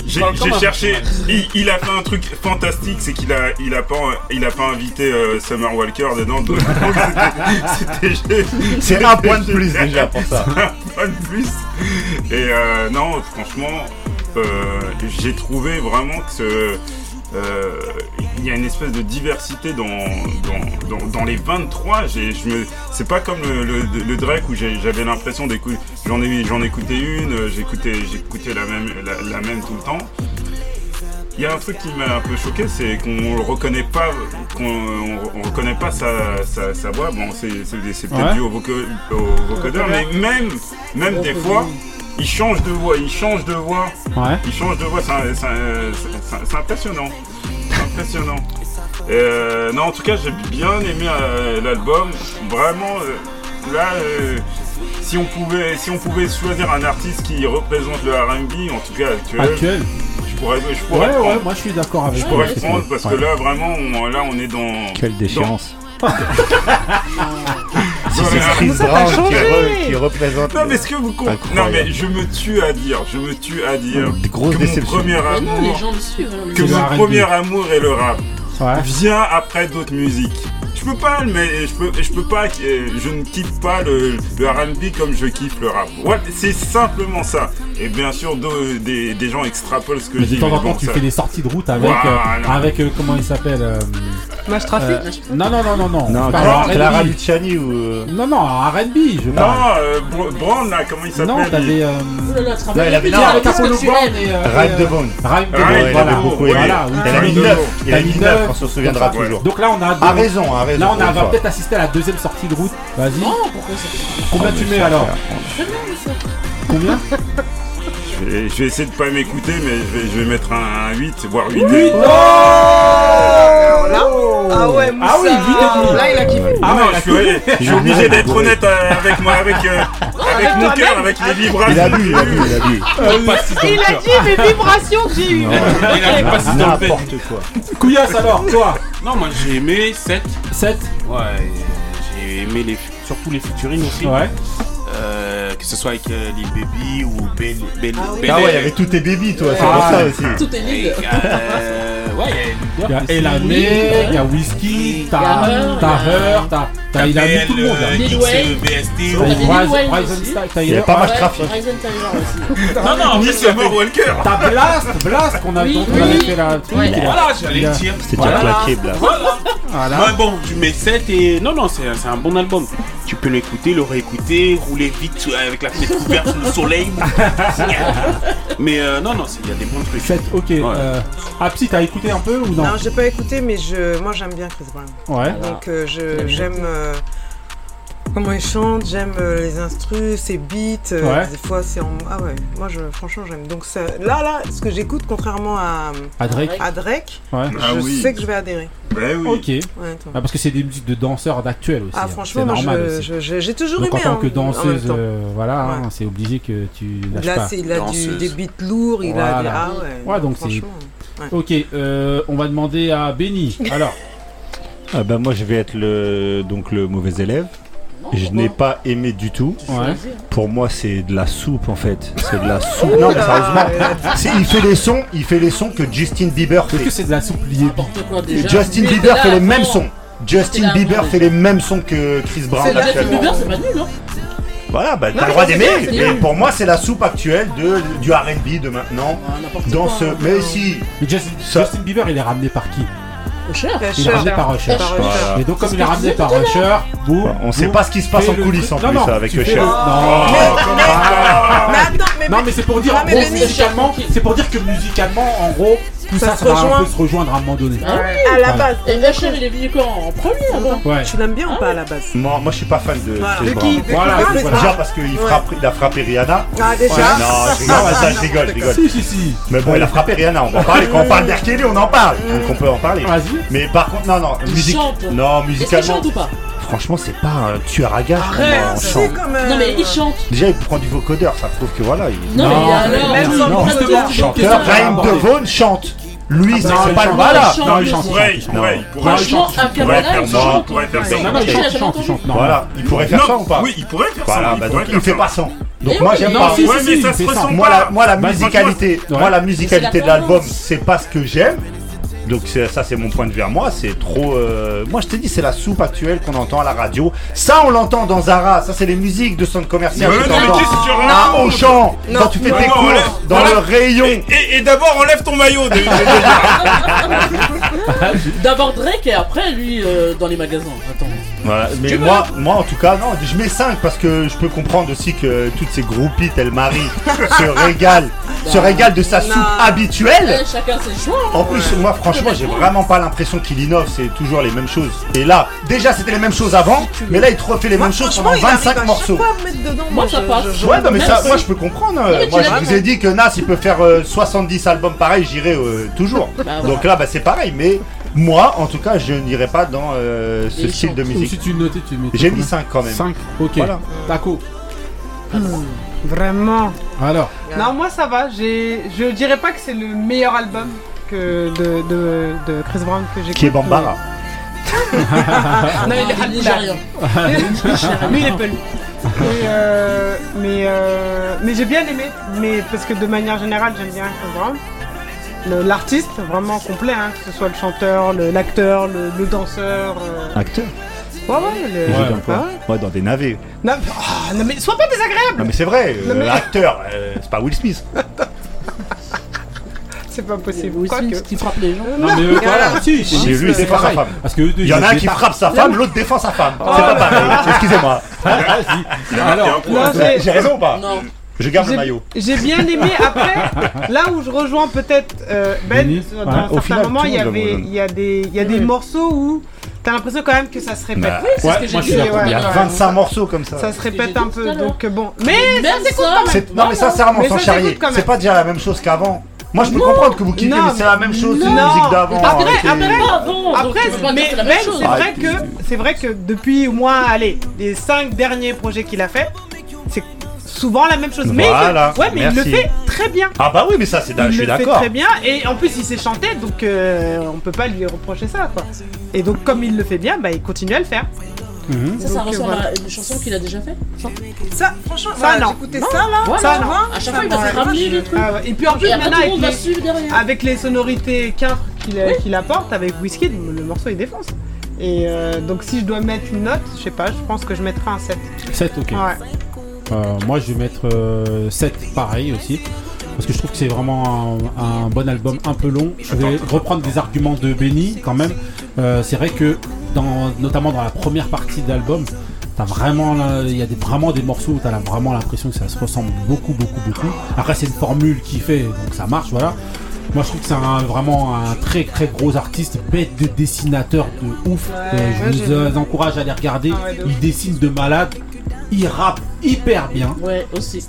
J'ai cherché. Il, il a fait un truc fantastique, c'est qu'il a, il a pas, il a pas invité euh, Summer Walker dedans. (laughs) C'est un point de plus déjà pour ça. un point de plus. Et euh, non, franchement, euh, j'ai trouvé vraiment que euh, il y a une espèce de diversité dans, dans, dans, dans les 23. J'ai- je me- C'est pas comme le, le, le Drake où j'ai- j'avais l'impression d'écouter. J'en ai, j'en écoutais une, euh, j'écoutais, j'écoutais la même, la, la même tout le temps. Il y a un truc qui m'a un peu choqué, c'est qu'on le reconnaît pas, qu'on on, on reconnaît pas sa, sa, sa voix. Bon, c'est c'est- c'est peut-être Ouais. dû au, voco- au vocodeur, mais même, même des fois, il change de voix, il change de voix, Ouais. il change de voix. C'est impressionnant, C'est impressionnant. Euh, non, en tout cas, j'ai bien aimé euh, l'album. Vraiment, euh, là, euh, si on pouvait, si on pouvait choisir un artiste qui représente le R&B, en tout cas actuel, Actuel. je pourrais, je Ouais, pourrais prendre. ouais, moi je suis d'accord avec Je pourrais prendre parce Ouais. que là vraiment on, là on est dans Quelle déchéance. Dans- (laughs) (laughs) c'est Chris Brown qui, re- qui représente. Non mais est-ce que vous comprenez Non mais je me tue à dire, je me tue à dire Des grosses que mon déceptions. premier Mais non, amour, les gens le suivent. hein, que mon premier amour est le rap. Ouais. Vient après d'autres musiques. Je peux pas, mais je peux, je peux pas, euh, je ne kiffe pas le, le R&B comme je kiffe le rap. Ouais, c'est simplement ça. Et bien sûr, de- des, des gens extrapolent ce que Mais je de dis. temps en mais temps, tu ça- fais des sorties de route avec. Voilà. euh, avec euh, comment il s'appelle euh, trafic. euh, Non, non, non, non, non. Non, Clara. Luciani ou. Non, non, RB, je Non, euh, Brown là, comment il s'appelle Non, t'avais. euh, Oh là il avait- non, Brown aimes et. Rhyme de Bone. Rhyme de Bone, de voilà. Il a mis Rhyme de 9, Bone. il a T'as mis mis 9, neuf. On s'en souviendra Ouais. toujours. Donc là, on a. A raison, a raison. Là, on a- une va peut-être assister à la deuxième sortie de route. Vas-y. Non, pourquoi ça Combien Oh, tu mets alors. Combien Je vais, je vais essayer de pas m'écouter, mais je vais, je vais mettre un, 8, voire 8. Oui. Ah ouais, Moussa. Ah oui, huit et demi. Là, il a kiffé. Ah non, ouais, je suis, je suis obligé d'être honnête euh, avec moi, avec, euh, avec mon cœur, avec les vibrations. Il a bu, il a bu, il a bu. Il dit mes vibrations que j'ai eues. Il a pas si. N'importe quoi. Couillasse alors, toi Non, moi j'ai aimé 7. 7 Ouais, j'ai aimé les, surtout les featuring aussi. Ouais. Euh, que ce soit avec euh, Lil Baby ou Bel. Bel Ah ouais, il y avait tous tes baby, toi, c'est pour ça aussi. Tout est Lil. Euh, ouais, Il y a Elamé, il y a Whisky, t'as Heur. t'as Heur, t'as t'as il a mis tout le monde. Lil Wayne, a. Style, t'as Il y avait pas mal de trafic. Aussi. (laughs) Non, non, oui, c'est mort Walker. T'as Blast, Blast qu'on a Oui, donc on oui. avait fait la. Ouais. a- Voilà, j'allais a- le dire. C'était déjà claqué, Blast. Voilà. Ouais, bon, tu mets 7 et. Non, non, c'est c'est un bon album. Tu peux l'écouter, le réécouter, rouler vite avec la fenêtre ouverte sous le soleil. (laughs) Mais euh, non, non, il y a des bons trucs. 7, ok. Euh, ah, Psy, t'as écouté un peu ou non? Non, j'ai pas écouté, mais je, moi j'aime bien Chris Brown. Ouais. Donc euh, je, j'aime euh, comment il chante, j'aime euh, les instrus, ses beats. euh, Ouais. Des fois c'est en. Ah ouais, moi je, franchement j'aime. Donc ça- là, là, ce que j'écoute, contrairement à, À Drake. à Drake, Ouais. je Ah oui. sais que je vais adhérer. Ben oui. Ok. Ouais. Ah, parce que c'est des musiques de danseurs d'actuels aussi. Ah hein. franchement, moi normal je- je- je- j'ai toujours Donc aimé. en tant hein, que danseuse, euh, voilà, hein, c'est obligé que tu lâches Là, pas. c'est- il a du- des beats lourds, il a des. Ah ouais. Ouais, donc c'est. Ok, euh, on va demander à Benny. (laughs) Alors, Ah bah moi je vais être le donc le mauvais élève. Je n'ai pas aimé du tout. ouais. Pour moi c'est de la soupe en fait. C'est de la (laughs) soupe. Non mais sérieusement. Il fait les sons, il fait les sons que Justin Bieber Est-ce que fait. c'est de la soupe liée N'importe quoi déjà. Justin Mais Bieber là, fait les mêmes sons. Justin Bieber fait les mêmes sons que Chris Brown Justin. Bieber, c'est pas nul, hein Voilà, bah t'as Non, le droit d'aimer, mais pour moi c'est la soupe actuelle de, du R&B de maintenant. Ah, Dans quoi, ce, hein. mais si, Mais Justin, Ça- Justin Bieber, il est ramené par qui? Il est ramené par Usher. Voilà. Et donc comme il est ramené par Usher, boum, on sait pas ce qui se passe en coulisses en Non, plus avec Usher. Non, Mais-. Mais attends, mais. Non mais c'est pour dire, musicalement, c'est pour dire que musicalement, en gros, tout Ça ça, se un peu se rejoindre à un moment donné. Ah oui. À la Voilà. base. Et Usher, il est venu quand En premier avant. Ouais. Tu l'aimes bien ou pas à la base? Moi, moi je suis pas fan de Voilà. De qui? Voilà, voilà. Déjà parce qu'il Ouais. il a frappé Rihanna. Ah déjà? Non, je rigole, (laughs) ça, je rigole, je rigole. Si, si, si. Mais bon, il a frappé Rihanna, on va en parler. Quand on parle d'R. Kelly, on en parle. Donc on peut en parler. Vas-y. Mais par contre, non, non, Il musique. chante. Non, musicalement. chante ou pas? Franchement, c'est pas un tueur à gage. Euh, Non, mais il chante. Déjà, il prend du vocodeur, ça prouve que voilà. Il... Non, mais tu- sans non, justement, Chanteur, Ryan DeVaughn chante. Lui, c'est il pas le voilà. il chante. Non, il chante, il pourrait, il il il faire il ça, il pourrait faire ça. Il il il Voilà, il pourrait faire ça ou pas Oui, il pourrait faire ça. Voilà, il bah il fait pas ça. Donc moi j'aime pas. il Moi la, Bah, musicalité, moi la musicalité de la l'album, c'est pas ce que j'aime. Donc c'est- ça c'est mon point de vue à moi, c'est trop. euh, Moi je te dis c'est la soupe actuelle qu'on entend à la radio. Ça on l'entend dans Zara, ça c'est les musiques de centre commercial. Mais que non, mais Auchan, Non. quand tu fais Non, tes non, courses enlève- dans enlève- le rayon. Et, et- et d'abord, enlève ton maillot. (laughs) D'abord Drake et après lui euh, dans les magasins. Attends. Voilà, mais moi, moi en tout cas, non, je mets 5 parce que je peux comprendre aussi que toutes ces groupies telles Marie se (laughs) régalent, se régalent de sa soupe habituelle. Eh, chacun ses choix. hein. En plus, moi franchement, j'ai vraiment pas l'impression qu'il innove, c'est toujours les mêmes choses. Et là, déjà c'était les mêmes choses avant, mais là il te refait les Moi, mêmes choses pendant il arrive 25 à morceaux. Moi, ça je- passe. Ouais, non, mais ça, moi je peux comprendre. tu moi je vous ai dit que Nas il peut faire euh, 70 albums pareils, j'irai euh, toujours. Bah. Donc là, bah c'est pareil, mais moi en tout cas, je n'irai pas dans euh, ce Et style de. Ou si musique. tu notais, tu mets. J'ai mis 5 quand même. 5. Ok. Voilà. Taco. Vraiment. Alors. Non, moi ça va. J'ai, je dirais pas que c'est le meilleur album que de, de, de Chris Brown que j'ai. Qui est Bambara. (laughs) non, il est nigérien. Lui, il est pelé. Et, euh, mais euh, mais j'ai bien aimé. Mais parce que de manière générale, j'aime bien Chris Brown. L'artiste, vraiment complet, hein, que ce soit le chanteur, l'acteur, le, le danseur. euh. Acteur. Ouais, ouais, le- Il joue ouais. dans quoi Ah Ouais, dans des navets. Non, mais- ah, non, mais sois pas désagréable Non mais c'est vrai, euh, Non, mais- acteur, euh, c'est pas Will Smith. (laughs) C'est pas possible. Will. Smith qui frappe les gens. Non, mais eux, voilà. Si, Si, si, lui, il c'est défend sa femme. Parce que deux, Il y en a un qui frappe sa femme, l'autre défend sa femme. C'est pas pareil, (laughs) excusez-moi. J'ai raison ou pas? Non. Je garde le J'ai- maillot. J'ai bien (laughs) aimé après, là où je rejoins peut-être euh, Ben, dans ouais, un au certain final, tout il y avait, il y a des, il y a des morceaux où t'as l'impression quand même que ça se répète. Bah, Oui, c'est ouais, ce que j'ai moi, je dit. suis d'accord. Il y a ouais, 25 ouais. morceaux comme ça. Ça se répète un peu, donc bon. Mais ça s'écoute quand même. C'est- Non mais sincèrement, Mais sans ça charrier, s'écoute quand même. c'est pas dire la même chose qu'avant. Moi je peux Non. comprendre que vous kiffez, Non, mais c'est la même chose, c'est non. la musique d'avant. Après, arrêtez. après, Pas avant. donc Après, tu peux pas dire mais que c'est la Ben, même chose. c'est vrai que c'est vrai que depuis au moins, allez, les cinq derniers projets qu'il a fait, c'est souvent la même chose. Mais il, ouais, mais il le fait très bien. Ah bah oui, mais ça c'est je suis d'accord. Il le fait très bien et en plus il s'est chanté donc euh, on peut pas lui reprocher ça quoi. Et donc comme il le fait bien, bah il continue à le faire. Mhm. Ça, ça ressemble à une chanson qu'il a déjà fait Ça, franchement, ça, voilà, non. Écoutez ça, là, voilà. ça, non. À chaque fois, il va se ramener le truc. Ah et puis en plus, maintenant, avec, les... avec les, sonorités car qu'il apporte, avec Whiskey, le morceau il défonce. Et euh, donc si je dois mettre une note, je sais pas, je pense que je mettrai un 7. 7, ok. Ouais. Euh, moi, je vais mettre euh, 7 pareil aussi parce que je trouve que c'est vraiment un, bon album un peu long. Je vais reprendre des arguments de Benny quand même. Euh, c'est vrai que dans, notamment dans la première partie de l'album, t'as vraiment il y a vraiment des morceaux où t'as vraiment l'impression que ça se ressemble beaucoup beaucoup beaucoup. Après c'est une formule qui fait donc ça marche voilà. Moi je trouve que c'est un, vraiment un très très gros artiste, bête de dessinateur de ouf. Je vous encourage à aller regarder. Il dessine de malade il rappe hyper bien.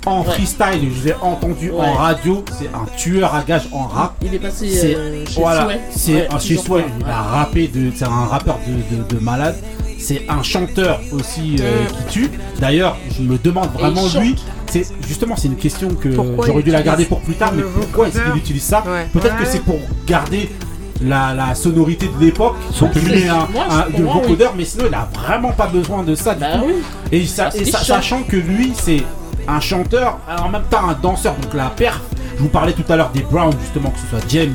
En freestyle, je l'ai entendu en radio. C'est un tueur à gage en rap. Il est passé euh, chez C'est un chez Il a rappé de. C'est un rappeur de, de, malade. C'est un chanteur aussi euh, qui tue. D'ailleurs, je me demande vraiment lui. C'est justement c'est une question que j'aurais dû la garder pour plus tard. Mais pourquoi est-ce qu'il utilise ça? Peut-être que c'est pour garder la, la sonorité de l'époque. son il un, mais sinon il a vraiment pas besoin de ça Et, sachant que lui, c'est un chanteur, en même temps un danseur, donc la perf. Je vous parlais tout à l'heure des Browns, justement, que ce soit James,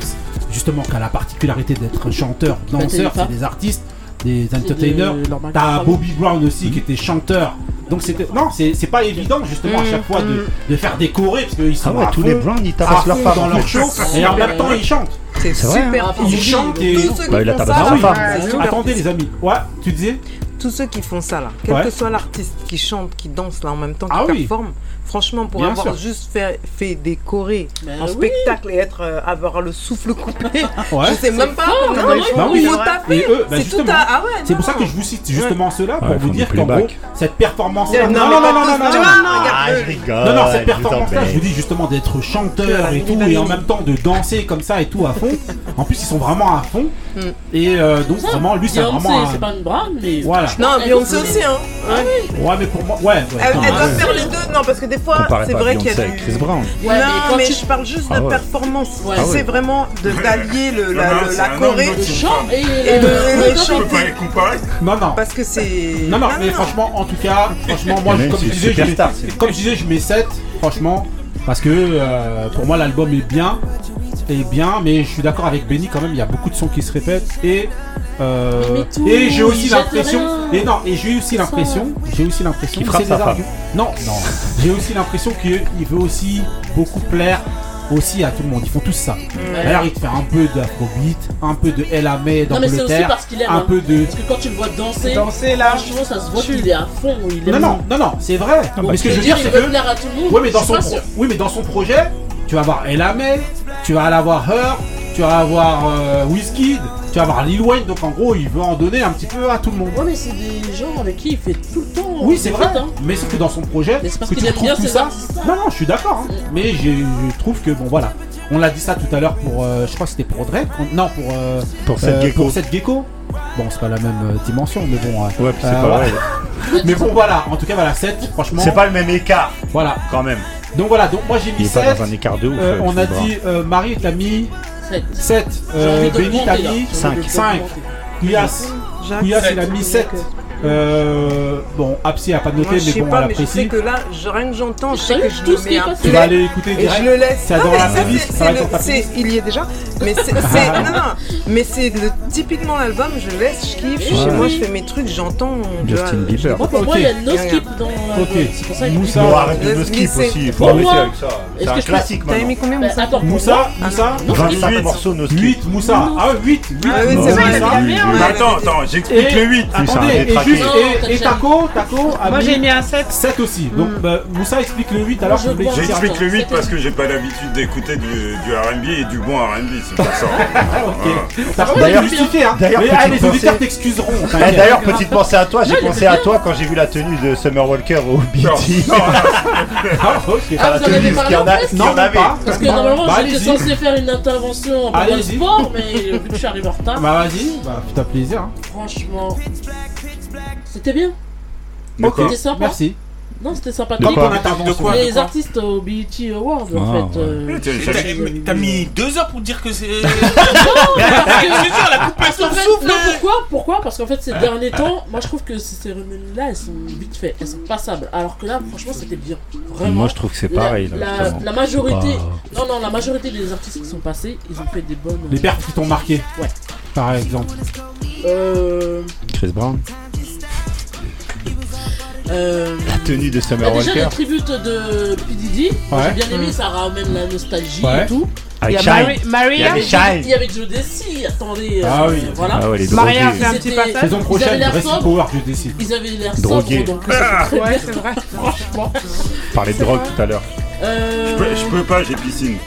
justement, qui a la particularité d'être chanteur, danseur, c'est des artistes, des entertainers. T'as Bobby Brown aussi, qui était chanteur, donc c'est non, c'est pas évident justement à chaque fois de, de faire décorer parce qu'ils ah sont ah ouais, à tous fond, les brands ils tabassent leur femme dans leur show et en même temps ils chantent. C'est super. Hein. Ils chantent et bah, il a. Attendez les amis. Ouais, tu disais tous ceux qui font ça là, quel que soit l'artiste qui chante, qui danse là en même temps, qui ah performe, franchement, pour avoir juste fait, fait des ben spectacle et être euh, avoir le souffle coupé, (laughs) je sais même pas c'est tout à... ah ouais, c'est pour ça que je vous cite justement cela pour vous dire qu'en cette performance. Non non. Non, non, cette performance je vous dis justement d'être chanteur et tout, et en même temps de danser comme ça et tout à fond. En plus, ils sont vraiment à fond. Et euh, donc, vraiment, lui, c'est vraiment. C'est pas une mais. Voilà. Non, Beyoncé aussi, hein. Ah ouais, mais pour moi, ouais. ouais elle, elle doit faire les deux, non, parce que des fois, c'est vrai qu'il y a. Chris Brown. Ouais, non, mais, je parle juste de performance. C'est vraiment d'allier la Corée et le chant. Non, non. Parce que c'est. Non, non, mais franchement, en tout cas, franchement, moi, comme je disais, comme je disais, je 7, franchement, parce que euh, pour moi l'album est bien, est bien, mais je suis d'accord avec Benny quand même, il y a beaucoup de sons qui se répètent et euh, et j'ai aussi l'impression et non et j'ai aussi l'impression j'ai aussi l'impression qu'il frappe non non. J'ai aussi l'impression qu'il veut aussi beaucoup plaire aussi à tout le monde. Ils font tous ça. Alors, il te fait un peu d'afrobeat, un peu de El dans le terre, un hein. peu de. Parce que quand tu le vois danser, danser là, franchement, ça se voit qu'il est à fond. Il non, non, non, non, c'est vrai. Mais ce que je veux dire, c'est que. Oui, mais dans son, oui, mais dans son projet, tu vas voir El tu vas aller voir Her, tu vas avoir euh, Whisky, tu vas avoir Lil Wayne, donc en gros il veut en donner un petit peu à tout le monde. Ouais mais c'est des gens avec qui il fait tout le temps. Oui c'est vrai, hein. mais c'est que dans son projet, c'est parce qu'il bien tout ça. Hein. Non non je suis d'accord, hein. mais je, trouve que bon voilà, on l'a dit ça tout à l'heure pour, euh, je crois que c'était pour Drake, non pour euh, pour, cette euh, gecko. pour cette gecko. Bon c'est pas la même euh, dimension mais bon. ouais puis c'est pas voilà. vrai. (laughs) mais bon voilà, en tout cas voilà 7 franchement. C'est pas le même écart. Voilà quand même. Donc voilà, donc moi j'ai mis 7. Pas dans un écart de ouf, on a dit Marie, t'as mis 7. 7. Euh, Béni, mis 5. 5. Couillasse. Couillasse, il a mis 7. Euh, bon, Apsi a pas noté, Moi, mais pas, je que là, rien que j'entends, je sais Tu vas aller l'écouter Et direct. je le laisse. Il y est déjà. Mais c'est (laughs) typiquement l'album, je laisse, je kiffe. Chez moi, je fais mes trucs, j'entends. Justin euh, Bieber. Il y a no skip dans. Ok. Moussa, Faut arrêter avec ça. Moussa Moussa, Moussa, 8. Moussa. Ah, 8, 8, Ah oui, c'est vrai, Attends, attends, j'explique le 8. Attendez, non, et, et Taco, Taco a Moi j'ai mis un 7. 7 aussi. Donc mm. bah, Moussa explique le 8 alors je J'explique le 8 parce que j'ai pas l'habitude d'écouter du, du RB et du bon RB, c'est pour ça. (laughs) D'ailleurs, justifié, hein. Ah, les auditeurs t'excuseront. Eh, d'ailleurs, petite pensée à toi, j'ai pensé à toi quand j'ai vu la tenue de Summer Walker au BT. (laughs) Ah, ah, vous en avez parlé en presse Non, pas. Parce que normalement, bah, j'étais censé faire une intervention en parlant sport, mais vu que je suis arrivé en retard. Bah vas-y, bah putain plaisir. Hein. Franchement c'était bien. C'était sympa. Merci. Non, c'était sympathique. De quoi intervention. De quoi, de Les quoi artistes au BET Awards, Ah, en fait. ouais. euh, t'as- mis deux heures pour dire que c'est. (laughs) Non, (laughs) parce que- Je veux dire, elle a coupé Parce son qu'en fait- souffle. Non, pourquoi Pourquoi? Parce qu'en fait, ces derniers temps, moi je trouve que ces cérémonies-là, elles sont vite faites, elles sont passables. Alors que là, franchement, c'était bien. Vraiment. Moi, je trouve que c'est La- pareil, là, La, majorité. Non, non, la majorité des artistes qui sont passés, ils ont fait des bonnes. Les perfs qui t'ont marqué. Ouais. Par exemple. Euh. Chris Brown. Euh. La tenue de bah, Summer déjà, Walker. les tributes de P. Diddy, Ouais. j'ai bien aimé, Mm. ça ramène la nostalgie Ouais. et tout. Avec Il y a Shine. Mari- Il y Maria, avait il y Shine. avait- il y avait Joe Desi, attendez. Ah euh, oui. Voilà. Ah ouais, les Maria fait un petit passage. Saison ils avaient prochaine, l'air sobres. Ils avaient l'air Drogués. sobres, donc très Ouais, c'est vrai. (laughs) Franchement. Parlait de drogue tout à l'heure. Euh, Je peux, je peux pas, j'ai piscine.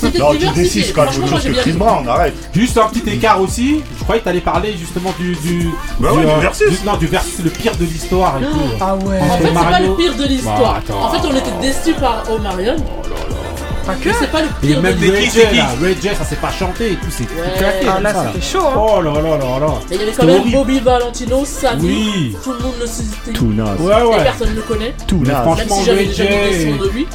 C'était Non, tu décides quand même autre chose que Chris. Brown, arrête. Juste un petit écart aussi. Je croyais que t'allais parler justement du. du Bah ouais, du versus. non, du versus, le pire de l'histoire et tout. Ah ouais. En fait, c'est pas le pire de l'histoire. Bah, en fait, on était déçus par Omarion. Pas Mais c'est pas le Et pire même de Ray. J, là, Ray J, ça s'est pas chanté et tout, c'est claqué. Ah, là, c'était chaud, hein. Oh là là là là. Mais il y avait quand même horrible. Bobby Valentino, Samy. Oui. Tout le monde le citait. Tout naze. Ouais, ouais. Et personne ne le connaît. Tout naze. franchement, Même Ray J,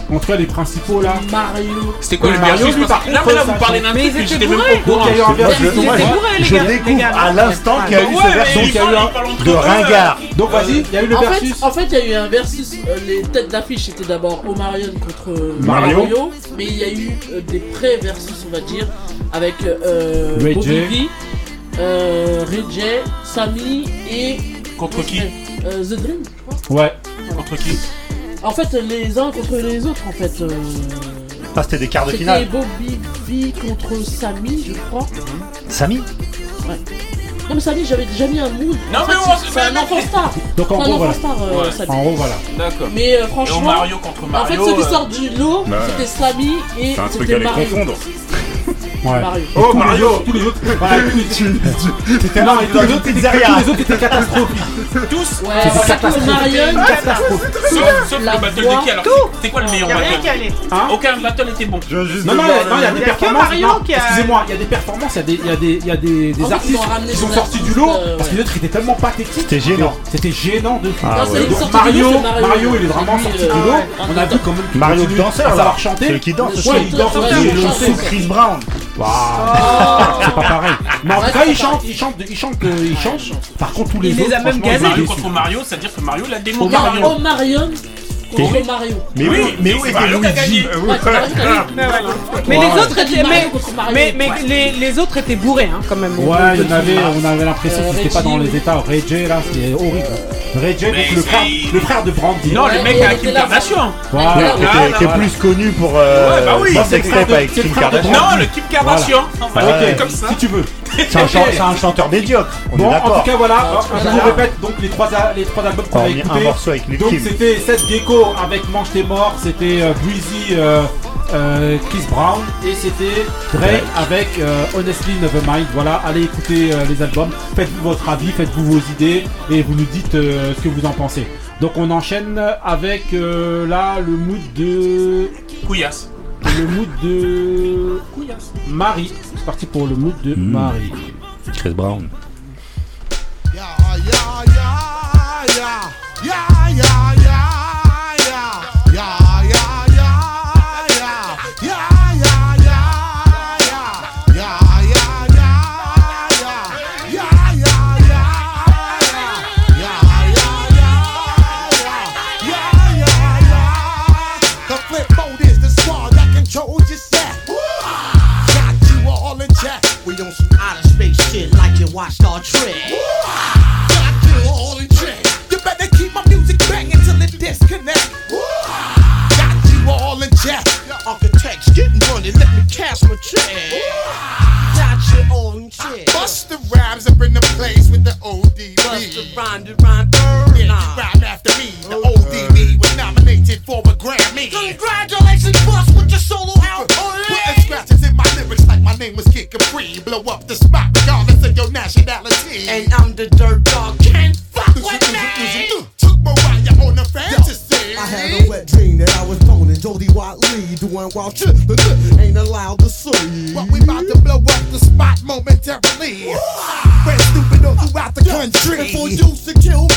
en tout cas, les principaux là. Mario. C'était quoi le Mario, que Là, là, vous parlez d'un truc que j'étais même bourrés. pas au courant. Donc, il y a eu un Moi, versus. je, découvre à l'instant qu'il y a eu ce versus Donc, il y a eu un. de ringard. Donc, vas-y, il y a eu le en versus. Fait, en fait, il y a eu un versus. Euh, les têtes d'affiche c'était d'abord Omarion contre euh, Mario. Mario. Mais il y a eu euh, des pré-versus, on va dire, avec euh, Ray Bobby J. V, euh, Ray J, Samy et. Contre qui euh, The Dream, je crois. Ouais. Contre qui En fait, les uns contre les autres, en fait. euh, Ah, c'était des quarts de C'était finale. Bobby V contre Samy, je crois. Samy Ouais. Non, mais Samy, j'avais déjà mis un mood. Non, En mais fait, on- c'est- un enfant star. Donc, en C'est un gros, enfant voilà. star, euh, Ouais. Samy. En gros, voilà. D'accord. Mais euh, Et franchement, Mario contre en fait, Mario. ceux qui euh, sortent du lot, c'était Samy et C'est un truc à c'était les Mario. confondre. Ouais. Mario. Oh, Tous les Mario autres- Tous les autres. non, mais tous les autres étaient- tous les autres étaient catastrophiques. Tous Ouais, surtout. Catastrophique. Sauf, le battle de qui alors C'est quoi le meilleur battle. Hein Aucun battle était bon. Non, non, voir il y a- non, il y a le- des performances. Mario non, qui a- Excusez-moi, il y a des performances, il y a des, artistes qui sont sortis du lot euh, parce que les autres étaient tellement pathétiques. C'était gênant. C'était gênant de fou. Ah Mario, lot, Mario, il est vraiment sorti euh, du lot. ouais, On a vu quand même Mario danseur, là. savoir chanter. Celui qui danse. Ouais, il danse. Sous Chris Brown. Waouh. Oh. C'est pas pareil. Mais en tout cas, il chante, il chante, il chante, il chante. Par contre, tous les Il les autres, a même gazés. contre. Mario, c'est-à-dire que Mario l'a démonté. Mario. Contre Mario. Mais Oui, oui, mais où c'est était Mario qui a gagné. Mais les autres étaient. Mario Mais, mais, les, les autres étaient bourrés, hein, quand même. Ouais, il y en avait, on avait l'impression qu'ils étaient pas dans Reggie, les états. J, là, c'était horrible. J, donc le frère, le frère de Brandy. Non, le mec il Kim Kardashian. Voilà. qui est plus connu pour euh, Ouais, bah oui. dans C'est le Sextape frère de- avec Kim Kardashian. Non, le Kim Kardashian. Comme ça. Si tu veux. C'est un, chan- c'est un chanteur médiocre. On Bon, est en d'accord. tout cas, voilà, Ah, je vous répète donc les trois, a- les trois albums qu'on On a un écoutés. morceau avec Lil Donc Kim. c'était Seth Gecko avec Mange tes morts, c'était euh, Breezy, euh, euh, Chris Brown et c'était Drake avec euh, Honestly Nevermind. Voilà, allez écouter euh, les albums, faites-vous votre avis, faites-vous vos idées et vous nous dites euh, ce que vous en pensez. Donc on enchaîne avec euh, là le mood de Couillasse. Le mood de Marie. C'est parti pour le mood de Mm. Marie. Chris Brown. Shit like you watch Star Trek. Got you all in check. You better keep my music banging till it disconnect. Got you all in check. The Architects getting let me cash my check. Got you all in check. Bust the rhymes up in the place with the ODB. Bust the rhyme, the rhyme, yeah, you rhyme after me. The ODB was nominated for a Grammy. Congratulations, Bust, with your solo album. Putting scratches in my lyrics like my name was Kid Capri. Blow up the spot your nationality. And I'm the dirt dog, can't fuck with me. Uh, took Mariah on a fantasy. I had a wet dream that I was boning Jody Watley, doing doing while tripping. Ain't allowed to see. But we about to blow up the spot momentarily. Red stupid all throughout the country. And for you to kill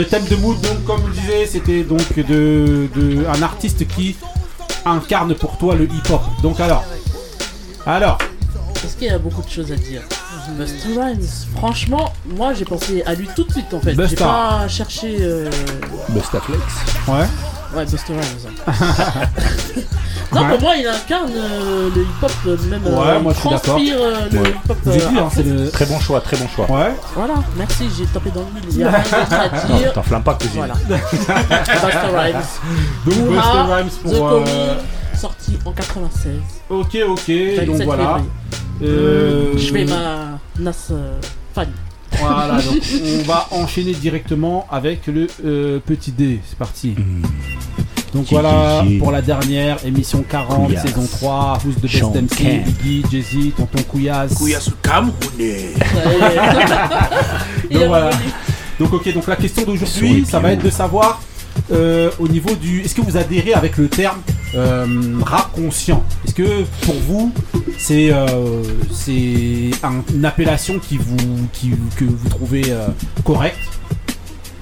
le thème de mood, donc, comme je disais, c'était donc de, de un artiste qui incarne pour toi le hip-hop. Donc, alors, alors, Est-ce qu'il y a beaucoup de choses à dire? Busta Rhymes, franchement, moi j'ai pensé à lui tout de suite en fait. J'ai pas cherché. euh, Busta Flex. Ouais. Ouais, Busta Rhymes. (laughs) non, Ouais. pour moi il incarne euh, le hip-hop, euh, même euh, Ouais, moi, il je suis d'accord. transpire euh, le Ouais. hip-hop. J'ai euh, dit, hein, c'est le- Très bon choix, très bon choix. Ouais. Voilà, merci, j'ai tapé dans le mille. Il y a rien d'autre à Non, dire. t'enflammes pas, cousine. Voilà. (laughs) Busta Rhymes. Donc, Busta Rhymes pour, The euh, Commie, sorti en 96. Ok, ok, 27 donc voilà. février. Euh, Je vais ma Nas euh, fan. Voilà, donc (laughs) on va enchaîner directement avec le euh, petit D. C'est parti. Donc voilà, pour la dernière émission 40, Couillasse. saison 3, Who's the Best MC. Biggie, Jay-Z, Tonton Couillasse. Couillasse Camerounais. (laughs) donc voilà. Donc ok, donc la question d'aujourd'hui, ça va être de savoir euh, au niveau du... Est-ce que vous adhérez avec le terme euh, rap conscient? Est-ce que pour vous, c'est euh, c'est un- une appellation qui vous, qui, que vous trouvez euh, correcte?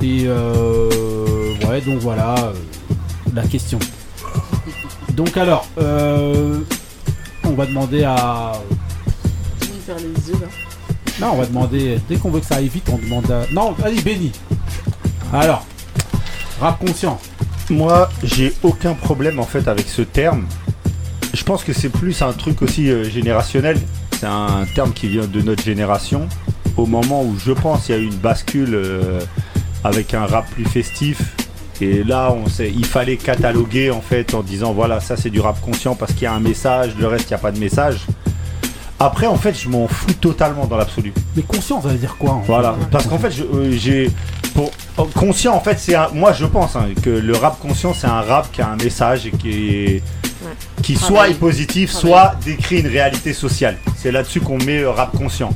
Et euh, ouais, donc voilà euh, la question. Donc alors, euh, on va demander à... Non, on va demander. Dès qu'on veut que ça aille vite, on demande à. Non, allez, Benny. Alors, rap conscient. Moi, j'ai aucun problème en fait avec ce terme. Je pense que c'est plus un truc aussi euh, générationnel. C'est un terme qui vient de notre génération. Au moment où je pense il y a eu une bascule euh, avec un rap plus festif. Et là, on sait, il fallait cataloguer en fait en disant voilà, ça c'est du rap conscient parce qu'il y a un message, le reste il n'y a pas de message. Après, en fait, je m'en fous totalement dans l'absolu. Mais conscient, ça veut dire quoi en fait Voilà, parce qu'en fait, je- euh, j'ai. Pour, oh, conscient, en fait, c'est un- moi je pense hein, que le rap conscient, c'est un rap qui a un message et qui est. Qui soit est positif, soit décrit une réalité sociale. C'est là-dessus qu'on met le rap conscient.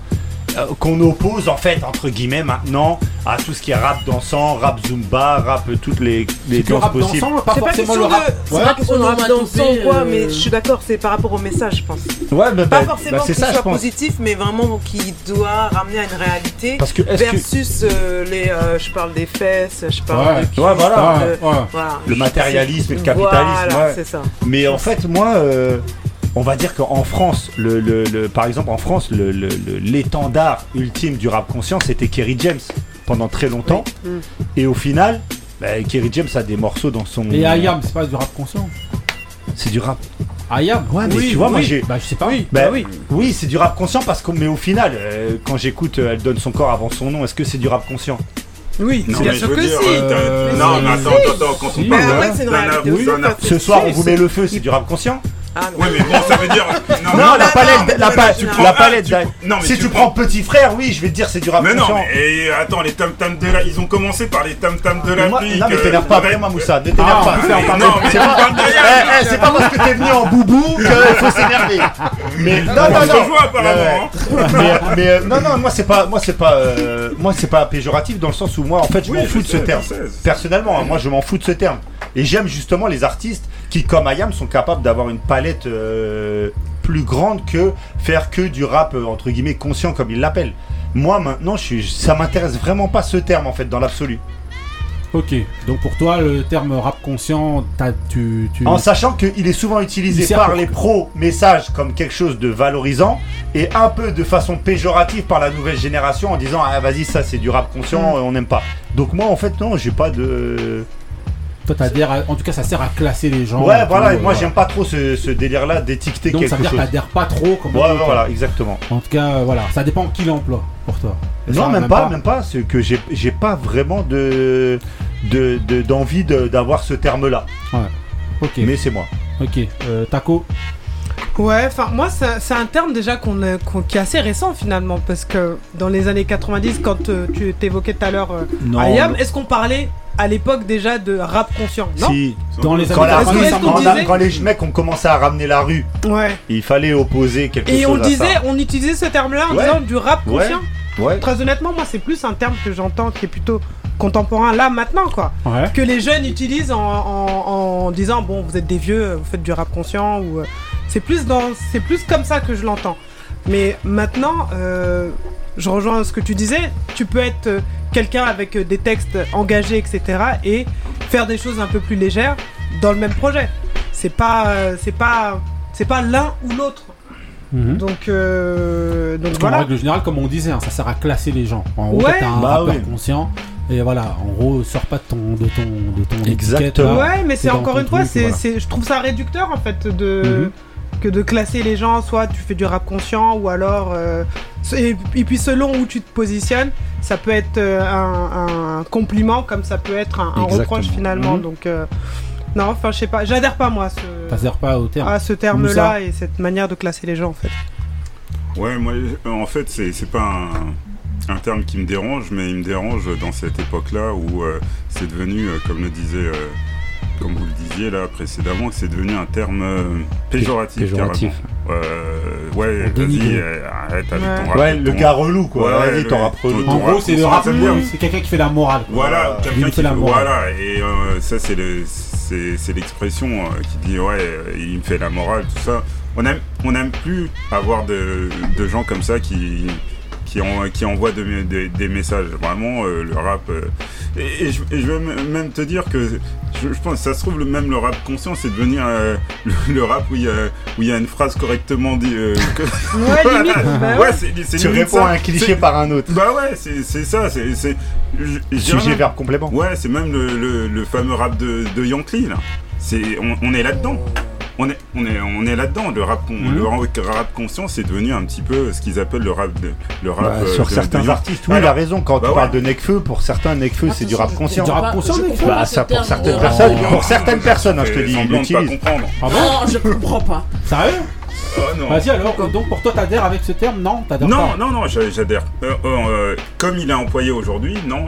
Euh, qu'on oppose en fait entre guillemets maintenant à tout ce qui est rap dansant, rap zumba, rap euh, toutes les, les danses rap possibles. dansant, pas C'est pas forcément le rap. c'est Ouais. pas question de rap dansant ou quoi, euh, mais je suis d'accord, c'est par rapport au message, je pense. Ouais, bah, Pas bah, forcément bah, c'est qu'il ça, soit positif, mais vraiment qui doit ramener à une réalité. Parce que versus euh, les, euh, je parle des fesses, je parle Ouais. de, Ouais, voilà. je parle de- Ouais, ouais. voilà. Le matérialisme et le capitalisme. Voilà, ouais. c'est ça. Mais en fait, moi, euh, on va dire qu'en France, le, le- le- par exemple, en France, le- le- le- l'étendard ultime du rap conscient, c'était Kerry James pendant très longtemps. Mm. Et au final, bah, Kerry James a des morceaux dans son. Et Ayam, c'est pas du rap conscient C'est du rap. Ayam Ouais, mais Oui, tu vois, moi oui. j'ai. Bah, je sais pas. Oui, Bah, oui. oui, c'est du rap conscient parce que, mais au final, euh, quand j'écoute, euh, elle donne son corps avant son nom. Est-ce que c'est du rap conscient? Oui, Non, bien mais sûr je veux que dire, si. euh, non, mais attends, attends, attends, quand on parle artiste- Ce soir, on vous met le feu, c'est du rap conscient Ouais, mais bon, ça veut dire. Non, la palette, la, pa- tu la palette. tu- non, mais si tu, prends petit frère, oui, je vais te dire c'est du rap Mais non, mais et, attends, les tam tam de la. Ils ont commencé par les tam tam de moi- l'Afrique. non mais euh, t'énerve pas vraiment Moussa, ne t'énerve Ah, pas. C'est pas-. Eh, eh, pas parce que t'es venu en boubou qu'il (laughs) faut s'énerver. Mais non, On non, non. ouais. Mais, euh, non, non, moi c'est pas, moi c'est pas, euh, moi c'est pas péjoratif dans le sens où moi en fait je m'en fous de ce terme. Personnellement, hein, moi je m'en fous de ce terme. Et j'aime justement les artistes qui, comme Ayam, sont capables d'avoir une palette euh, plus grande que faire que du rap euh, entre guillemets conscient comme ils l'appellent. Moi maintenant, je suis, ça m'intéresse vraiment pas ce terme en fait dans l'absolu. Ok, donc pour toi, le terme rap conscient, t'as- tu, tu... En sachant qu'il est souvent Il utilisé par les pros messages comme quelque chose de valorisant et un peu de façon péjorative par la nouvelle génération en disant ah vas-y ça c'est du rap conscient Mm. on n'aime pas. Donc moi en fait non j'ai pas de Toi, t'adhères à- En tout cas, ça sert à classer les gens. ouais et voilà tout, moi j'aime pas trop ce, ce délire là d'étiqueter Donc quelque ça veut dire chose. t'adhères pas trop comme Ouais, voilà exactement. En tout cas, euh, voilà, ça dépend qui l'emploie pour toi. Et Non même pas même pas c'est que j'ai j'ai pas vraiment de de- de- d'envie de- d'avoir ce terme là. Ouais. Ok. Mais c'est moi. Ok. Euh, Taco. Ouais, enfin moi c'est un terme déjà qu'on qui est assez récent finalement parce que dans les années 90 quand euh, tu t'évoquais tout à l'heure euh, Ayam, est-ce qu'on parlait à l'époque déjà de rap conscient Non Si, Dans les quand, années la 90, rue- est-ce qu'on quand la- disait- quand les mecs ont commencé à ramener la rue, Ouais. il fallait opposer quelque Et chose on à disait, ça. on utilisait ce terme-là en Ouais. disant du rap Ouais. conscient. Ouais. Très honnêtement, moi c'est plus un terme que j'entends qui est plutôt contemporain là maintenant quoi. Ouais. Que les jeunes utilisent en, en- en disant bon vous êtes des vieux, vous faites du rap conscient ou euh, c'est plus dans c'est plus comme ça que je l'entends. Mais maintenant, euh, je rejoins ce que tu disais. Tu peux être euh, quelqu'un avec euh, des textes engagés, etc. et faire des choses un peu plus légères dans le même projet. C'est pas, euh, c'est pas, c'est pas l'un ou l'autre. Mhm. Donc, euh, donc voilà. règle générale, comme on disait, hein, ça sert à classer les gens. En gros, Ouais. t'es un Bah rappeur oui. conscient. Et voilà, en gros, sors pas de ton, de ton, de ton Exactement. là. Ouais, mais c'est encore une fois, c'est, voilà. je trouve ça réducteur en fait de Mhm. Que de classer les gens. Soit tu fais du rap conscient ou alors euh, et, et puis selon où tu te positionnes, ça peut être euh, un, un compliment comme ça peut être un, reproche finalement. Mhm. Donc euh, non, enfin je sais pas, j'adhère pas moi à ce, pas au terme. à ce terme-là et cette manière de classer les gens en fait. Ouais, moi, en fait, c'est c'est pas un, un terme qui me dérange, mais il me dérange dans cette époque-là où euh, c'est devenu, euh, comme le disait, euh, comme vous le disiez là précédemment, que c'est devenu un terme euh, péjoratif. Péjoratif. carrément. Euh, ouais, vas-y, euh, arrête avec Ouais. ton rap. Ouais, le gars relou quoi. Ouais, Vas-y, le- ton rap relou. En gros, c'est le rap, c'est quelqu'un qui fait la morale. quoi. Voilà, Il quelqu'un fait qui la fait, morale. voilà, et euh, ça c'est le, c'est, c'est l'expression euh, qui dit ouais, il me fait la morale, tout ça. On aime, on aime plus avoir de, de gens comme ça qui, qui, en- qui envoient de- de- des messages. Vraiment, euh, le rap. euh, et, et je, et je vais même te dire que je, je pense, ça se trouve le- même le rap conscient, c'est devenir euh, (laughs) le, le rap où il y a, où il y a une phrase correctement dit. euh, que- (laughs) Ouais, (laughs) limite, bah ouais. Tu réponds ça. à un cliché par un autre. bah ouais, c'est c'est ça, c'est... Sujet même- verbe complément. Ouais, c'est même le, le- le fameux rap de, de Yankee, là. C'est, on, on est là-dedans. On est, on est, on est là-dedans. Le rap, con- Mhm. le rap conscient, c'est devenu un petit peu ce qu'ils appellent le rap de, le rap Bah, euh, sur de- certains artistes, oui, il a Alors, raison. Quand bah tu ouais. parles de Necfeu, pour certains, Necfeu, c'est du rap conscient. du rap conscient, Bah, ça pour certaines de- personnes, Oh. pour certaines personnes, hein, je te dis, ils l'utilisent. comprendre. Ah bon je comprends pas. Sérieux Oh, non. Vas-y alors, donc pour toi, t'adhères avec ce terme Non, t'adhères Non, pas non, non, j'a- j'adhère. Euh, euh, comme il est employé aujourd'hui, non,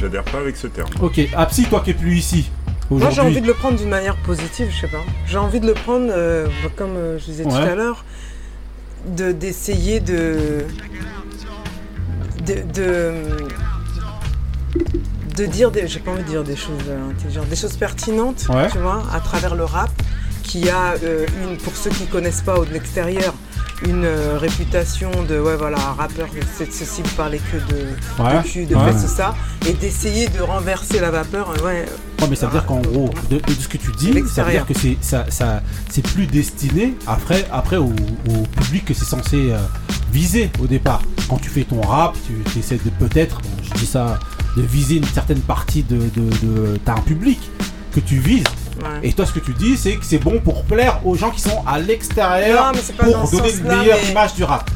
j'adhère pas avec ce terme. Ok, Apsi, toi qui es plus ici. Moi j'ai envie de le prendre d'une manière positive, je sais pas. J'ai envie de le prendre, euh, comme euh, je disais tout à l'heure, de d'essayer de de, de de dire des, j'ai pas envie de dire des choses euh, intelligentes, des choses pertinentes, Ouais. tu vois, à travers le rap, qui a euh, une, pour ceux qui connaissent pas de l'extérieur, une euh, réputation de ouais voilà un rappeur c'est ceci vous parlez que de, Ouais. de cul de Ouais. fesses, tout ça et d'essayer de renverser la vapeur euh, ouais Ouais, mais ça veut dire qu'en gros, de, de ce que tu dis, ça veut dire que c'est ça, ça, c'est plus destiné après, après au, au public que c'est censé euh, viser au départ. Quand tu fais ton rap, tu essaies de peut-être, bon, je dis ça, de viser une certaine partie de, de, de- t'as un public que tu vises. Et toi, ce que tu dis, c'est que c'est bon pour plaire aux gens qui sont à l'extérieur pour donner une meilleure image du rap.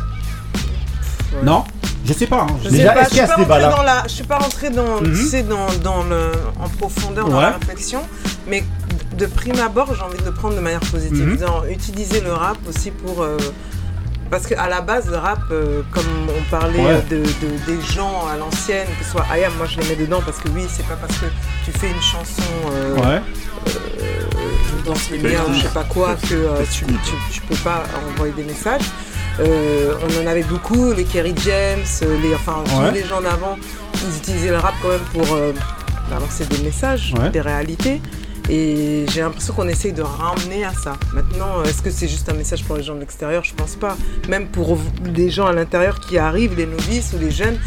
Non je sais pas. Hein. Je, sais pas. je, suis pas rentrée dans la, je pas rentrée dans, tu mhm. sais, dans, dans, le, en profondeur dans la réflexion, mais de prime abord, j'ai envie de prendre de manière positive, mm utiliser le rap aussi pour euh, parce qu'à la base, le rap, euh, comme on parlait de, des gens à l'ancienne, que ce soit Ayam, moi je les mets dedans parce que oui, c'est pas parce que tu fais une chanson euh, ouais. euh, dans ce je sais pas quoi, que euh, tu, tu, peux pas envoyer des messages. Euh, on en avait beaucoup, les Kerry James, les, enfin tous les gens d'avant, ils utilisaient le rap quand même pour balancer des messages, des réalités. Et j'ai l'impression qu'on essaye de ramener à ça. Maintenant, est-ce que c'est juste un message pour les gens de l'extérieur? Je pense pas. Même pour les gens à l'intérieur qui arrivent, les novices ou les jeunes,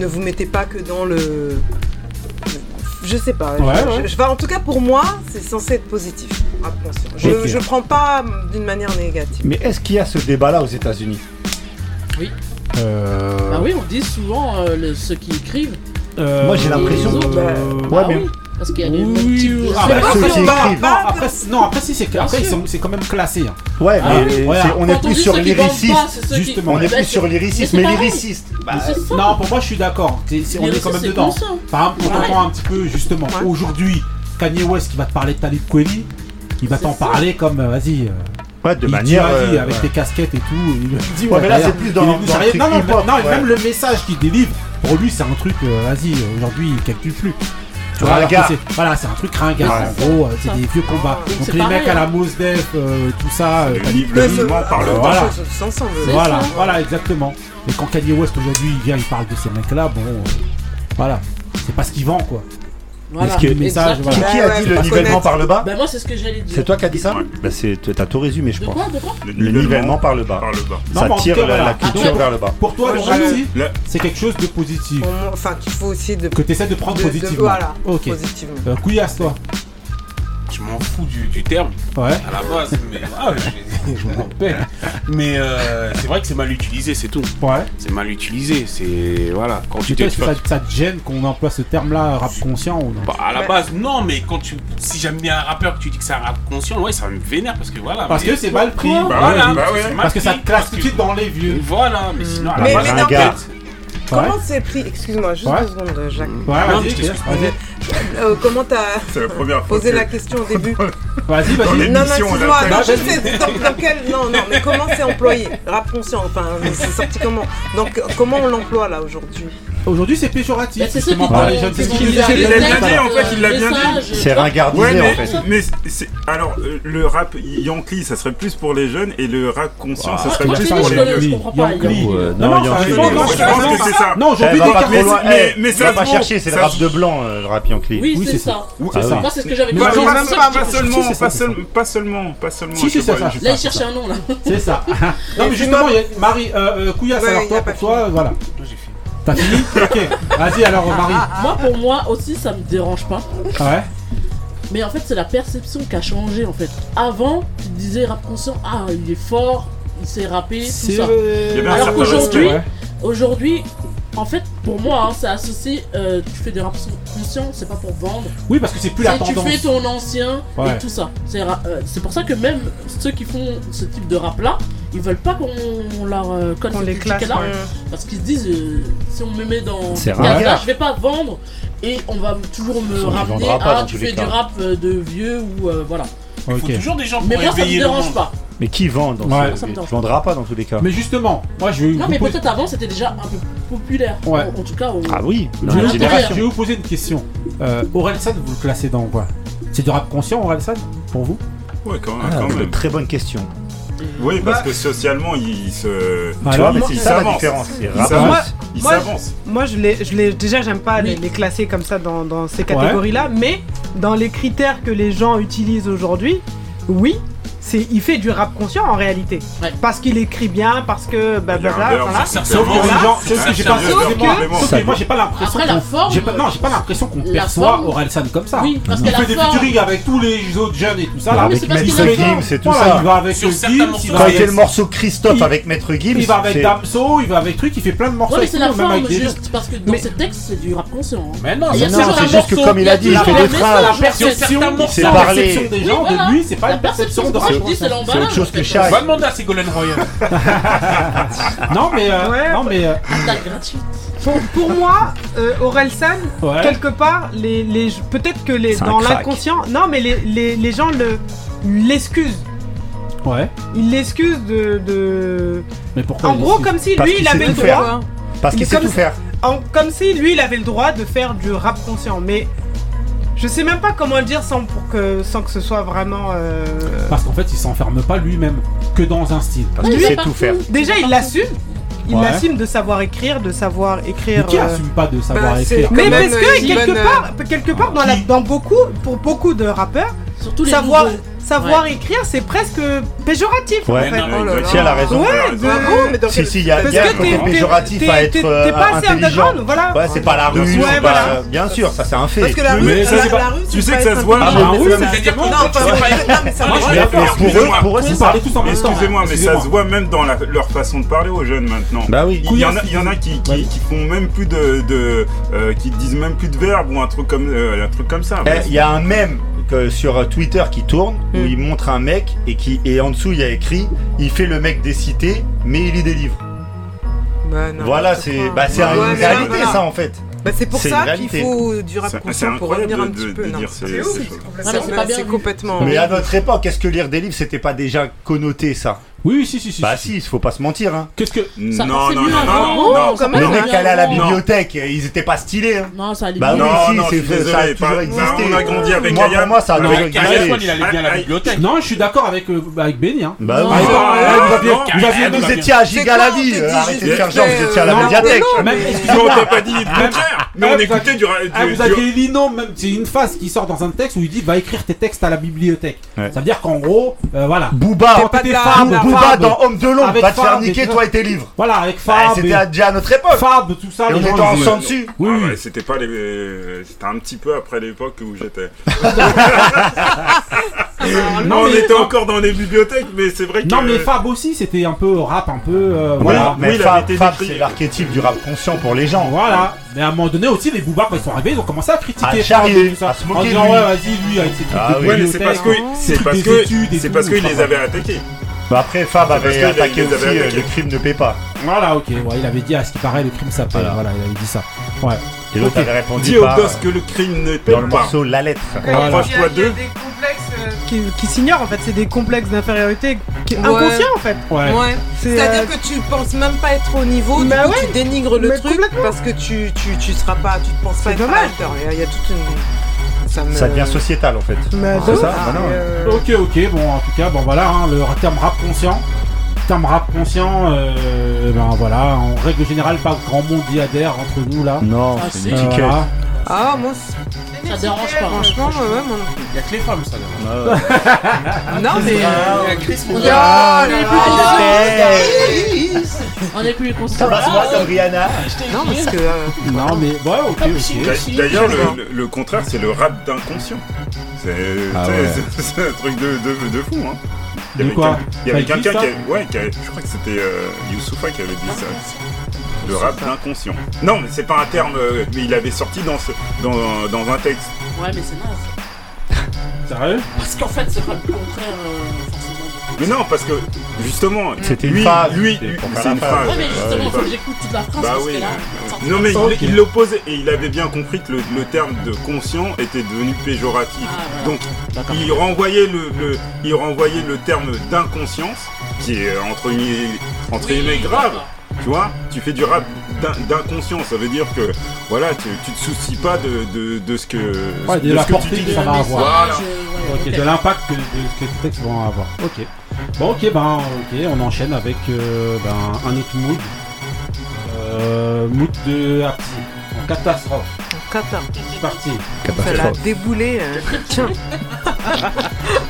ne vous mettez pas que dans le. Je sais pas. Ouais, en tout cas, pour moi, c'est censé être positif. Ah, je ne prends pas d'une manière négative. Mais est-ce qu'il y a ce débat-là aux États-Unis? Oui. Euh... Ah oui, on dit souvent euh, ceux qui écrivent. Moi, j'ai euh, l'impression. que... Bah oui. Parce qu'il y a oui, oui. Ah, bah, après, si, c'est c'est quand même classé. Hein. Ouais, ah, mais on est plus sur l'iriciste. Justement, on est plus sur l'iriciste. Mais l'iriciste. Bah, non, pour moi, je suis d'accord. On est quand même dedans. Par exemple, on entend un petit peu, justement, aujourd'hui, Kanye West qui va te parler de Talib Kweli, il va t'en parler comme, euh, vas-y. Euh, ouais, de manière. Euh, avec ouais. des casquettes et tout. Il dit, ouais, mais là, c'est plus dans, le Non, non, non, même le message qu'il délivre, pour lui, c'est un truc, vas-y, aujourd'hui, il calcule plus. Tu vois, c'est, voilà, c'est un truc ringard. En gros, euh, c'est des vieux combats. Donc les mecs à la Mos Def, euh, tout ça. Euh, parle voilà. Voilà, voilà, exactement. Et quand Kanye West aujourd'hui il vient, il parle de ces mecs-là, bon, voilà, c'est pas ce qu'il vend quoi. Voilà. Qui, message, voilà. qui, qui, a dit le nivellement par le bas ben Moi, c'est ce que j'allais dire. C'est toi qui as dit ça ouais. ben T'as tout résumé, je de pense. Quoi, de quoi le, le, nivellement par le bas. Par le bas. ça non, tire cas, la, la, culture ah, vers le bas. Pour toi, le c'est quelque chose de positif. Enfin, qu'il faut aussi de. Que tu essaies de prendre de, positivement. De, voilà, okay. positivement. Euh, couillasse, toi je m'en fous du, du terme ouais. à la base, mais ah, je, m'en paie. Mais euh, c'est vrai que c'est mal utilisé, c'est tout. Ouais. C'est mal utilisé, c'est voilà. Tu, tu que ça, te gêne qu'on emploie ce terme-là, rap conscient ou non? Bah, À la base, non, mais quand tu, si j'aime bien un rappeur, que tu dis que c'est un rap conscient, ouais, ça me vénère parce que voilà. Parce que c'est mal pris. Bah bah parce, que ça te classe tout de suite dans les vieux. Voilà, mais sinon à la base, Comment c'est pris Excuse-moi, juste deux secondes, Jacques. Euh, comment t'as posé la question au début (laughs) Vas-y, vas-y. Non, non, excuse-moi. Non, non, mais comment c'est employé Rap conscient, enfin, c'est sorti comment Donc, comment on l'emploie là aujourd'hui Aujourd'hui, c'est péjoratif. Bah, c'est justement par les jeunes. Il l'a bien dit en fait, il l'a bien dit. C'est ringardisé en fait. Alors, euh, le rap Yankee, ça serait plus pour les jeunes et le rap conscient, ça ah, serait plus pour les vieux. Yankee. Non, Je pense que c'est ça. Non, aujourd'hui, eh ben, des Mais ça va chercher, c'est le rap de blanc, euh, le rap Yankee. Oui, c'est ah ça. Moi, c'est ce que j'avais bah, dit. Pas seulement, pas seulement, pas seulement. Si, c'est ça. Là, il cherchait un nom là. C'est ça. (laughs) Non, mais justement, Marie, Couillasse, alors toi, pour toi, voilà. T'as fini (laughs) Ok. Vas-y alors ah, Marie. Ah, moi pour moi aussi ça me dérange pas. Ah ouais. Mais en fait c'est la perception qui a changé en fait. Avant tu disais rap conscient, ah il est fort, il s'est rappé, tout ça. Alors qu'aujourd'hui, aujourd'hui, en fait, pour moi, hein, c'est associé. Euh, tu fais des raps conscients, c'est pas pour vendre. Oui, parce que c'est plus la tendance. Tu fais ton ancien et tout ça. C'est euh, pour ça que même ceux qui font ce type de rap là, ils veulent pas qu'on leur euh, colle ces les classe, là parce qu'ils se disent euh, si on me met dans je vais pas vendre et on va toujours me ramener à tu fais du rap euh, de vieux ou euh, voilà. Il faut toujours des gens pour Mais moi ça me dérange pas. Mais qui vend dans ouais. ça, pas dans tous les cas. Mais justement, moi je vais Non, mais peut-être avant c'était déjà un peu populaire. En, tout cas. On... Ah oui, je, vais vous poser une question. Euh, Orelsan, vous le classez dans quoi? C'est du rap conscient, Orelsan Pour vous? Ouais, quand, ah, quand même. Très bonne question. Oui, parce bah- que socialement, ils se. Bah, tu vois, la différence. Ils. Moi, je les, je les, déjà, j'aime pas les, classer comme ça dans, dans ces catégories-là, mais dans les critères que les gens utilisent aujourd'hui, oui, c'est il fait du rap conscient en réalité. Ouais. Parce qu'il écrit bien, parce que blablabla. Sauf que les gens, sauf que j'ai pas, moi j'ai pas l'impression. Après la forme. Pas, non, j'ai pas l'impression qu'on perçoit Orelsan comme ça. Oui, parce qu'il fait des featuring avec tous les autres jeunes et tout ça. Là. Avec Maître Gims et tout ça. Il va avec Gims. Quand il fait le morceau Christophe avec Maître Gims. Il va avec Damso, il va avec truc, il fait plein de morceaux. C'est la forme juste parce que dans ses textes c'est du rap conscient. Hein. Mais non, c'est juste que comme il a dit, il fait des phrases. La perception des gens de lui, c'est pas une perception de c'est autre chose que Shai. Va demander à Ségolène Royal. (laughs) non, mais. Euh, ouais. Non, mais. Euh... Pour, pour, moi, euh, Orelsan, ouais. quelque part, les, les peut-être que les, dans l'inconscient. Non, mais les, les, les gens l'excusent. Le, ouais. Ils l'excusent de, de. Mais pourquoi En gros, comme si Parce lui, il, il avait le droit. Faire. Parce qu'il sait tout faire. En, comme si lui, il avait le droit de faire du rap conscient. Mais je sais même pas comment le dire sans, que, ce soit vraiment. Euh, parce qu'en fait, il s'enferme pas lui-même que dans un style. Parce qu'il sait tout faire. Déjà, il l'assume. Il l'assume de savoir écrire, de savoir écrire. qui euh, assume pas de savoir écrire Mais parce que quelque part, quelque part dans, dans beaucoup, pour beaucoup de rappeurs, Surtout savoir savoir ouais. écrire, c'est presque péjoratif. Ouais, en fait. non, oh si elle a raison. Ouais, de... ah bon, si, si, il y a, y a un côté péjoratif à être. T'es euh, pas assez underground, voilà. Ouais, c'est pas la rue, ouais, voilà. bien sûr, ça c'est un fait. Parce que la rue, c'est pas la rue. tu sais que ça se voit, la rue, C'est-à-dire Non, pour eux, c'est pas. Excusez-moi, mais ça se voit même dans leur façon de parler aux jeunes maintenant. Bah oui. Il y en a qui font même plus de. Euh, qui disent même plus de verbes ou un truc comme euh, ça. Eh, il y a un même euh, sur euh, Twitter qui tourne où mm. il montre un mec et qui et en dessous il y a écrit il fait le mec des cités mais il lit des livres. Bah, voilà, c'est bah, c'est une réalité ça en fait. Bah, c'est pour ça qu'il faut du rap pour revenir un petit peu. C'est complètement. Mais à notre époque, est-ce que lire des livres, c'était pas déjà connoté ça? Oui, si, si, si. Bah si, il faut pas se mentir. Hein. Qu'est-ce que ça, non, c'est non, non, non, non, quand Les même. mecs allaient à la Non. bibliothèque, ils étaient pas stylés. hein. Non, ça allait Bah non, oui, si, non, c'est- ça a toujours pas- existé. non, avec Moi, moi, ça a Non, toujours il allait bien à la bibliothèque. Non, je suis d'accord avec, euh, avec Benny. Hein. Bah oui. Ah, vous non, vous aviez- étiez à Giga la vie. Arrêtez de faire genre, vous étiez à la médiathèque. Même, excusez-moi, on t'a pas dit le contraire. Mais ah, on écoutait du. Ah, vous avez dit non, même c'est une phase qui sort dans un texte où il dit va écrire tes textes à la bibliothèque. Ça veut dire qu'en gros, euh, voilà. Booba, Booba dans Homme de l'ombre va te faire niquer euh, toi et tes livres. Voilà, avec bah, Fab. C'était déjà à notre époque. Fab, tout ça. Et on était ensemble dessus. Ah oui, c'était pas les. C'était un petit peu après l'époque où j'étais. (laughs) (laughs) non, on était encore dans les bibliothèques, mais c'est vrai que. Non, mais Fab aussi, c'était un peu rap, un peu. Euh, voilà, mais Fab, c'est l'archétype du rap conscient pour les gens. Voilà, mais à un moment donné aussi, les Booba, quand ils sont arrivés, ils ont commencé à critiquer. À charrier, à se moquer. En disant, ouais, vas-y, lui, c'est parce que, c'est parce que, c'est parce qu'ils les avaient attaqués. Bah après, Fab avait euh, attaqué le crime ne paie pas. Voilà, ok, il avait dit à ce qui paraît, le crime ça paye. Voilà, il avait dit ça. Ouais. Et l'autre okay. avait répondu Dis au gosse que le crime ne euh, paie pas. Dans le morceau La Lettre. Approche-toi d'eux qui, qui s'ignorent en fait, c'est des complexes d'infériorité qui... Ouais. inconscients en fait. Ouais. ouais. C'est-à-dire euh, que tu penses même pas être au niveau, bah coup, ouais. tu dénigres le truc parce que tu, tu, tu, seras pas, tu penses pas être à Il une. Ça, devient sociétal en fait. Bah, c'est ça bah euh, Ok, ok, bon, en tout cas, bon voilà, hein, le terme rap conscient. Terme rap conscient, euh, ben voilà, en règle générale, pas grand monde y adhère entre nous là. Non, c'est ah, une étiquette. Voilà. Ah, moi, ça dérange pas. Hein. Franchement, ouais, moi non plus. Y'a que les femmes, ça dérange. (laughs) Non, mais. Y'a Chris, mon gars. On est plus les conscients. comme Rihanna. Non, parce. Euh, non, mais. Ouais, ok, ah, ok. D'ailleurs, le contraire, c'est le rap d'inconscient. C'est un truc de fou, hein. Il y avait quelqu'un qui, ouais, je crois que c'était euh, Youssoufa qui avait dit ça. Le rap pas... inconscient. Non, mais c'est pas un terme. Euh, mais il avait sorti dans, dans, un texte. Ouais, mais c'est naze. (laughs) Sérieux Parce qu'en fait, c'est pas le contraire. Euh, mais non, parce que justement, mm. c'était lui, lui, c'est une phrase. Mais justement, faut que j'écoute toute la. Bah oui. non, mais il, l'opposait et il avait bien compris que le, le terme de conscient était devenu péjoratif. Ah, Donc, il renvoyait le, il renvoyait le terme d'inconscience, qui est entre guillemets, grave. Tu vois, tu fais du rap d'inconscient, ça veut dire que voilà, tu, te soucies pas de, de, ce que, ouais, de, la portée que, ça va avoir. Voilà. De l'impact que, que, tes textes vont avoir. Ok. Bon, ok, ben, ok, on enchaîne avec euh, ben, un autre mood. Euh, mood de Apti. En catastrophe. Cata. C'est parti. On fait la débouler. Euh. (laughs) Tiens. (laughs)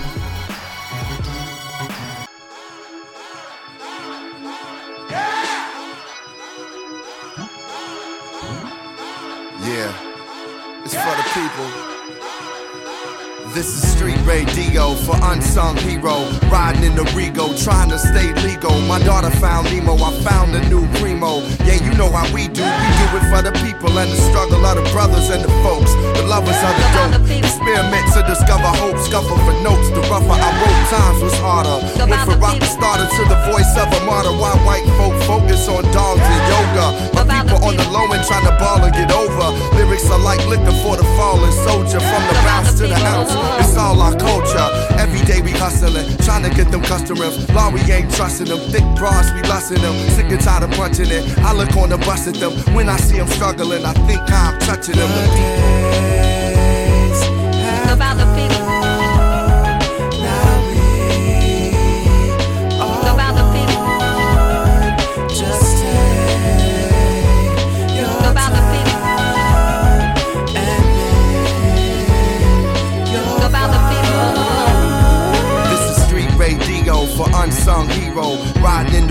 Dio for unsung hero. Riding in the Rego, trying to stay legal. My daughter found Nemo, I found a new primo. Yeah, you know how we do. We do it for the people and the struggle of the brothers and the folks. The lovers of the dope. Experiment to discover hope, scuffle for notes. The rougher I wrote, times was harder. Went from rock starter to the voice of a martyr. Why white folk focus on dogs and yoga? My people on the low end trying to ball and get over. Lyrics are like liquor for the fallen soldier. From the bounce to the house, it's all I call culture. Every day we hustling, trying to get them customers. Law, we ain't trusting them. Thick bras, we lusting them. Sick and tired of punching it. I look on the bus at them. When I see them struggling, I think I'm touching them. The. About the people.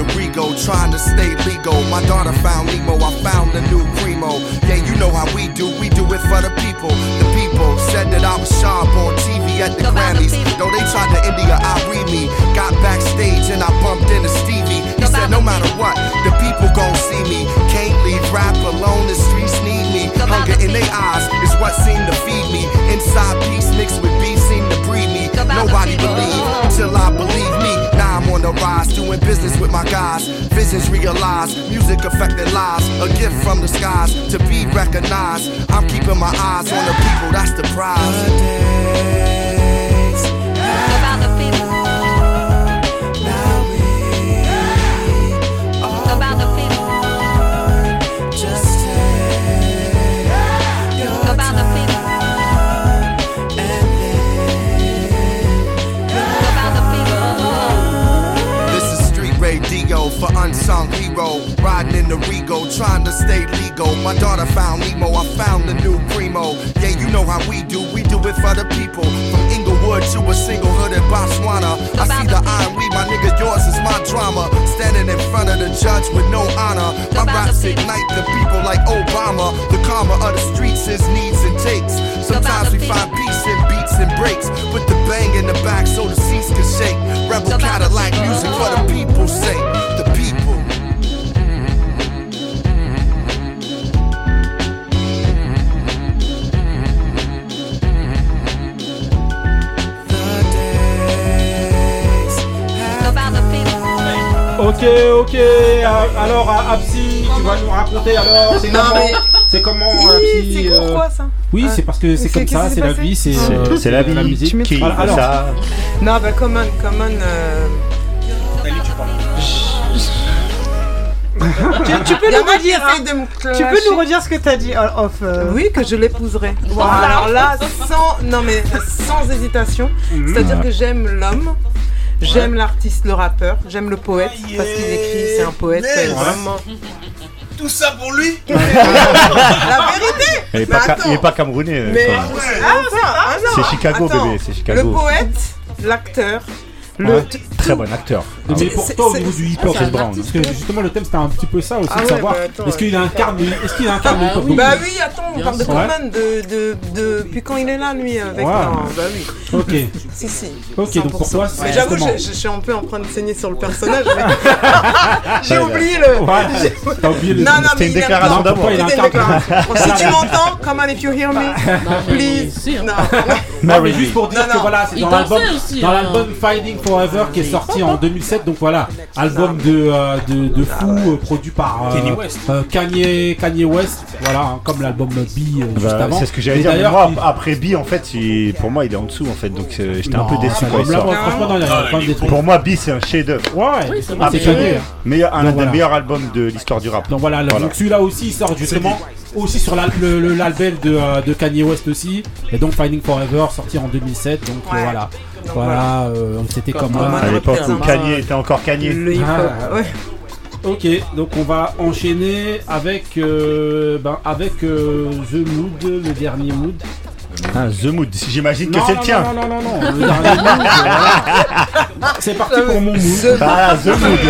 The Rego, trying to stay legal. My daughter found Nemo, I found the new primo. Yeah, you know how we do, we do it for the people. The people said that I was sharp on TV at the Grammys. Though they tried to India, I read me. Got backstage and I bumped into Stevie. He said, no matter what, the people gon' see me. Can't leave rap alone, the streets need me. Hunger in their eyes is what seemed to feed me. Inside peace mixed with beef seemed to breed me. Nobody believed till I believe me. I'm on the rise, doing business with my guys. Visions realized, music affected lives. A gift from the skies to be recognized. I'm keeping my eyes on the people, that's the prize. Unsung hero. Riding in the Rego, trying to stay legal. My daughter found Nemo, I found the new primo. Yeah, you know how we do, we do it for the people. From Inglewood to a single hood in Botswana. I see the iron weed, my nigga, yours is my drama. Standing in front of the judge with no honor. My raps ignite the people like Obama. The karma of the streets is needs and takes. Sometimes we find peace in and breaks. Put the bang in the back so the seats can shake. Rebel Cadillac music for the people's sake. The people. About the people. Ok, ok. euh, Alors, euh, Absi, tu vas nous raconter alors C'est comment mais- C'est comment, (laughs) Si, Absi c'est euh, pourquoi, ça Oui, Ah. c'est parce que c'est comme ça, s'est c'est la vie, c'est C'est- euh, c'est la vie. musique. Qui Voilà, fait alors, ça Non, bah, Common, Common. euh, Tu, tu peux nous redire, hein. de me Tu peux nous redire ce que t'as dit euh, off. euh. Oui, que je l'épouserai. Voilà. Alors là, sans, non mais sans hésitation. Mhm. C'est-à-dire que j'aime l'homme, j'aime l'artiste, le rappeur, j'aime le poète parce qu'il écrit, c'est un poète euh, vraiment. Tout ça pour lui (laughs) La vérité. Il est Mais pas, ca- il est pas camerounais. euh, Mais. Ah, ah non. C'est Chicago, Attends. bébé, c'est Chicago. Le poète, l'acteur, le Ouais, Très bon acteur. Mais C'est- pour c'est- toi, au c'est- niveau du hip-hop, Chris Brown. parce que justement le thème c'était un petit peu ça aussi Ah de ouais, savoir. bah est-ce qu'il incarne, est-ce qu'il incarne le hip-hop Bah oui, attends, on parle de Ouais. Common de, de, de- depuis quand il est là lui avec bah oui. Ok. Si si. Ok, donc pour 100%. toi, c'est Mais j'avoue, je, suis un peu en train de saigner sur le personnage. mais- (laughs) J'ai oublié le. T'as oublié le- Non, non, mais une déclaration d'amour. Si tu m'entends, come on if you hear me, please. Non. Non, mais juste pour dire Non, que non. voilà, c'est dans hein. l'album Finding Forever qui est sorti en 2007, donc voilà, album de, euh, de, de fou euh, produit par euh, Kanye West. euh, Kanye, Kanye West, voilà, hein, comme l'album B euh, juste Bah, avant. c'est ce que j'allais dire. d'ailleurs, moi, après B, en fait, il- pour moi, il est en dessous, en fait. Donc, j'étais un peu déçu ça quand il va, sort. franchement, non, il y a quand même des trucs. Pour moi, B, c'est un chef-d'œuvre. Ouais, c'est un des voilà. meilleurs albums de l'histoire du rap. Donc voilà, donc celui-là aussi il sort justement aussi sur l'al- le- de, de Kanye West aussi, et donc Finding Forever sorti en 2007, donc Ouais. voilà, voilà, euh, c'était comme À l'époque où Kanye était encore Kanye. Ah. ouais. Ok, donc on va enchaîner avec, euh, ben, avec euh, The Mood, le dernier Mood. Ah, The Mood, j'imagine que c'est le tien. Non, non, non, non, le dernier Mood. voilà. C'est parti pour mon Mood. Ah, The Mood. (laughs)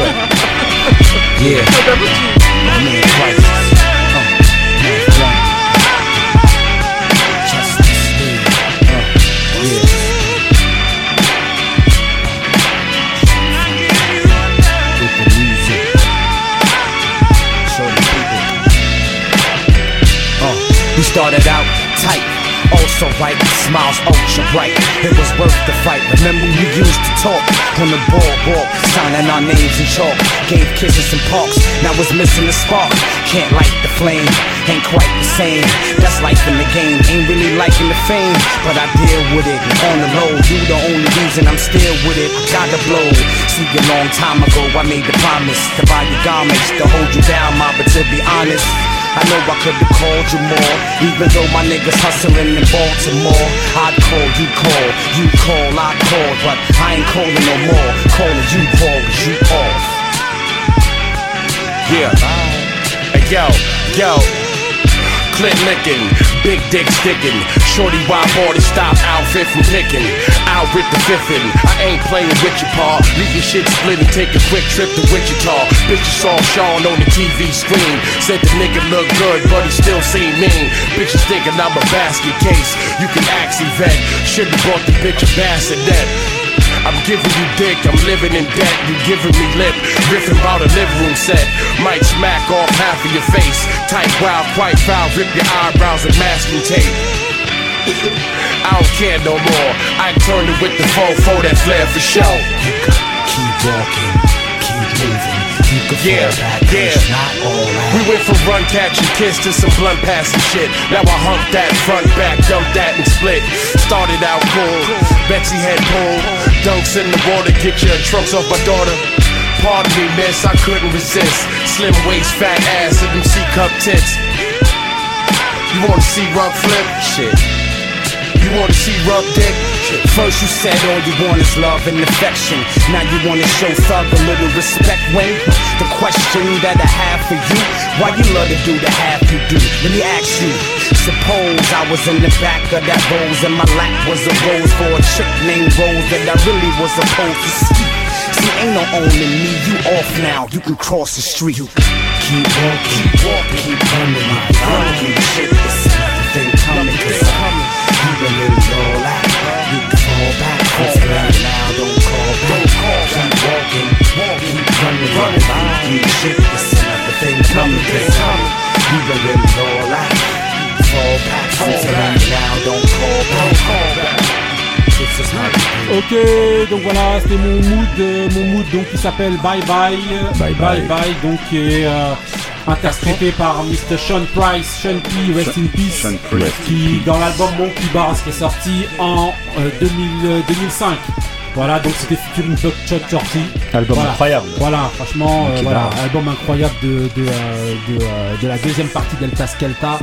Yeah. Also right, smiles, ultra bright. It was worth the fight. Remember we used to talk on the boardwalk, signing our names in chalk. Gave kisses in parks. Now it's missing the spark. Can't light the flame. Ain't quite the same. That's life in the game. Ain't really liking the fame, but I deal with it on the low. You the only reason I'm still with it. I gotta blow. See a long time ago, I made the promise to buy your garments to hold you down, ma. But to be honest. I know I could've called you more Even though my niggas hustling in Baltimore I'd call, you call, you call, I call But I ain't calling no more Calling you call, you off Yeah. Hey, yo, yo. Licking, big dick sticking. Shorty wide body stop outfit from picking. Out with the fiffin'. I ain't playing with your paw. Leave your shit split and take a quick trip to Wichita. Bitches saw Sean on the TV screen. Said the nigga look good, but he still seem mean. Bitches thinking I'm a basket case. You can ask Yvette. Should've bought the bitch a basket bassinet. I'm giving you dick, I'm living in debt. You giving me lip, riffing about a living room set. Might smack off half of your face. Tight, wild, quite foul, rip your eyebrows and masking tape. (laughs) I don't care no more. I turned it with the fofo that flare for show. Keep walking, keep moving You can Yeah, back, yeah. it's not alright We went from run, catch, and kiss to some blunt passing shit. Now I hump that front, back, dump that, and split. Started out cool, Betsy had pull. Dunks in the water, get your trunks off my daughter. Pardon me, miss, I couldn't resist. Slim waist, fat ass, and them C cup tits. You wanna see rug flip? Shit. You wanna see rub dick? First you said all you want is love and affection Now you wanna show thug a little respect when The question that I have for you Why you love to do the half you do? Let me ask you Suppose I was in the back of that rose And my lap was a rose for a chick named Rose That I really was supposed to see. See ain't no owning me, you off now. You can cross the street. Keep walking, keep walking, keep running. I'm keep shit, Ok, donc voilà, c'était mon mood, euh, mon mood donc qui s'appelle Bye Bye, Bye Bye Bye. Donc qui est euh, interprété par Mr. Sean Price, Sean P, Rest in Peace, Sean qui dans l'album Monkey Bars qui est sorti en euh, 2000, euh, 2005. Voilà, donc c'était featuring Buckshot Shorty. Album Voilà. incroyable. Voilà, franchement, euh, voilà, album incroyable de, de, euh, de, euh, de la deuxième partie d'Elta Skelta.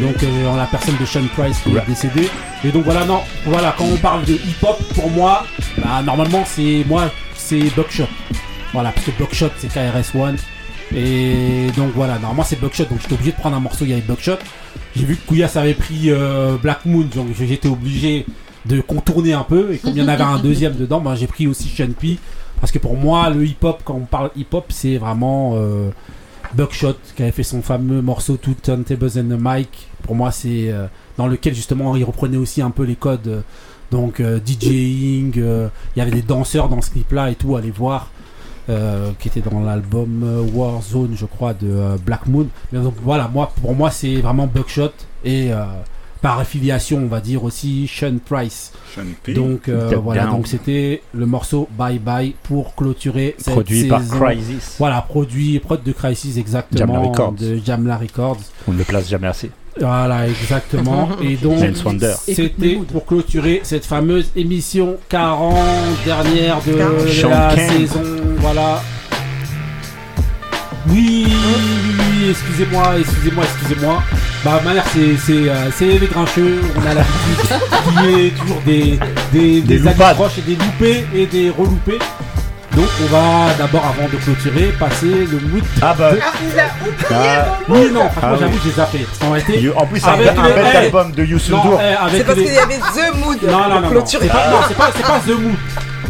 Donc euh, en la personne de Sean Price qui est décédé. Et donc voilà, non, voilà, quand on parle de hip-hop, pour moi, bah, normalement c'est moi, c'est Buckshot. Voilà, parce que Buckshot c'est KRS-One. Et donc voilà, normalement c'est Buckshot, donc j'étais obligé de prendre un morceau, il y avait Buckshot. J'ai vu que Kouyas avait pris euh, Black Moon, donc j'étais obligé de contourner un peu. Et comme il y en avait un deuxième (laughs) dedans, bah, j'ai pris aussi Sean P. Parce que pour moi, le hip-hop, quand on parle hip-hop, c'est vraiment euh, Buckshot qui avait fait son fameux morceau Two Turntables and a Mic. Pour moi, c'est euh, dans lequel justement il reprenait aussi un peu les codes. euh, donc euh, DJing, euh, il y avait des danseurs dans ce clip-là et tout, allez voir. qui était dans l'album Warzone, je crois, de Black Moon. Mais donc voilà, moi, pour moi, c'est vraiment Buckshot et par affiliation, on va dire aussi Sean Price. Sean P. Donc euh, voilà, down. donc c'était le morceau Bye Bye pour clôturer cette Produit par saison. Crisis. Voilà, produit prod de Crisis exactement Jamla Records. de Jamla Records. On ne le place jamais assez. Voilà, exactement. (laughs) Et donc, c'était pour clôturer cette fameuse émission 40 dernière de Sean la saison. Voilà. Oui, oui, excusez-moi, excusez-moi, excusez-moi. Bah, ma mère, c'est, c'est, euh, c'est les grincheux. On a l'habitude qu'il y ait toujours des, des, Des des loupades. accroches et des loupés et des reloupés. Donc, on va d'abord, avant de clôturer, passer le mood. Ah bah. de- Ah, oui, non, franchement, Ah oui. j'avoue, j'ai zappé. Réalité, You- en plus, un avec un les- bel album de Youssou N'Dour. eh, avec C'est parce les- qu'il y avait The Mood Non, non, non, non. clôturer. C'est pas, non, c'est pas, c'est pas The Mood.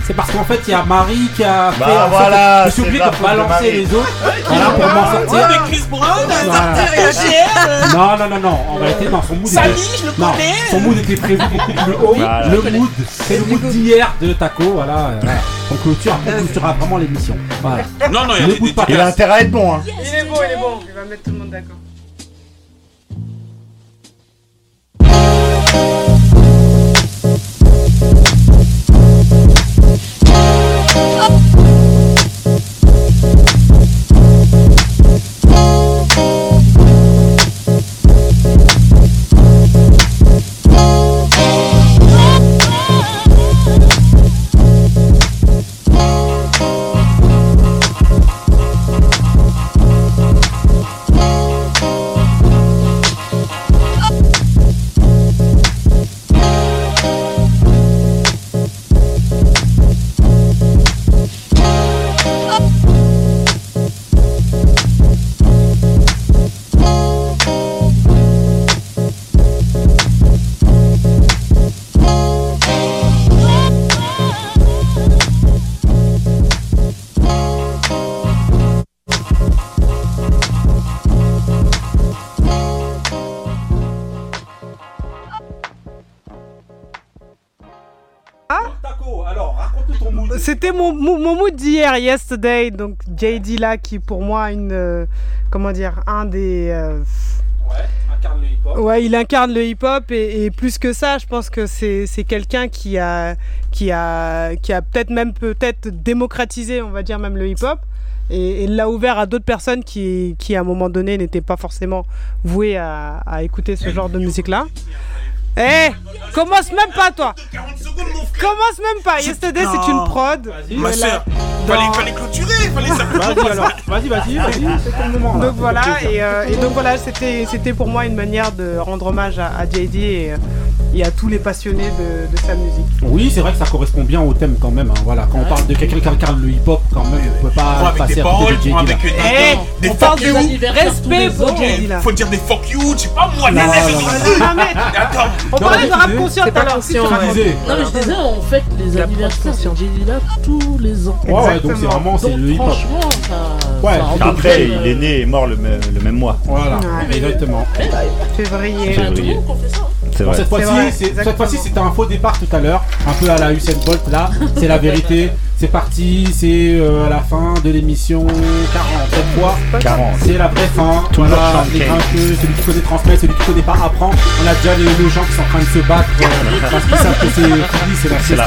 C'est parce qu'en fait, il y a Marie qui a fait. Bah, en fait, voilà, je suis obligé de balancer les autres. Voilà, pour m'en sortir. de Chris Brown, Voilà. sortir Non, non, non, non. En réalité, non, son mood Samy, était. je le non, connais. son mood était prévu beaucoup plus haut. Voilà. Le mood, c'est le mood d'hier de Taco. Voilà. euh, On clôture, après, on clôturera vraiment l'émission. Voilà. Non, non, il y a. Il a intérêt à être bon, hein. Il est bon, il est bon. Il va mettre tout le monde d'accord. Oh. Alors, raconte ton mood. C'était mon, mon, mon mood d'hier, yesterday. Donc, JD là, qui pour moi, une. euh, comment dire, un des. euh, Incarne le hip-hop. Ouais, il incarne le hip-hop et, et plus que ça, je pense que c'est c'est quelqu'un qui a, qui a, qui a peut-être même peut-être démocratisé, on va dire même le hip-hop et, et l'a ouvert à d'autres personnes qui, qui à un moment donné n'étaient pas forcément vouées à, à écouter ce genre de musique-là. Eh, commence même pas toi. Commence même pas. Yesterday c'est une prod. Ma soeur, la- fallait, fallait clôturer, fallait (laughs) ça Vas-y alors, vas-y, vas-y, vas-y, c'est ton moment. là. Donc voilà, et, euh, et donc voilà, c'était c'était pour moi une manière de rendre hommage à, à JD et, euh, et à tous les passionnés de, de sa musique. Oui, c'est vrai que ça correspond bien au thème quand même. hein. Voilà, quand on parle de quelqu'un qui incarne le hip-hop, quand même, on peut pas avec passer des à côté paroles, de des, Eh, des on fuck parle respect pour. Faut dire des fuck you, je sais pas moi, Non, (laughs) Attends. On parlait de rap conscient C'est tout à pas l'heure. Non, mais je disais, on fête les anniversaires sur là tous les ans. Ouais, ouais, donc c'est Exactement. vraiment c'est le hip-hop. franchement, ça. Ouais, Après, il est né et mort le même, le même mois. Voilà, exactement. Février. C'est vrai. cette fois-ci, cette fois-ci, c'était un faux départ tout à l'heure, un peu à la Usain Bolt là. C'est la vérité. C'est parti, c'est euh, à la fin de l'émission 40 cette fois. 40. C'est la vraie fin. Voilà, les celui qui connaît transmet, celui qui connaît pas apprend. On a déjà les, les gens qui sont en train de se battre euh, parce qu'ils savent que c'est fini, c'est la fiesta.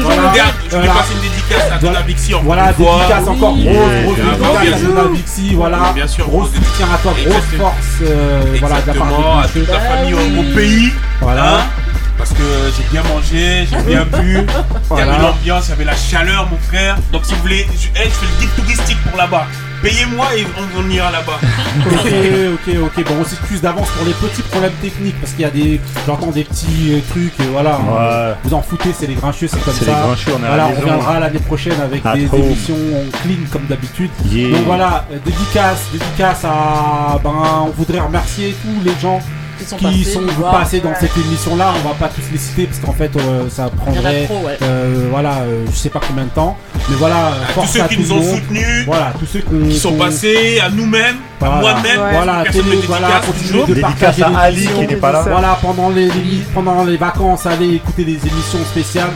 Voilà. Regarde, je vais Voilà. passer une dédicace à Donna encore Voilà, dédicace encore, grosse, grosse dédicace à. Donna Vixi, voilà. Bien sûr, Gros grosse soutien à toi, grosse force, euh, voilà, de la part des toute la famille au, au pays. Voilà. Parce que j'ai bien mangé, j'ai bien bu. Il y avait l'ambiance, il y avait la chaleur, mon frère. Donc si vous voulez, je, eh, je fais le guide touristique pour là-bas. Payez-moi et on, on ira là-bas. (laughs) Ok, ok, ok. Bon, on s'excuse d'avance pour les petits problèmes techniques parce qu'il y a des, j'entends des petits euh, trucs, et voilà. Ouais. Vous en foutez, c'est les grincheux, c'est comme C'est ça. les grincheux, on est à voilà, on reviendra l'année prochaine avec À des trop. émissions clean comme d'habitude. Yeah. Donc voilà, euh, dédicace, dédicace à, ben, on voudrait remercier tous les gens Qui sont qui passés, sont voir. passés dans cette émission-là. On va pas tous les citer parce qu'en fait, euh, ça prendrait, trop, ouais. euh, voilà, euh, je sais pas combien de temps. Mais voilà, À tous ceux à qui tout nous ont soutenus, Voilà, tous ceux qui, ont- qui sont passés, à nous-mêmes, à voilà, moi-même. voilà, personne télé- voilà, dédicace continuez toujours. de Dédicace partager à Ali qui n'est pas là. Voilà, pendant les, les- pendant les vacances, allez écouter les émissions spéciales.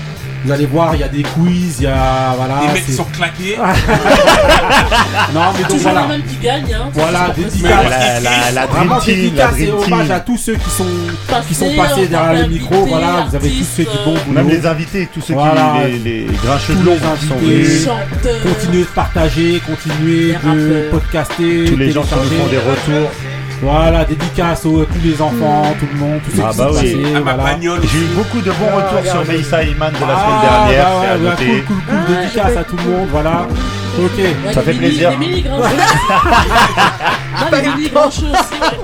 Vous allez voir, il y a des quiz, il y a voilà. Les mecs qui sont claqués. (laughs) non, mais donc Toujours voilà. les mêmes qui gagnent, hein. Voilà, dédicace. La, la, la Vraiment dédicace et hommage à tous ceux qui sont Passés, qui sont passés derrière le micro. Voilà, vous avez tous fait du bon artistes, boulot. Même les invités, tous ceux Voilà. qui, les, les grincheux tous de qui sont venus. chanteurs. continuez de partager, continuez Les de rappeurs. podcaster, Tous les gens qui nous font des retours. Voilà, dédicace aux tous les enfants, tout le monde, tous ceux Ah qui bah sont oui. passés. À ma voilà. bagnole. J'ai eu beaucoup de bons retours sur Meissa Iman de la Ah, semaine dernière. bah c'est à ouais, bah, noter. cool, cool, cool, dédicace à tout le monde, voilà. Ok. Ça fait plaisir. (laughs)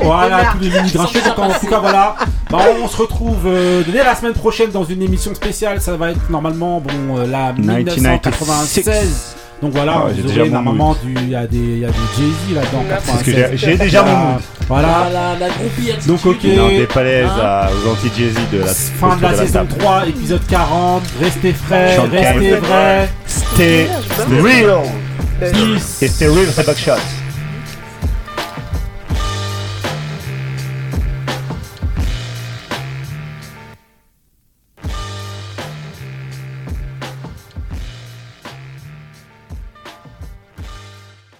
Voilà, tous les mini grincheux. Donc, en tout cas, voilà. Bah, on se retrouve euh, dès la semaine prochaine dans une émission spéciale. Ça va être normalement bon, euh, la 1996. Donc voilà, Ah, vous j'ai aurez déjà mon normalement du, il y a des, il y a du Jay-Z là-dedans. C'est ce que 96. j'ai- j'ai déjà mon mood. Voilà. Voilà, la groupie. Donc ok. Non, des palaises Hein à- aux anti-Jay-Z de la Fin de la autour saison table. 3, épisode 40. Restez frais, restez vrais. Stay real. Peace. Et stay real, c'est Buckshot.